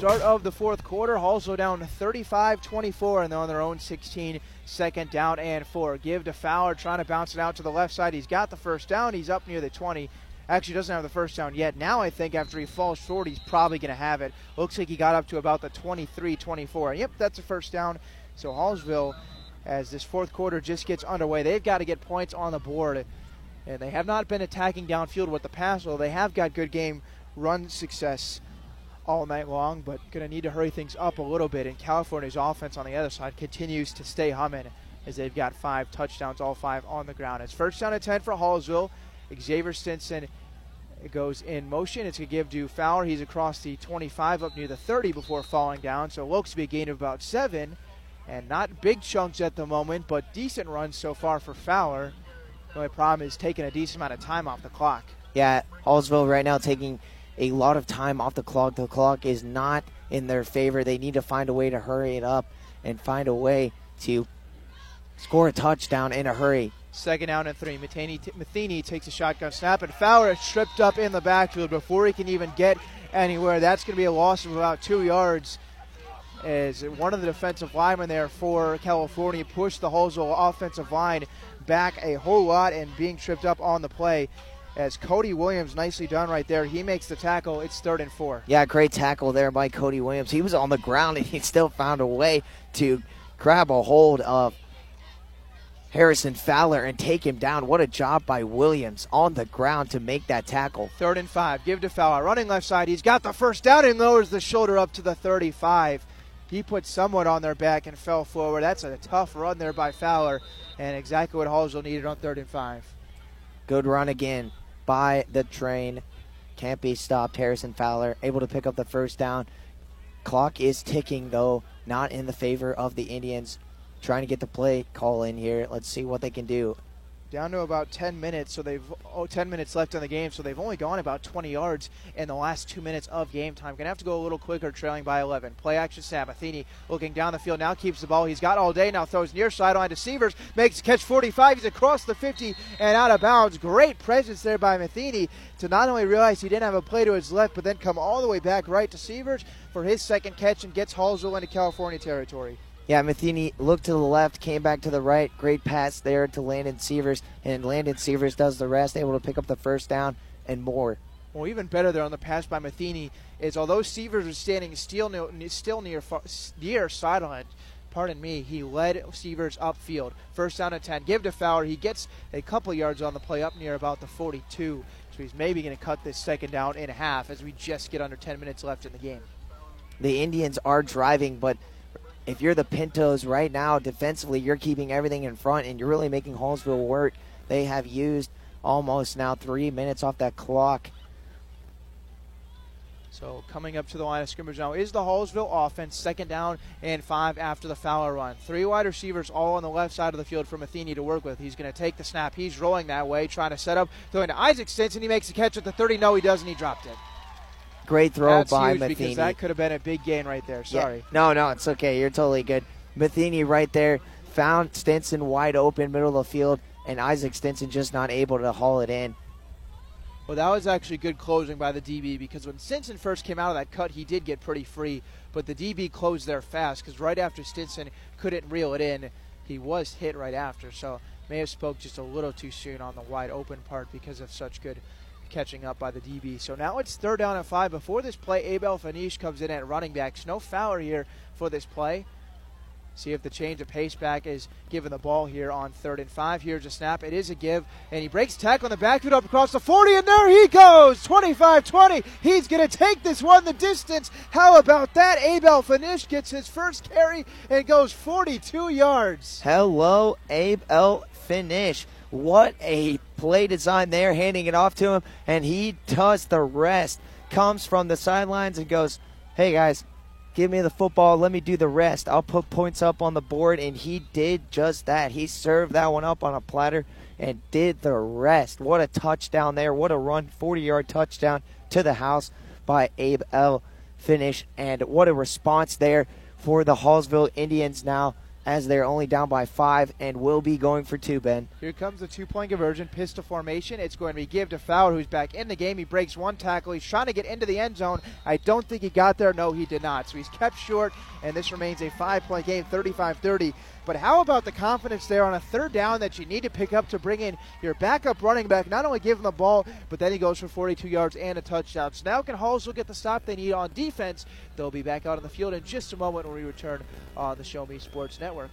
Start of the fourth quarter. Hallsville down 35 24, and they're on their own 16, second down and four. Give to Fowler, trying to bounce it out to the left side. He's got the first down. He's up near the 20. Actually, doesn't have the first down yet. Now, I think after he falls short, he's probably going to have it. Looks like he got up to about the 23 24. Yep, that's a first down. So, Hallsville, as this fourth quarter just gets underway, they've got to get points on the board. And they have not been attacking downfield with the pass, though they have got good game run success all night long, but going to need to hurry things up a little bit. And California's offense on the other side continues to stay humming. as they've got five touchdowns, all five on the ground. It's first down and 10 for Hallsville. Xavier Stinson goes in motion. It's going to give to Fowler. He's across the 25 up near the 30 before falling down. So it looks to be a gain of about seven. And not big chunks at the moment, but decent runs so far for Fowler. The only problem is taking a decent amount of time off the clock. Yeah, Hallsville right now taking a lot of time off the clock. The clock is not in their favor. They need to find a way to hurry it up and find a way to score a touchdown in a hurry. Second down and three. Matheny, Matheny takes a shotgun snap, and Fowler is stripped up in the backfield before he can even get anywhere. That's going to be a loss of about two yards. As one of the defensive linemen there for California pushed the Hallsville offensive line back a whole lot and being tripped up on the play. As Cody Williams, nicely done right there. He makes the tackle. It's third and four. Yeah, great tackle there by Cody Williams. He was on the ground and he still found a way to grab a hold of Harrison Fowler and take him down. What a job by Williams on the ground to make that tackle. Third and five. Give to Fowler. Running left side. He's got the first down and lowers the shoulder up to the 35. He put someone on their back and fell forward. That's a tough run there by Fowler, and exactly what Hallsville needed on third and five. Good run again by the train. Can't be stopped. Harrison Fowler able to pick up the first down. Clock is ticking, though, not in the favor of the Indians trying to get the play call in here. Let's see what they can do. Down to about 10 minutes, so they've oh, 10 minutes left in the game, so they've only gone about 20 yards in the last two minutes of game time. Gonna have to go a little quicker, trailing by 11. Play action, Sabathini looking down the field now, keeps the ball. He's got all day now, throws near sideline to Severs, makes catch 45. He's across the 50 and out of bounds. Great presence there by Matheny to not only realize he didn't have a play to his left, but then come all the way back right to Severs for his second catch and gets Hallsville into California territory. Yeah, Matheny looked to the left, came back to the right. Great pass there to Landon Severs, and Landon Severs does the rest, able to pick up the first down and more. Well, even better there on the pass by Matheny is although Severs was standing still near, still near near sideline, pardon me, he led Severs upfield. First down and 10. Give to Fowler. He gets a couple yards on the play up near about the 42. So he's maybe going to cut this second down in half as we just get under 10 minutes left in the game. The Indians are driving, but if you're the Pintos right now, defensively, you're keeping everything in front and you're really making Hallsville work. They have used almost now three minutes off that clock. So coming up to the line of scrimmage now is the Hallsville offense. Second down and five after the Fowler run. Three wide receivers all on the left side of the field for Matheny to work with. He's going to take the snap. He's rolling that way, trying to set up, throwing to Isaac Stinson. He makes a catch at the 30. No, he doesn't. He dropped it. Great throw That's by huge Matheny. because that could have been a big gain right there. Sorry. Yeah. No, no, it's okay. You're totally good. Matheny right there found Stinson wide open, middle of the field, and Isaac Stinson just not able to haul it in. Well, that was actually good closing by the DB because when Stinson first came out of that cut, he did get pretty free, but the DB closed there fast because right after Stinson couldn't reel it in, he was hit right after. So may have spoke just a little too soon on the wide open part because of such good catching up by the DB. So now it's third down and five. Before this play, Abel Fanish comes in at running backs. No Fowler here for this play. See if the change of pace back is given the ball here on third and five. Here's a snap. It is a give. And he breaks tackle on the backfield up across the 40, and there he goes. 25 20. He's going to take this one the distance. How about that? Abel Finish gets his first carry and goes 42 yards. Hello, Abel Finish. What a play design there, handing it off to him, and he does the rest. Comes from the sidelines and goes, Hey guys, give me the football. Let me do the rest. I'll put points up on the board. And he did just that. He served that one up on a platter and did the rest. What a touchdown there. What a run. 40 yard touchdown to the house by Abe L. Finish. And what a response there for the Hallsville Indians now as they're only down by five and will be going for two, Ben. Here comes the two point conversion, pistol formation. It's going to be give to Fowler, who's back in the game. He breaks one tackle. He's trying to get into the end zone. I don't think he got there. No, he did not. So he's kept short, and this remains a five point game, 35 30. But how about the confidence there on a third down that you need to pick up to bring in your backup running back? Not only give him the ball, but then he goes for 42 yards and a touchdown. So now can Hallsville get the stop they need on defense? They'll be back out on the field in just a moment when we return on the Show Me Sports Network.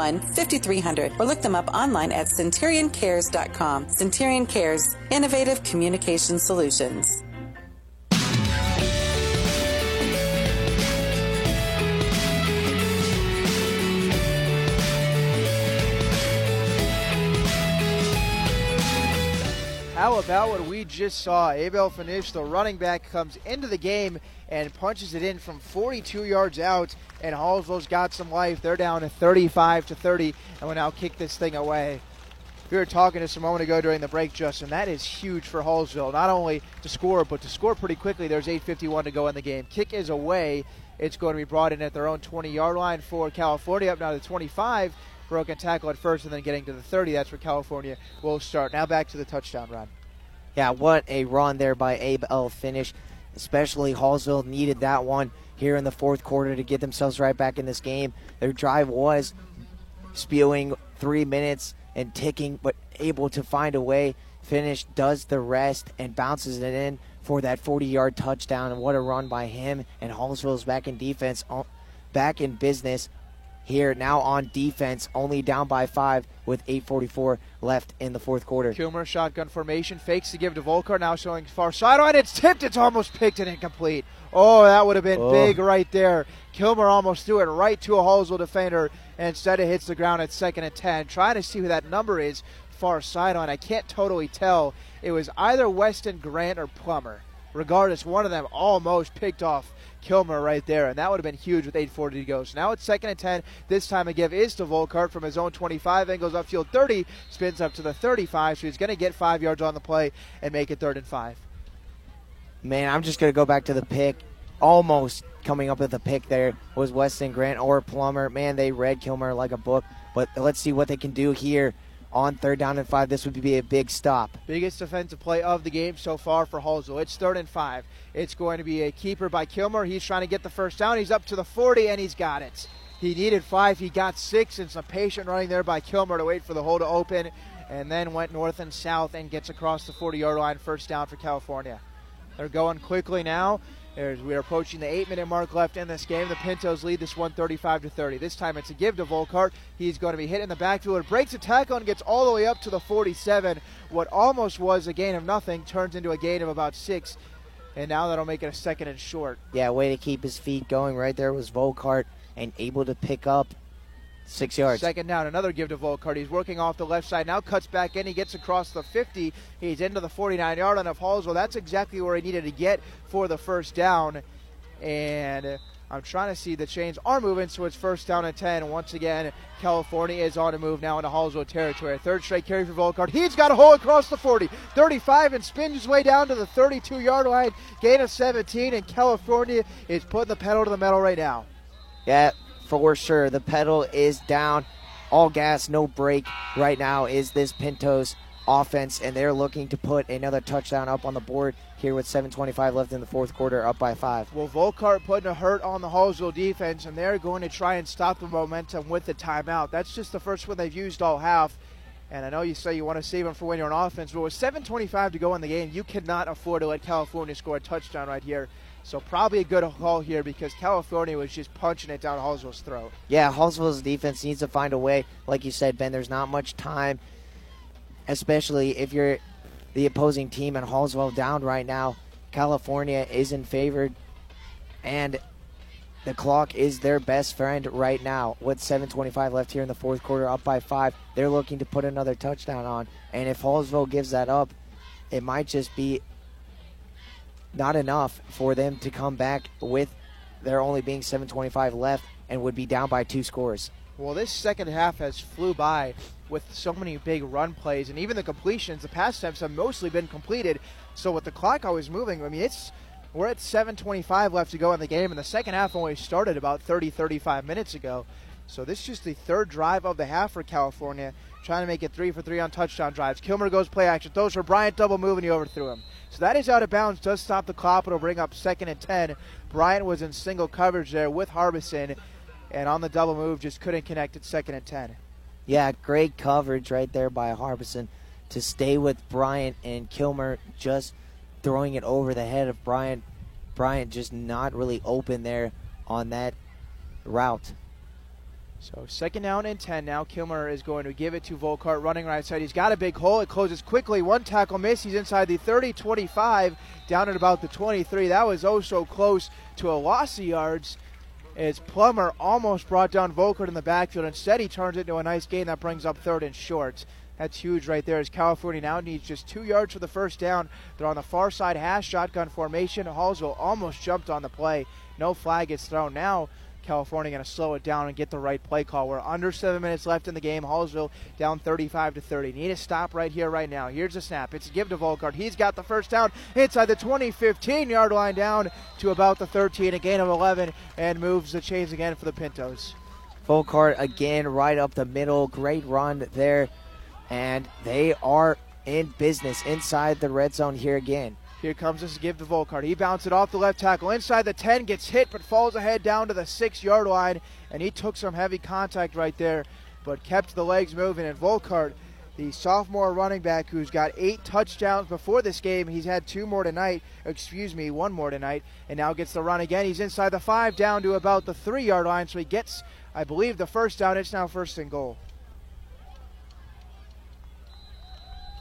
5300 or look them up online at centurioncares.com. Centurion Cares, innovative communication solutions. How about what we just saw? Abel Finish, the running back, comes into the game and punches it in from 42 yards out, and Hallsville's got some life. They're down to 35 to 30, and will now kick this thing away. We were talking just a moment ago during the break, Justin. That is huge for Hallsville. Not only to score, but to score pretty quickly. There's 8:51 to go in the game. Kick is away. It's going to be brought in at their own 20-yard line for California. Up now to 25. Broken tackle at first, and then getting to the 30. That's where California will start. Now back to the touchdown run. Yeah, what a run there by Abel Finish. Especially Hallsville needed that one here in the fourth quarter to get themselves right back in this game. Their drive was spewing three minutes and ticking, but able to find a way. Finish does the rest and bounces it in for that 40 yard touchdown. And what a run by him. And Hallsville's back in defense, uh, back in business here now on defense, only down by five with 8:44 left in the fourth quarter. Kilmer shotgun formation fakes to give to Volkart, now showing far sideline. It's tipped. It's almost picked and incomplete. Oh, that would have been oh. big right there. Kilmer almost threw it right to a Hallsville defender, and instead it hits the ground at second and ten. Trying to see who that number is far sideline. I can't totally tell. It was either Weston Grant or Plummer. Regardless, one of them almost picked off Kilmer right there, and that would have been huge with 8:40 to go. So now it's second and 10. This time a give is to Volkart from his own 25 and goes upfield 30, spins up to the 35, so he's going to get five yards on the play and make it third and five. Man, I'm just going to go back to the pick. Almost coming up with a pick there was Weston Grant or Plummer. Man, they read Kilmer like a book, but let's see what they can do here on third down and five. This would be a big stop. Biggest defensive play of the game so far for Hallsville. It's third and five. It's going to be a keeper by Kilmer. He's trying to get the first down. He's up to the 40, and he's got it. He needed five. He got six, and some patient running there by Kilmer to wait for the hole to open, and then went north and south and gets across the 40 yard line. First down for California. They're going quickly now. As we are approaching the eight-minute mark left in this game, the Pintos lead this one 35 to 30. This time it's a give to Volkart. He's going to be hit in the backfield, breaks a tackle, and gets all the way up to the 47. What almost was a gain of nothing turns into a gain of about six, and now that'll make it a second and short. Yeah, way to keep his feet going right there was Volkart and able to pick up Six yards. Second down, another give to Volkart. He's working off the left side. Now cuts back in. He gets across the 50. He's into the 49 yard line of Hallsville. That's exactly where he needed to get for the first down. And I'm trying to see the chains are moving, so it's first down and 10. Once again, California is on a move now into Hallsville territory. Third straight carry for Volkart. He's got a hole across the 40, 35, and spins his way down to the 32 yard line. Gain of 17, and California is putting the pedal to the metal right now. Yeah, for sure. The pedal is down. All gas, no brake right now is this Pintos offense, and they're looking to put another touchdown up on the board here with 7.25 left in the fourth quarter, up by five. Well, Volkart putting a hurt on the Hallsville defense, and they're going to try and stop the momentum with the timeout. That's just the first one they've used all half. And I know you say you want to save them for when you're on offense, but with 7.25 to go in the game, you cannot afford to let California score a touchdown right here. So probably a good call here because California was just punching it down Hallsville's throat. Yeah, Hallsville's defense needs to find a way. Like you said, Ben, there's not much time, especially if you're the opposing team and Hallsville down right now. California is in favor, and the clock is their best friend right now. With 7:25 left here in the fourth quarter, up by five, they're looking to put another touchdown on. And if Hallsville gives that up, it might just be not enough for them to come back with there only being 7:25 left and would be down by two scores. Well, this second half has flew by with so many big run plays, and even the completions, the pass attempts have mostly been completed. So with the clock always moving, I mean, it's we're at 7:25 left to go in the game, and the second half only started about 30, 35 minutes ago. So this is just the third drive of the half for California, trying to make it three for three on touchdown drives. Kilmer goes play action, throws for Bryant, double move, and he overthrew him. So that is out of bounds, does stop the clock, It'll bring up second and 10. Bryant was in single coverage there with Harbison, and on the double move, just couldn't connect at second and 10. Yeah, great coverage right there by Harbison to stay with Bryant and Kilmer just throwing it over the head of Bryant. Bryant just not really open there on that route. So second down and 10 now. Kilmer is going to give it to Volkart running right side. He's got a big hole. It closes quickly. One tackle miss. He's inside the 30 25, down at about the 23. That was oh so close to a loss of yards. As Plummer almost brought down Volkart in the backfield. Instead, he turns it into a nice gain that brings up third and short. That's huge right there as California now needs just two yards for the first down. They're on the far side hash shotgun formation. Hallsville almost jumped on the play. No flag is thrown now. California going to slow it down and get the right play call. We're under seven minutes left in the game. Hallsville down 35 to 30. Need a stop right here, right now. Here's a snap. It's a give to Volkart. He's got the first down inside the 20, 15 yard line down to about the 13, a gain of 11, and moves the chains again for the Pintos. Volkart again right up the middle. Great run there. And they are in business inside the red zone here again. Here comes this give to Volkart. He bounced it off the left tackle inside the 10, gets hit, but falls ahead down to the six yard line. And he took some heavy contact right there, but kept the legs moving. And Volkart, the sophomore running back who's got eight touchdowns before this game, he's had two more tonight, excuse me, one more tonight, and now gets the run again. He's inside the five down to about the three yard line, so he gets, I believe, the first down. It's now first and goal.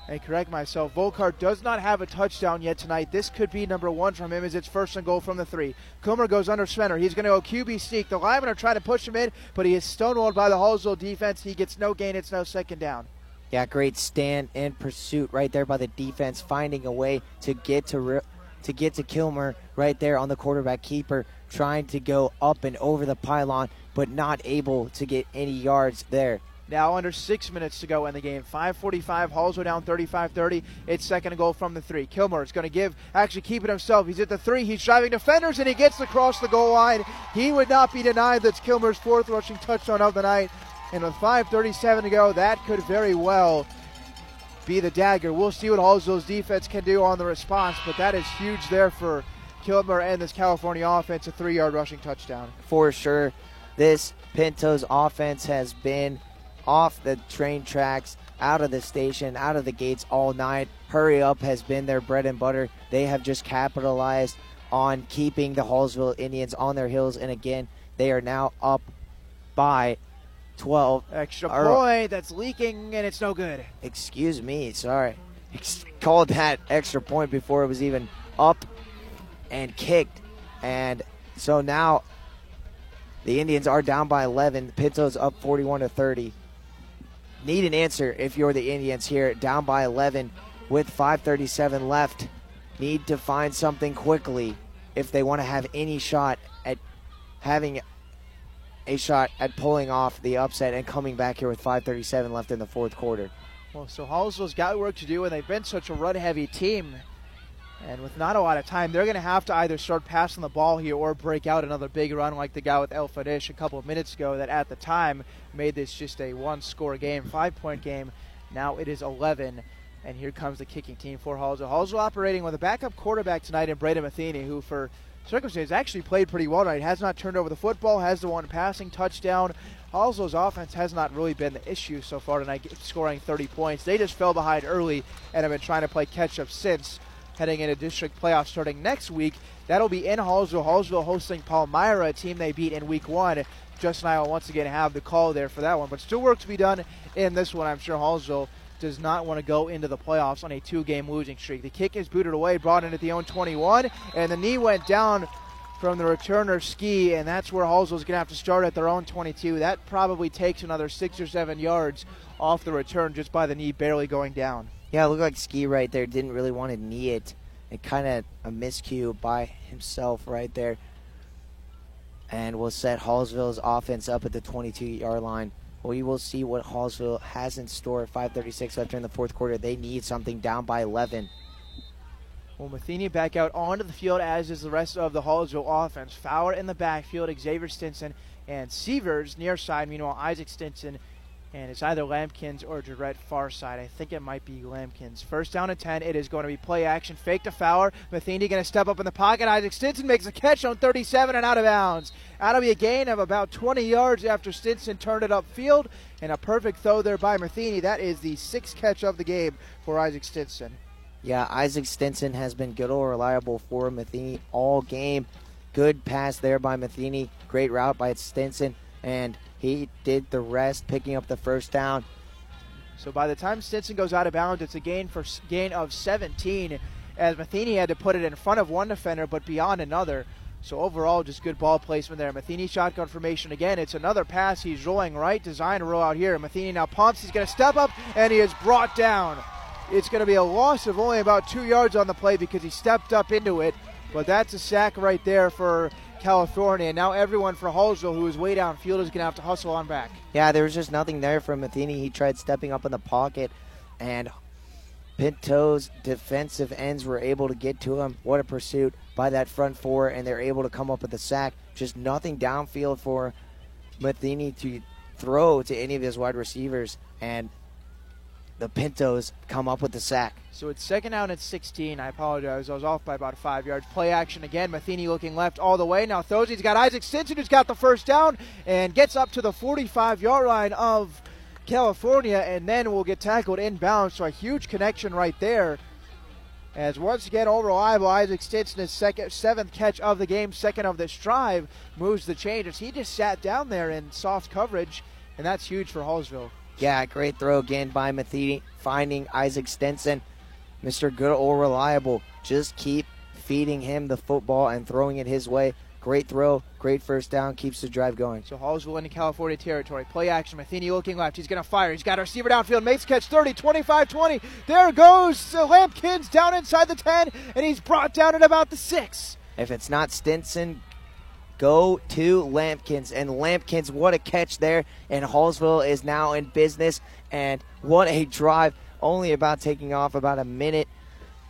And correct myself. Volkart does not have a touchdown yet tonight. This could be number one from him as it's first and goal from the three. Kilmer goes under center. He's going to go QB sneak. The linemen are trying to push him in, but he is stonewalled by the Hallsville defense. He gets no gain. It's no second down. Yeah, great stand and pursuit right there by the defense, finding a way to get to re- to get to Kilmer right there on the quarterback keeper, trying to go up and over the pylon, but not able to get any yards there. Now under six minutes to go in the game. 5:45. Hallsville down 35-30. It's second and goal from the three. Kilmer is going to give, actually keep it himself. He's at the three. He's driving defenders and he gets across the goal line. He would not be denied. That's Kilmer's fourth rushing touchdown of the night. And with 5:37 to go, that could very well be the dagger. We'll see what Hallsville's defense can do on the response, but that is huge there for Kilmer and this California offense. A three-yard rushing touchdown. For sure, this Pintos offense has been off the train tracks, out of the station, out of the gates all night. Hurry up has been their bread and butter. They have just capitalized on keeping the Hallsville Indians on their heels, and again, they are now up by 12. Extra point that's leaking, and it's no good. Excuse me, sorry. [laughs] Called that extra point before it was even up and kicked. And so now the Indians are down by 11. Pintos up 41 to 30 need an answer if you're the Indians here, down by 11 with 5:37 left. Need to find something quickly if they want to have any shot at having a shot at pulling off the upset and coming back here with 5:37 left in the fourth quarter. Well, so Hallsville's got work to do, and they've been such a run-heavy team. And with not a lot of time, they're going to have to either start passing the ball here or break out another big run like the guy with El Fadish a couple of minutes ago that at the time made this just a one score game, five point game. Now it is 11. And here comes the kicking team for Hallsville. Hallsville operating with a backup quarterback tonight in Braden Matheny, who for circumstances actually played pretty well tonight. Has not turned over the football, has the one passing touchdown. Hallsville's offense has not really been the issue so far tonight, scoring 30 points. They just fell behind early and have been trying to play catch up since heading into district playoffs starting next week. That'll be in Hallsville. Hallsville hosting Palmyra, a team they beat in week one. Justin I will once again have the call there for that one. But still work to be done in this one. I'm sure Hallsville does not want to go into the playoffs on a two game losing streak. The kick is booted away, brought in at the own 21, and the knee went down from the returner ski, and that's where Hallsville's going to have to start at their own 22. That probably takes another six or seven yards off the return just by the knee barely going down. Yeah, it looked like Ski right there didn't really want to knee it. It kind of a miscue by himself right there. And will set Hallsville's offense up at the 22 yard line. We will see what Hallsville has in store. 5:36 left in the fourth quarter. They need something down by 11. Well, Matheny back out onto the field, as is the rest of the Hallsville offense. Fowler in the backfield, Xavier Stinson and Severs near side. Meanwhile, Isaac Stinson and it's either Lampkins or Jarrett far side. I think it might be Lampkins. First down and 10. It is going to be play action. Fake to Fowler. Matheny going to step up in the pocket. Isaac Stinson makes a catch on 37 and out of bounds. That'll be a gain of about 20 yards after Stinson turned it upfield. And a perfect throw there by Matheny. That is the sixth catch of the game for Isaac Stinson. Yeah, Isaac Stinson has been good or reliable for Matheny all game. Good pass there by Matheny. Great route by Stinson. And he did the rest, picking up the first down. So by the time Stinson goes out of bounds, it's a gain for gain of 17, as Matheny had to put it in front of one defender, but beyond another. So overall, just good ball placement there. Matheny shotgun formation again. It's another pass. He's rolling right, design to roll out here. Matheny now pumps. He's going to step up, and he is brought down. It's going to be a loss of only about two yards on the play because he stepped up into it. But that's a sack right there for California. And now everyone for Hallsville who is way downfield is going to have to hustle on back. Yeah, there was just nothing there for Matheny. He tried stepping up in the pocket, and Pinto's defensive ends were able to get to him. What a pursuit by that front four, and they're able to come up with a sack. Just nothing downfield for Matheny to throw to any of his wide receivers, and the Pintos come up with the sack. So it's second down at 16. I apologize. I was off by about five yards. Play action again. Matheny looking left all the way. Now throws. He's got Isaac Stinson who's got the first down and gets up to the 45 yard line of California and then will get tackled inbound. So a huge connection right there. As once again, all reliable Isaac Stinson, his second, seventh catch of the game, second of this drive, moves the chain as he just sat down there in soft coverage, and that's huge for Hallsville. Yeah, great throw again by Matheny, finding Isaac Stinson. Mr. Good Old Reliable. Just keep feeding him the football and throwing it his way. Great throw, great first down, keeps the drive going. So Hallsville into California territory. Play action. Matheny looking left. He's going to fire. He's got a receiver downfield. Makes catch 30, 25, 20. There goes Lampkins down inside the 10, and he's brought down at about the 6. If it's not Stinson, go to Lampkins. And Lampkins, what a catch there. And Hallsville is now in business. And what a drive. Only about taking off about a minute.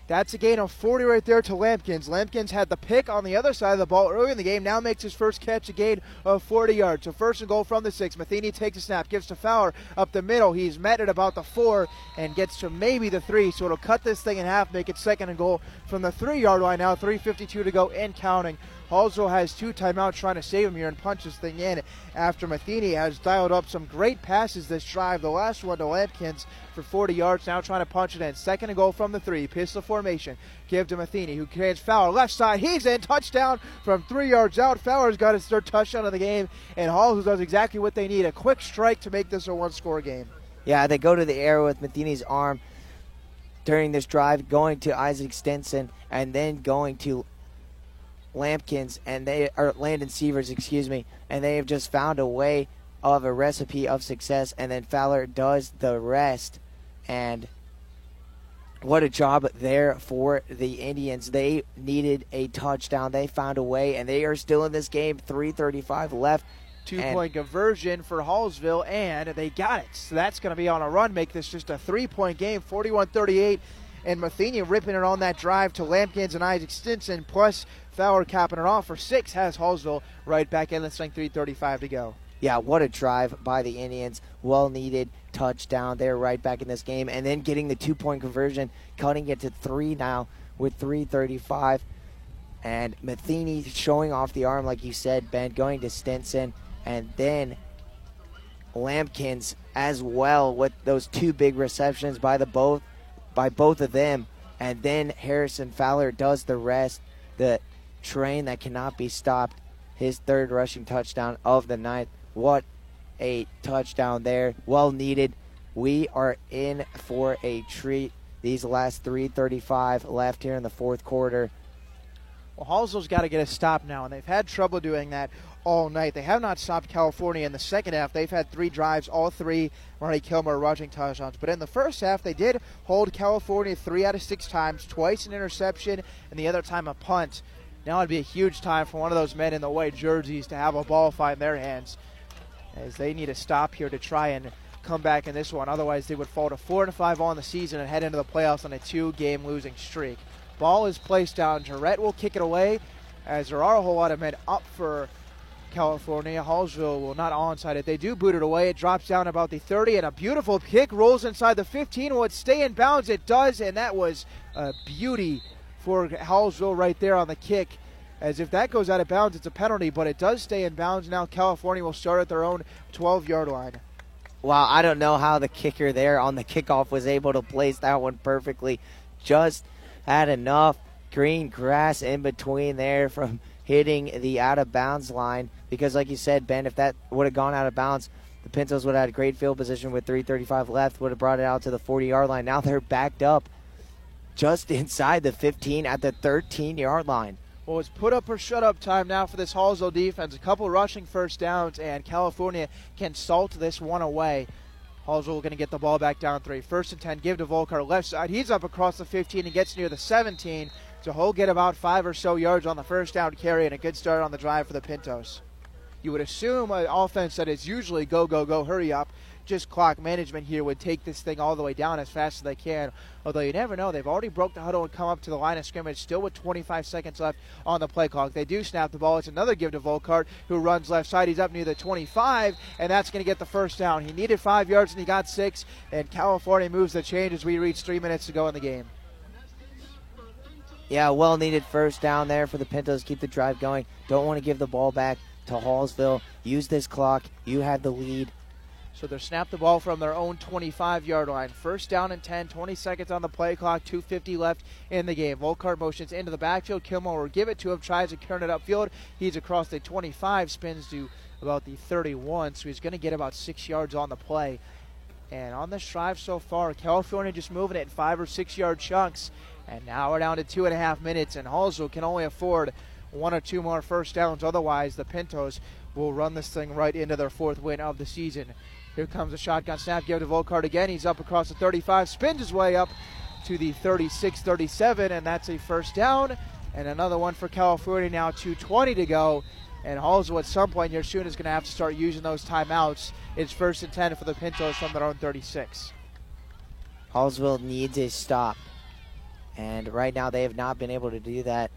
That's a gain of 40 right there to Lampkins. Lampkins had the pick on the other side of the ball early in the game. Now makes his first catch, a gain of 40 yards. So first and goal from the six. Matheny takes a snap, gives to Fowler up the middle. He's met at about the four and gets to maybe the three. So it'll cut this thing in half, make it second and goal from the three yard line now. 3.52 to go and counting. Also has two timeouts trying to save him here and punch this thing in after Matheny has dialed up some great passes this drive. The last one to Lampkins for 40 yards, now trying to punch it in. Second and goal from the three. Pistol formation. Give to Matheny, who carries Fowler left side. He's in. Touchdown from three yards out. Fowler's got his third touchdown of the game, and Hall, who does exactly what they need a quick strike to make this a one score game. Yeah, they go to the air with Matheny's arm during this drive, going to Isaac Stinson, and then going to Lampkins and they or Landon Severs, excuse me, and they have just found a way of a recipe of success, and then Fowler does the rest. And what a job there for the Indians. They needed a touchdown. They found a way, and they are still in this game. 3:35 left. Two point conversion for Hallsville, and they got it. So that's going to be on a run, make this just a three point game, 41 38. And Matheny ripping it on that drive to Lampkins and Isaac Stinson, plus Fowler capping it off for six has Hallsville right back in. Let's 3:35 to go. Yeah, what a drive by the Indians. Well needed touchdown. They're right back in this game, and then getting the two point conversion, cutting it to three now with 3:35. And Matheny showing off the arm, like you said, Ben, going to Stinson, and then Lampkins as well with those two big receptions by the both by both of them, and then Harrison Fowler does the rest. The train that cannot be stopped. His third rushing touchdown of the night. What a touchdown there. Well needed. We are in for a treat. These last 335 left here in the fourth quarter. Well, Hallsville's got to get a stop now, and they've had trouble doing that all night. They have not stopped California in the second half. They've had three drives, all three Ronnie Kilmer rushing touchdowns. But in the first half, they did hold California three out of six times, twice an interception, and the other time a punt. Now it'd be a huge time for one of those men in the white jerseys to have a ball fight in their hands, as they need a stop here to try and come back in this one. Otherwise, they would fall to four and five on the season and head into the playoffs on a two-game losing streak. Ball is placed down. Jarrett will kick it away, as there are a whole lot of men up for California. Hallsville will not onside it. They do boot it away. It drops down about the 30, and a beautiful kick rolls inside the 15. Will it stay in bounds? It does, and that was a beauty for Hallsville right there on the kick. As if that goes out of bounds, it's a penalty, but it does stay in bounds. Now California will start at their own 12 yard line. Wow, I don't know how the kicker there on the kickoff was able to place that one perfectly. Just had enough green grass in between there from hitting the out of bounds line. Because, like you said, Ben, if that would have gone out of bounds, the Pintos would have had great field position with 3:35 left. Would have brought it out to the 40 yard line. Now they're backed up just [laughs] inside the 15 at the 13 yard line. Well, it's put up or shut up time now for this Hallsville defense. A couple rushing first downs, and California can salt this one away. Hallsville going to get the ball back down three. First and 10, give to Volkart left side. He's up across the 15 and gets near the 17. So he'll get about five or so yards on the first down carry and a good start on the drive for the Pintos. You would assume an offense that is usually go, go, go, hurry up just clock management here would take this thing all the way down as fast as they can. Although you never know, they've already broke the huddle and come up to the line of scrimmage, still with 25 seconds left on the play clock. They do snap the ball. It's another give to Volkart, who runs left side. He's up near the 25, and that's going to get the first down. He needed five yards and he got six, and California moves the change as we reach three minutes to go in the game. Yeah, well needed first down there for the Pintos. Keep the drive going. Don't want to give the ball back to Hallsville. Use this clock. You had the lead. So they're snap the ball from their own 25 yard line. First down and 10, 20 seconds on the play clock, 2.50 left in the game. Volkart motions into the backfield. Kilmer will give it to him, tries to turn it upfield. He's across the 25, spins to about the 31, so he's going to get about six yards on the play. And on this drive so far, California just moving it in five or six yard chunks. And now we're down to two and a half minutes, and Hallsville can only afford one or two more first downs. Otherwise, the Pintos will run this thing right into their fourth win of the season. Here comes a shotgun snap. Give to Volkart again. He's up across the 35, spins his way up to the 36 37, and that's a first down. And another one for California now, 2.20 to go. And Hallsville at some point here soon is going to have to start using those timeouts. It's first and 10 for the Pintos from their own 36. Hallsville needs a stop. And right now they have not been able to do that.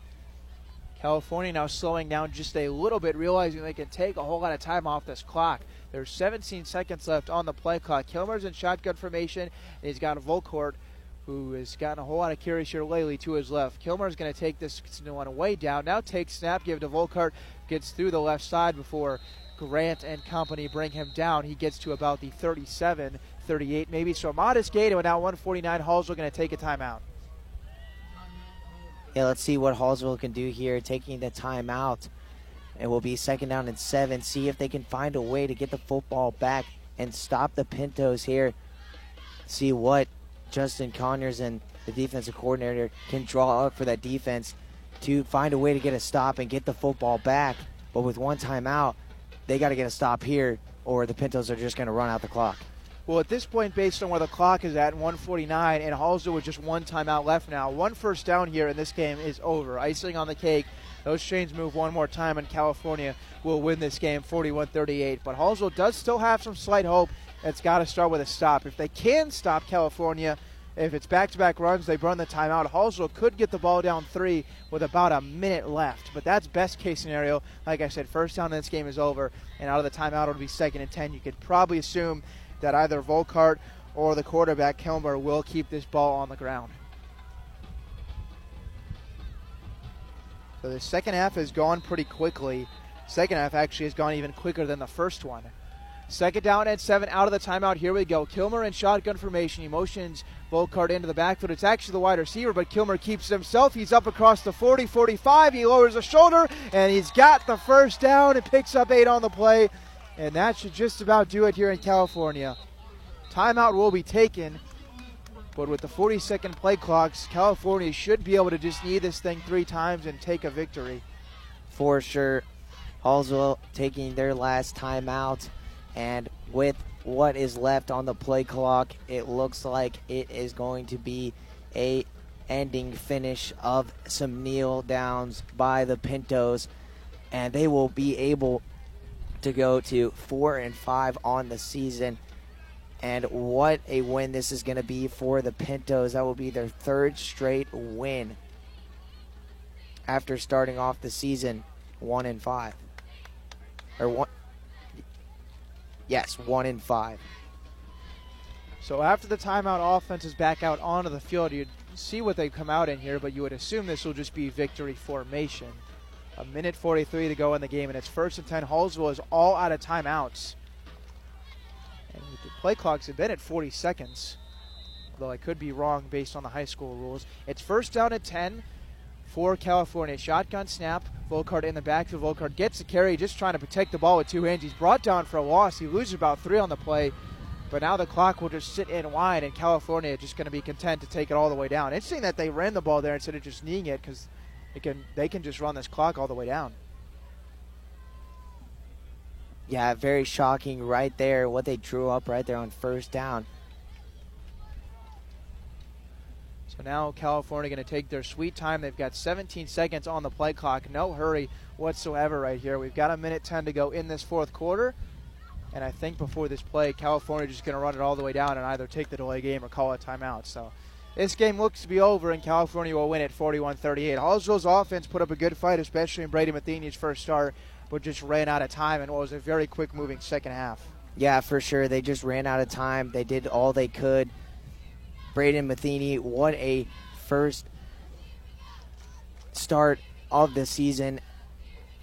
California now slowing down just a little bit, realizing they can take a whole lot of time off this clock. There's 17 seconds left on the play clock. Kilmer's in shotgun formation, and he's got a Volkart who has gotten a whole lot of carries here lately to his left. Kilmer's going to take this one way down. Now takes snap, give to Volkart, gets through the left side before Grant and company bring him down. He gets to about the 37, 38 maybe. So a modest and now 149. Hallsville going to take a timeout. Yeah, let's see what Hallsville can do here, taking the timeout. It will be second down and seven. See if they can find a way to get the football back and stop the Pintos here. See what Justin Conyers and the defensive coordinator can draw up for that defense to find a way to get a stop and get the football back. But with one timeout, they got to get a stop here, or the Pintos are just going to run out the clock. Well, at this point, based on where the clock is at, 149, and Hallsville with just one timeout left now, one first down here in this game is over. Icing on the cake. Those chains move one more time, and California will win this game 41 38. But Hallsville does still have some slight hope. It's got to start with a stop. If they can stop California, if it's back to back runs, they run the timeout. Hallsville could get the ball down three with about a minute left. But that's best case scenario. Like I said, first down in this game is over, and out of the timeout, it'll be second and 10. You could probably assume that either Volkart or the quarterback Kilmer will keep this ball on the ground. So the second half has gone pretty quickly. Second half actually has gone even quicker than the first one. Second down and seven out of the timeout. Here we go. Kilmer in shotgun formation. He motions Volkart into the backfield. It's actually the wide receiver, but Kilmer keeps himself. He's up across the 40 45. He lowers the shoulder, and he's got the first down and picks up eight on the play. And that should just about do it here in California. Timeout will be taken. But with the 40 second play clocks, California should be able to just knee this thing three times and take a victory. For sure. Hallsville taking their last timeout. And with what is left on the play clock, it looks like it is going to be a ending finish of some kneel downs by the Pintos. And they will be able to go to four and five on the season. And what a win this is going to be for the Pintos. That will be their third straight win after starting off the season one and five. or one. Yes, one in five. So after the timeout, offense is back out onto the field. You'd see what they come out in here, but you would assume this will just be victory formation. A minute 43 to go in the game, and it's first and 10. Hallsville is all out of timeouts. And the play clocks have been at 40 seconds, although I could be wrong based on the high school rules. It's first down at 10 for California. Shotgun snap. Volkart in the backfield. Volkart gets the carry, just trying to protect the ball with two hands. He's brought down for a loss. He loses about three on the play. But now the clock will just sit in wide, and California just going to be content to take it all the way down. Interesting that they ran the ball there instead of just kneeing it because can they can just run this clock all the way down. Yeah, very shocking right there what they drew up right there on first down. So now California going to take their sweet time. They've got 17 seconds on the play clock. No hurry whatsoever right here. We've got a minute 10 to go in this fourth quarter. And I think before this play, California just going to run it all the way down and either take the delay game or call a timeout. So this game looks to be over, and California will win at 41 38. Hallsville's offense put up a good fight, especially in Brady Matheny's first start, but just ran out of time and it was a very quick moving second half. Yeah, for sure. They just ran out of time. They did all they could. Braden Matheny, what a first start of the season,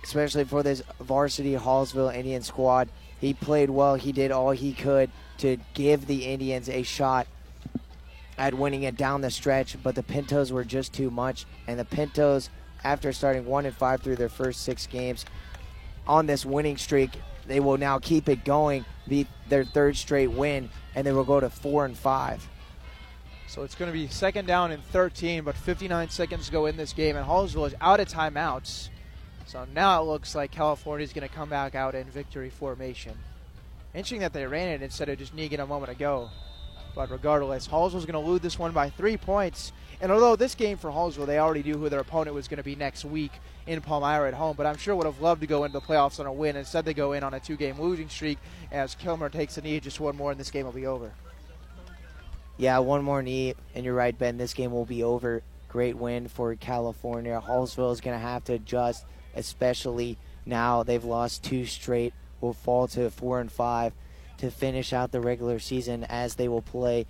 especially for this varsity Hallsville Indian squad. He played well. He did all he could to give the Indians a shot at winning it down the stretch, but the Pintos were just too much. And the Pintos, after starting one and five through their first six games on this winning streak, they will now keep it going, be their third straight win, and they will go to four and five. So it's going to be second down and 13, but 59 seconds go in this game, and Hallsville is out of timeouts. So now it looks like California is going to come back out in victory formation. Interesting that they ran it instead of just Negan a moment ago. But regardless, Hallsville's going to lose this one by three points. And although this game for Hallsville, they already knew who their opponent was going to be next week in Palmyra at home, but I'm sure would have loved to go into the playoffs on a win. Instead, they go in on a two-game losing streak as Kilmer takes a knee. Just one more, and this game will be over. Yeah, one more knee, and you're right, Ben. This game will be over. Great win for California. Hallsville is going to have to adjust especially now they've lost two straight, will fall to four and five to finish out the regular season as they will play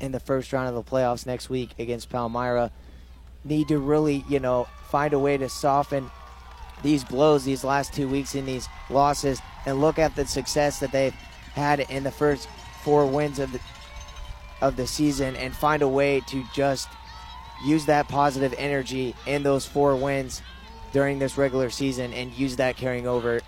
in the first round of the playoffs next week against Palmyra. Need to really, you know, find a way to soften these blows these last two weeks in these losses and look at the success that they've had in the first four wins of the of the season and find a way to just use that positive energy in those four wins during this regular season and use that carrying over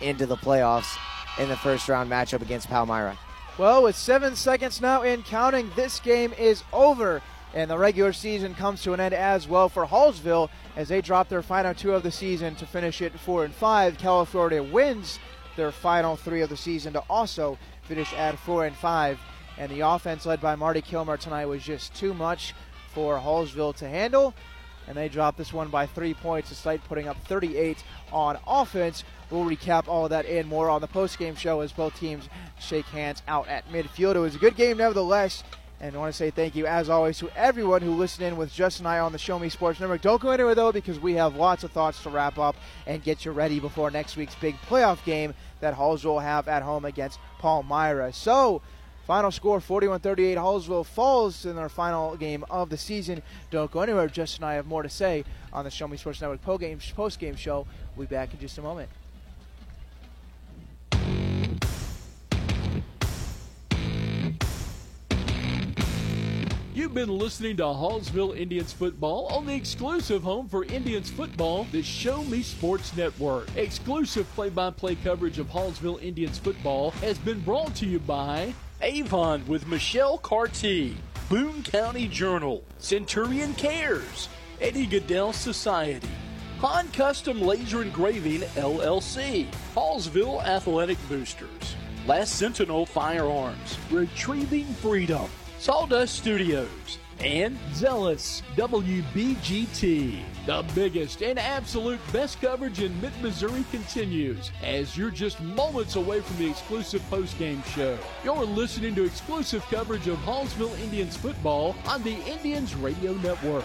into the playoffs in the first round matchup against Palmyra. Well, with seven seconds now in counting, this game is over. And the regular season comes to an end as well for Hallsville as they drop their final two of the season to finish it four and five. California wins their final three of the season to also finish at four and five. And the offense led by Marty Kilmer tonight was just too much for Hallsville to handle and they dropped this one by three points despite putting up 38 on offense. We'll recap all of that and more on the post-game show as both teams shake hands out at midfield. It was a good game nevertheless. And I want to say thank you, as always, to everyone who listened in with Justin and I on the Show Me Sports Network. Don't go anywhere, though, because we have lots of thoughts to wrap up and get you ready before next week's big playoff game that Halls will have at home against Palmyra. So, Final score 41 38. Hallsville falls in their final game of the season. Don't go anywhere. Justin and I have more to say on the Show Me Sports Network post game show. We'll be back in just a moment. You've been listening to Hallsville Indians football on the exclusive home for Indians football, the Show Me Sports Network. Exclusive play by play coverage of Hallsville Indians football has been brought to you by Avon with Michelle Carty, Boone County Journal, Centurion Cares, Eddie Gaedel Society, Han Custom Laser Engraving LLC, Hallsville Athletic Boosters, Last Sentinel Firearms, Retrieving Freedom, Sawdust Studios, and Zealous WBGT. The biggest and absolute best coverage in mid Missouri continues as you're just moments away from the exclusive post-game show. You're listening to exclusive coverage of Hallsville Indians football on the Indians Radio Network.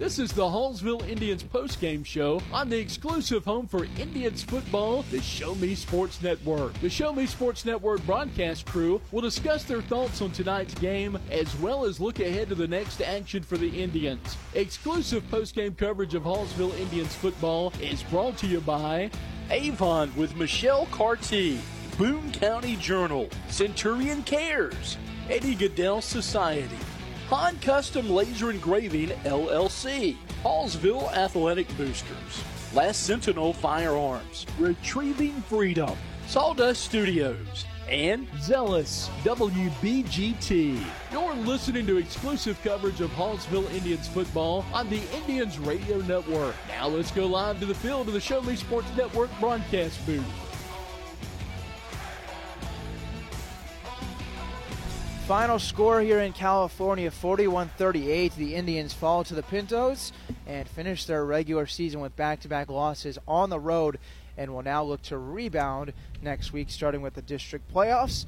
This is the Hallsville Indians postgame show on the exclusive home for Indians football, the Show Me Sports Network. The Show Me Sports Network broadcast crew will discuss their thoughts on tonight's game as well as look ahead to the next action for the Indians. Exclusive postgame coverage of Hallsville Indians football is brought to you by Avon with Michelle Carty, Boone County Journal, Centurion Cares, Eddie Gaedel Society. Han Custom Laser Engraving LLC, Hallsville Athletic Boosters, Last Sentinel Firearms, Retrieving Freedom, Sawdust Studios, and Zealous WBGT. You're listening to exclusive coverage of Hallsville Indians football on the Indians Radio Network. Now let's go live to the field of the Show Sports Network broadcast booth. Final score here in California 41 38. The Indians fall to the Pintos and finish their regular season with back to back losses on the road and will now look to rebound next week, starting with the district playoffs.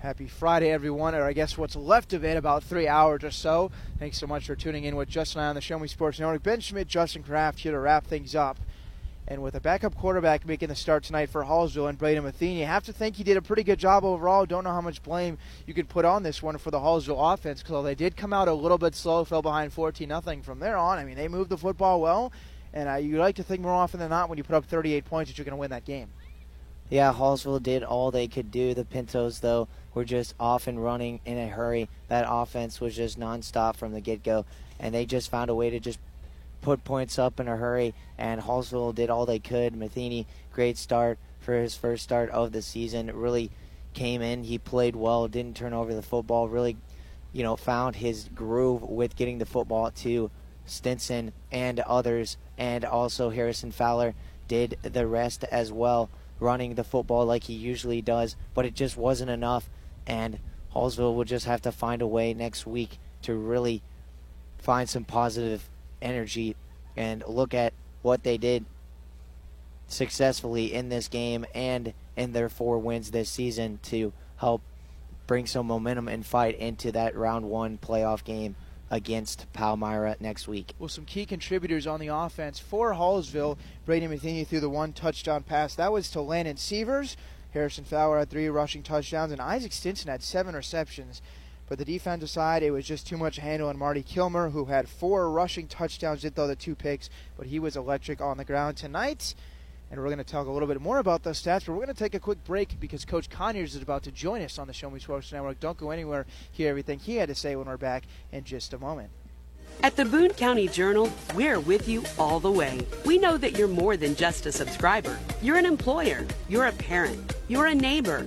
Happy Friday, everyone, or I guess what's left of it, about three hours or so. Thanks so much for tuning in with Justin and I on the Show Me Sports Network. Ben Schmidt, Justin Kraft here to wrap things up. And with a backup quarterback making the start tonight for Hallsville and Braden Matheny, you have to think he did a pretty good job overall. Don't know how much blame you could put on this one for the Hallsville offense because they did come out a little bit slow, fell behind 14 nothing from there on. I mean, they moved the football well, and uh, you like to think more often than not when you put up 38 points that you're going to win that game. Yeah, Hallsville did all they could do. The Pintos, though, were just off and running in a hurry. That offense was just nonstop from the get go, and they just found a way to just put points up in a hurry, and Hallsville did all they could. Matheny, great start for his first start of the season. Really came in, he played well, didn't turn over the football, really, you know, found his groove with getting the football to Stinson and others, and also Harrison Fowler did the rest as well, running the football like he usually does, but it just wasn't enough, and Hallsville will just have to find a way next week to really find some positive energy and look at what they did successfully in this game and in their four wins this season to help bring some momentum and fight into that round one playoff game against Palmyra next week. Well, some key contributors on the offense for Hallsville. Brady Matheny threw the one touchdown pass. That was to Landon Severs. Harrison Fowler had three rushing touchdowns, and Isaac Stinson had seven receptions. But the defensive side, it was just too much handle on Marty Kilmer, who had four rushing touchdowns, did throw the two picks, but he was electric on the ground tonight. And we're going to talk a little bit more about those stats, but we're going to take a quick break because Coach Conyers is about to join us on the Show Me Sports Network. Don't go anywhere. Hear everything he had to say when we're back in just a moment. At the Boone County Journal, we're with you all the way. We know that you're more than just a subscriber. You're an employer, you're a parent, you're a neighbor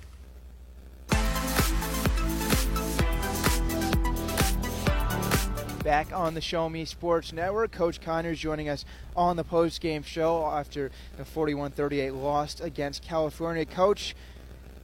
Back on the Show Me Sports Network. Coach Conyers joining us on the post-game show after the 41-38 loss against California. Coach,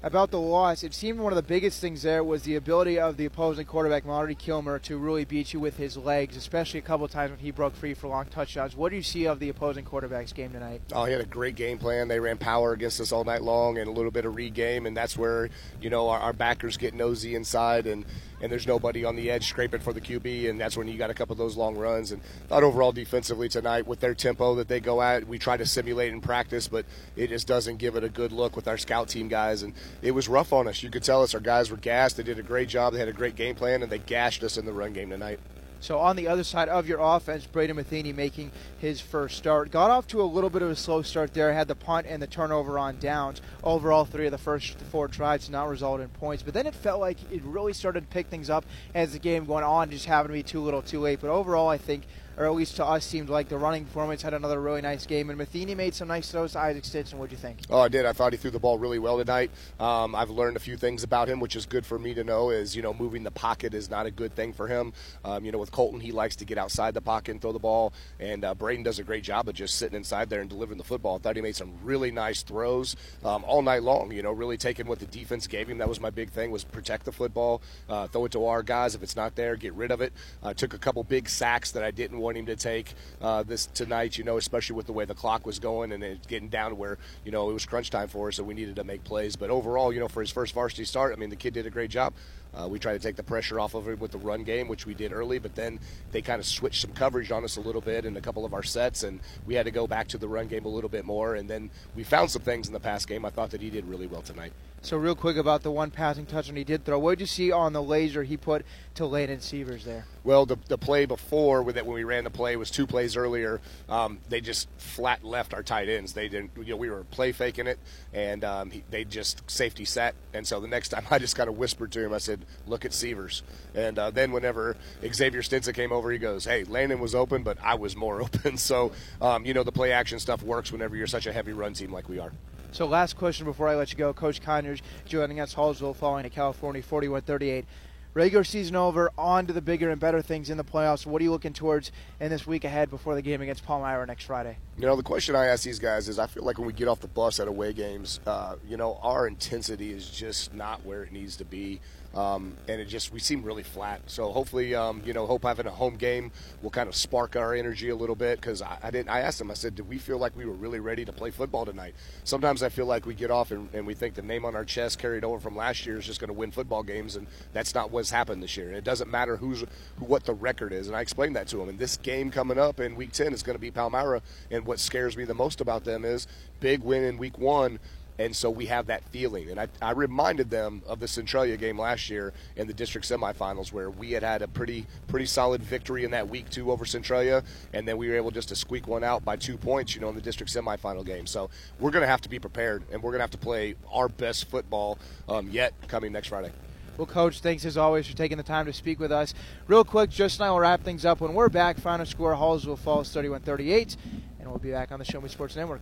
about the loss, it seemed one of the biggest things there was the ability of the opposing quarterback, Marty Kilmer, to really beat you with his legs, especially a couple times when he broke free for long touchdowns. What do you see of the opposing quarterback's game tonight? Oh, he had a great game plan. They ran power against us all night long and a little bit of read game, and that's where, you know, our, our backers get nosy inside and – and there's nobody on the edge scraping for the QB, and that's when you got a couple of those long runs. And thought overall defensively tonight with their tempo that they go at, we try to simulate in practice, but it just doesn't give it a good look with our scout team guys. And it was rough on us. You could tell us our guys were gassed. They did a great job. They had a great game plan, and they gashed us in the run game tonight. So on the other side of your offense, Braden Matheny making his first start. Got off to a little bit of a slow start there. Had the punt and the turnover on downs. Overall, three of the first four drives did not result in points. But then it felt like it really started to pick things up as the game went on. Just happened to be too little too late. But overall, I think or at least to us, seemed like the running performance had another really nice game. And Matheny made some nice throws to Isaac Stinson. What do you think? Oh, I did. I thought he threw the ball really well tonight. Um, I've learned a few things about him, which is good for me to know. Is you know moving the pocket is not a good thing for him. Um, you know, with Colton, he likes to get outside the pocket and throw the ball, and uh, Braden does a great job of just sitting inside there and delivering the football. I thought he made some really nice throws um, all night long. You know, really taking what the defense gave him. That was my big thing: was protect the football, uh, throw it to our guys. If it's not there, get rid of it. Uh, took a couple big sacks that I didn't him to take uh, this tonight. You know, especially with the way the clock was going and it getting down to where you know it was crunch time for us, and we needed to make plays. But overall, you know, for his first varsity start, I mean, the kid did a great job. Uh, we tried to take the pressure off of him with the run game, which we did early, but then they kind of switched some coverage on us a little bit in a couple of our sets, and we had to go back to the run game a little bit more. And then we found some things in the pass game. I thought that he did really well tonight. So real quick about the one passing touchdown he did throw. What did you see on the laser he put to Landon Severs there? Well, the, the play before with it when we ran the play was two plays earlier. Um, they just flat left our tight ends. They didn't. You know, we were play faking it, and um, he, they just safety set. And so the next [laughs] time, I just kind of whispered to him. I said, "Look at Severs." And uh, then whenever Xavier Stinson came over, he goes, "Hey, Landon was open, but I was more [laughs] open." So um, you know, the play action stuff works whenever you're such a heavy run team like we are. So last question before I let you go. Coach Conyers joining us Hallsville following a California 41-38. Regular season over, on to the bigger and better things in the playoffs. What are you looking towards in this week ahead before the game against Palmyra next Friday? You know, the question I ask these guys is I feel like when we get off the bus at away games, uh, you know, our intensity is just not where it needs to be. Um, and it just we seem really flat. So hopefully, um, you know, hope having a home game will kind of spark our energy a little bit. Because I, I, didn't. I asked them. I said, "Did we feel like we were really ready to play football tonight?" Sometimes I feel like we get off and, and we think the name on our chest carried over from last year is just going to win football games, and that's not what's happened this year. And it doesn't matter who's who, what the record is. And I explained that to them. And this game coming up in Week 10 is going to be Palmyra. And what scares me the most about them is big win in Week One and so we have that feeling. And I, I reminded them of the Centralia game last year in the district semifinals, where we had had a pretty pretty solid victory in that week two over Centralia, and then we were able just to squeak one out by two points, you know, in the district semifinal game. So we're going to have to be prepared, and we're going to have to play our best football um, yet coming next Friday. Well, Coach, thanks as always for taking the time to speak with us. Real quick, just now we'll wrap things up. When we're back, final score Hallsville Falls 31 38, and we'll be back on the Show Me Sports Network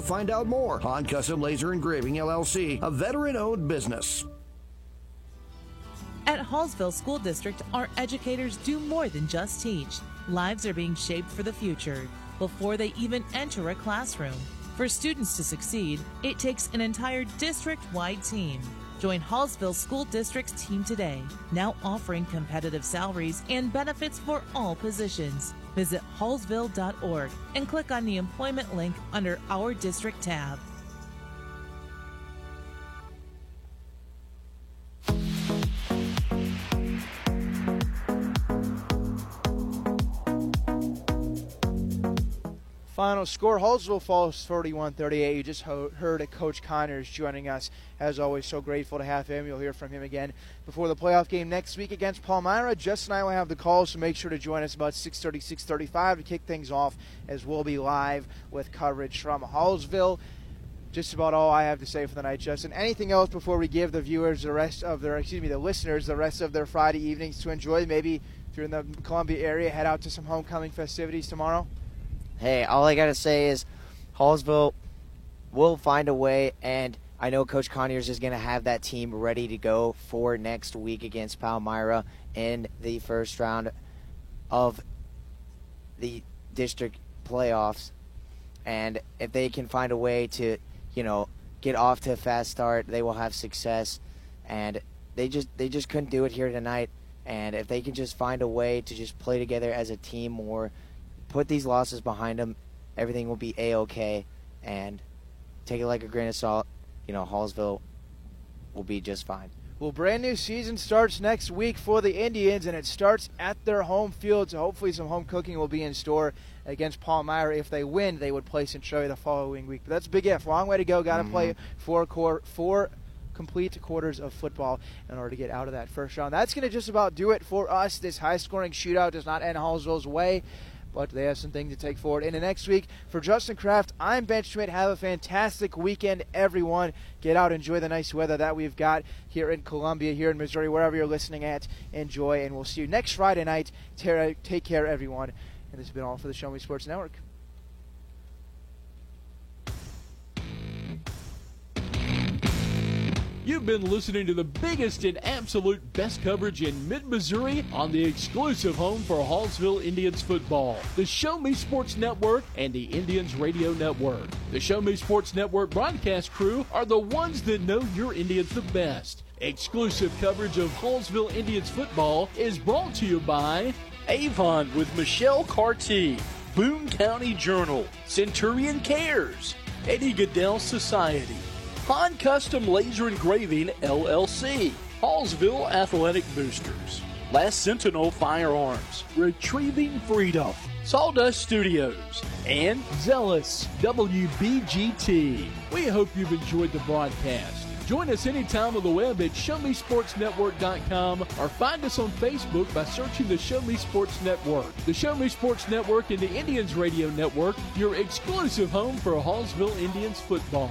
to find out more. Han Custom Laser Engraving LLC, a veteran owned business. At Hallsville School District, our educators do more than just teach. Lives are being shaped for the future before they even enter a classroom. For students to succeed, it takes an entire district wide team. Join Hallsville School District's team today, now offering competitive salaries and benefits for all positions. Visit hallsville.org and click on the employment link under Our District tab. Final score Hallsville falls 41 38. You just heard Coach Conyers joining us. As always, so grateful to have him. You'll hear from him again before the playoff game next week against Palmyra. Justin and I will have the calls, so make sure to join us about 6:30, 6:35 to kick things off, as we'll be live with coverage from Hallsville. Just about all I have to say for the night, Justin. Anything else before we give the viewers the rest of their, excuse me, the listeners the rest of their Friday evenings to enjoy? Maybe if you're in the Columbia area, head out to some homecoming festivities tomorrow. Hey, all I gotta say is, Hallsville will find a way, and I know Coach Conyers is gonna have that team ready to go for next week against Palmyra in the first round of the district playoffs. And if they can find a way to, you know, get off to a fast start, they will have success. And they just they just couldn't do it here tonight. And if they can just find a way to just play together as a team more put these losses behind them. Everything will be a okay, and take it like a grain of salt. You know, Hallsville will be just fine. Well, brand new season starts next week for the Indians, and it starts at their home field. So hopefully, some home cooking will be in store against Paul Palmyra. If they win, they would play Centralia the following week. But that's a big if. Long way to go. Got to Mhm. play four core four complete quarters of football in order to get out of that first round. That's going to just about do it for us. This high-scoring shootout does not end Hallsville's way but they have some things to take forward into next week. For Justin Kraft, I'm Ben Schmidt. Have a fantastic weekend, everyone. Get out, enjoy the nice weather that we've got here in Columbia, here in Missouri, wherever you're listening at. Enjoy, and we'll see you next Friday night. Take care, everyone. And this has been all for the Show Me Sports Network. You've been listening to the biggest and absolute best coverage in mid Missouri on the exclusive home for Hallsville Indians football, the Show Me Sports Network and the Indians Radio Network. The Show Me Sports Network broadcast crew are the ones that know your Indians the best. Exclusive coverage of Hallsville Indians football is brought to you by Avon with Michelle Carty, Boone County Journal, Centurion Cares, Eddie Gaedel Society, Han Custom Laser Engraving LLC, Hallsville Athletic Boosters, Last Sentinel Firearms, Retrieving Freedom, Sawdust Studios, and Zealous WBGT. We hope you've enjoyed the broadcast. Join us anytime on the web at ShowMeSportsNetwork.com or find us on Facebook by searching the Show Me Sports Network. The Show Me Sports Network and the Indians Radio Network, your exclusive home for Hallsville Indians football.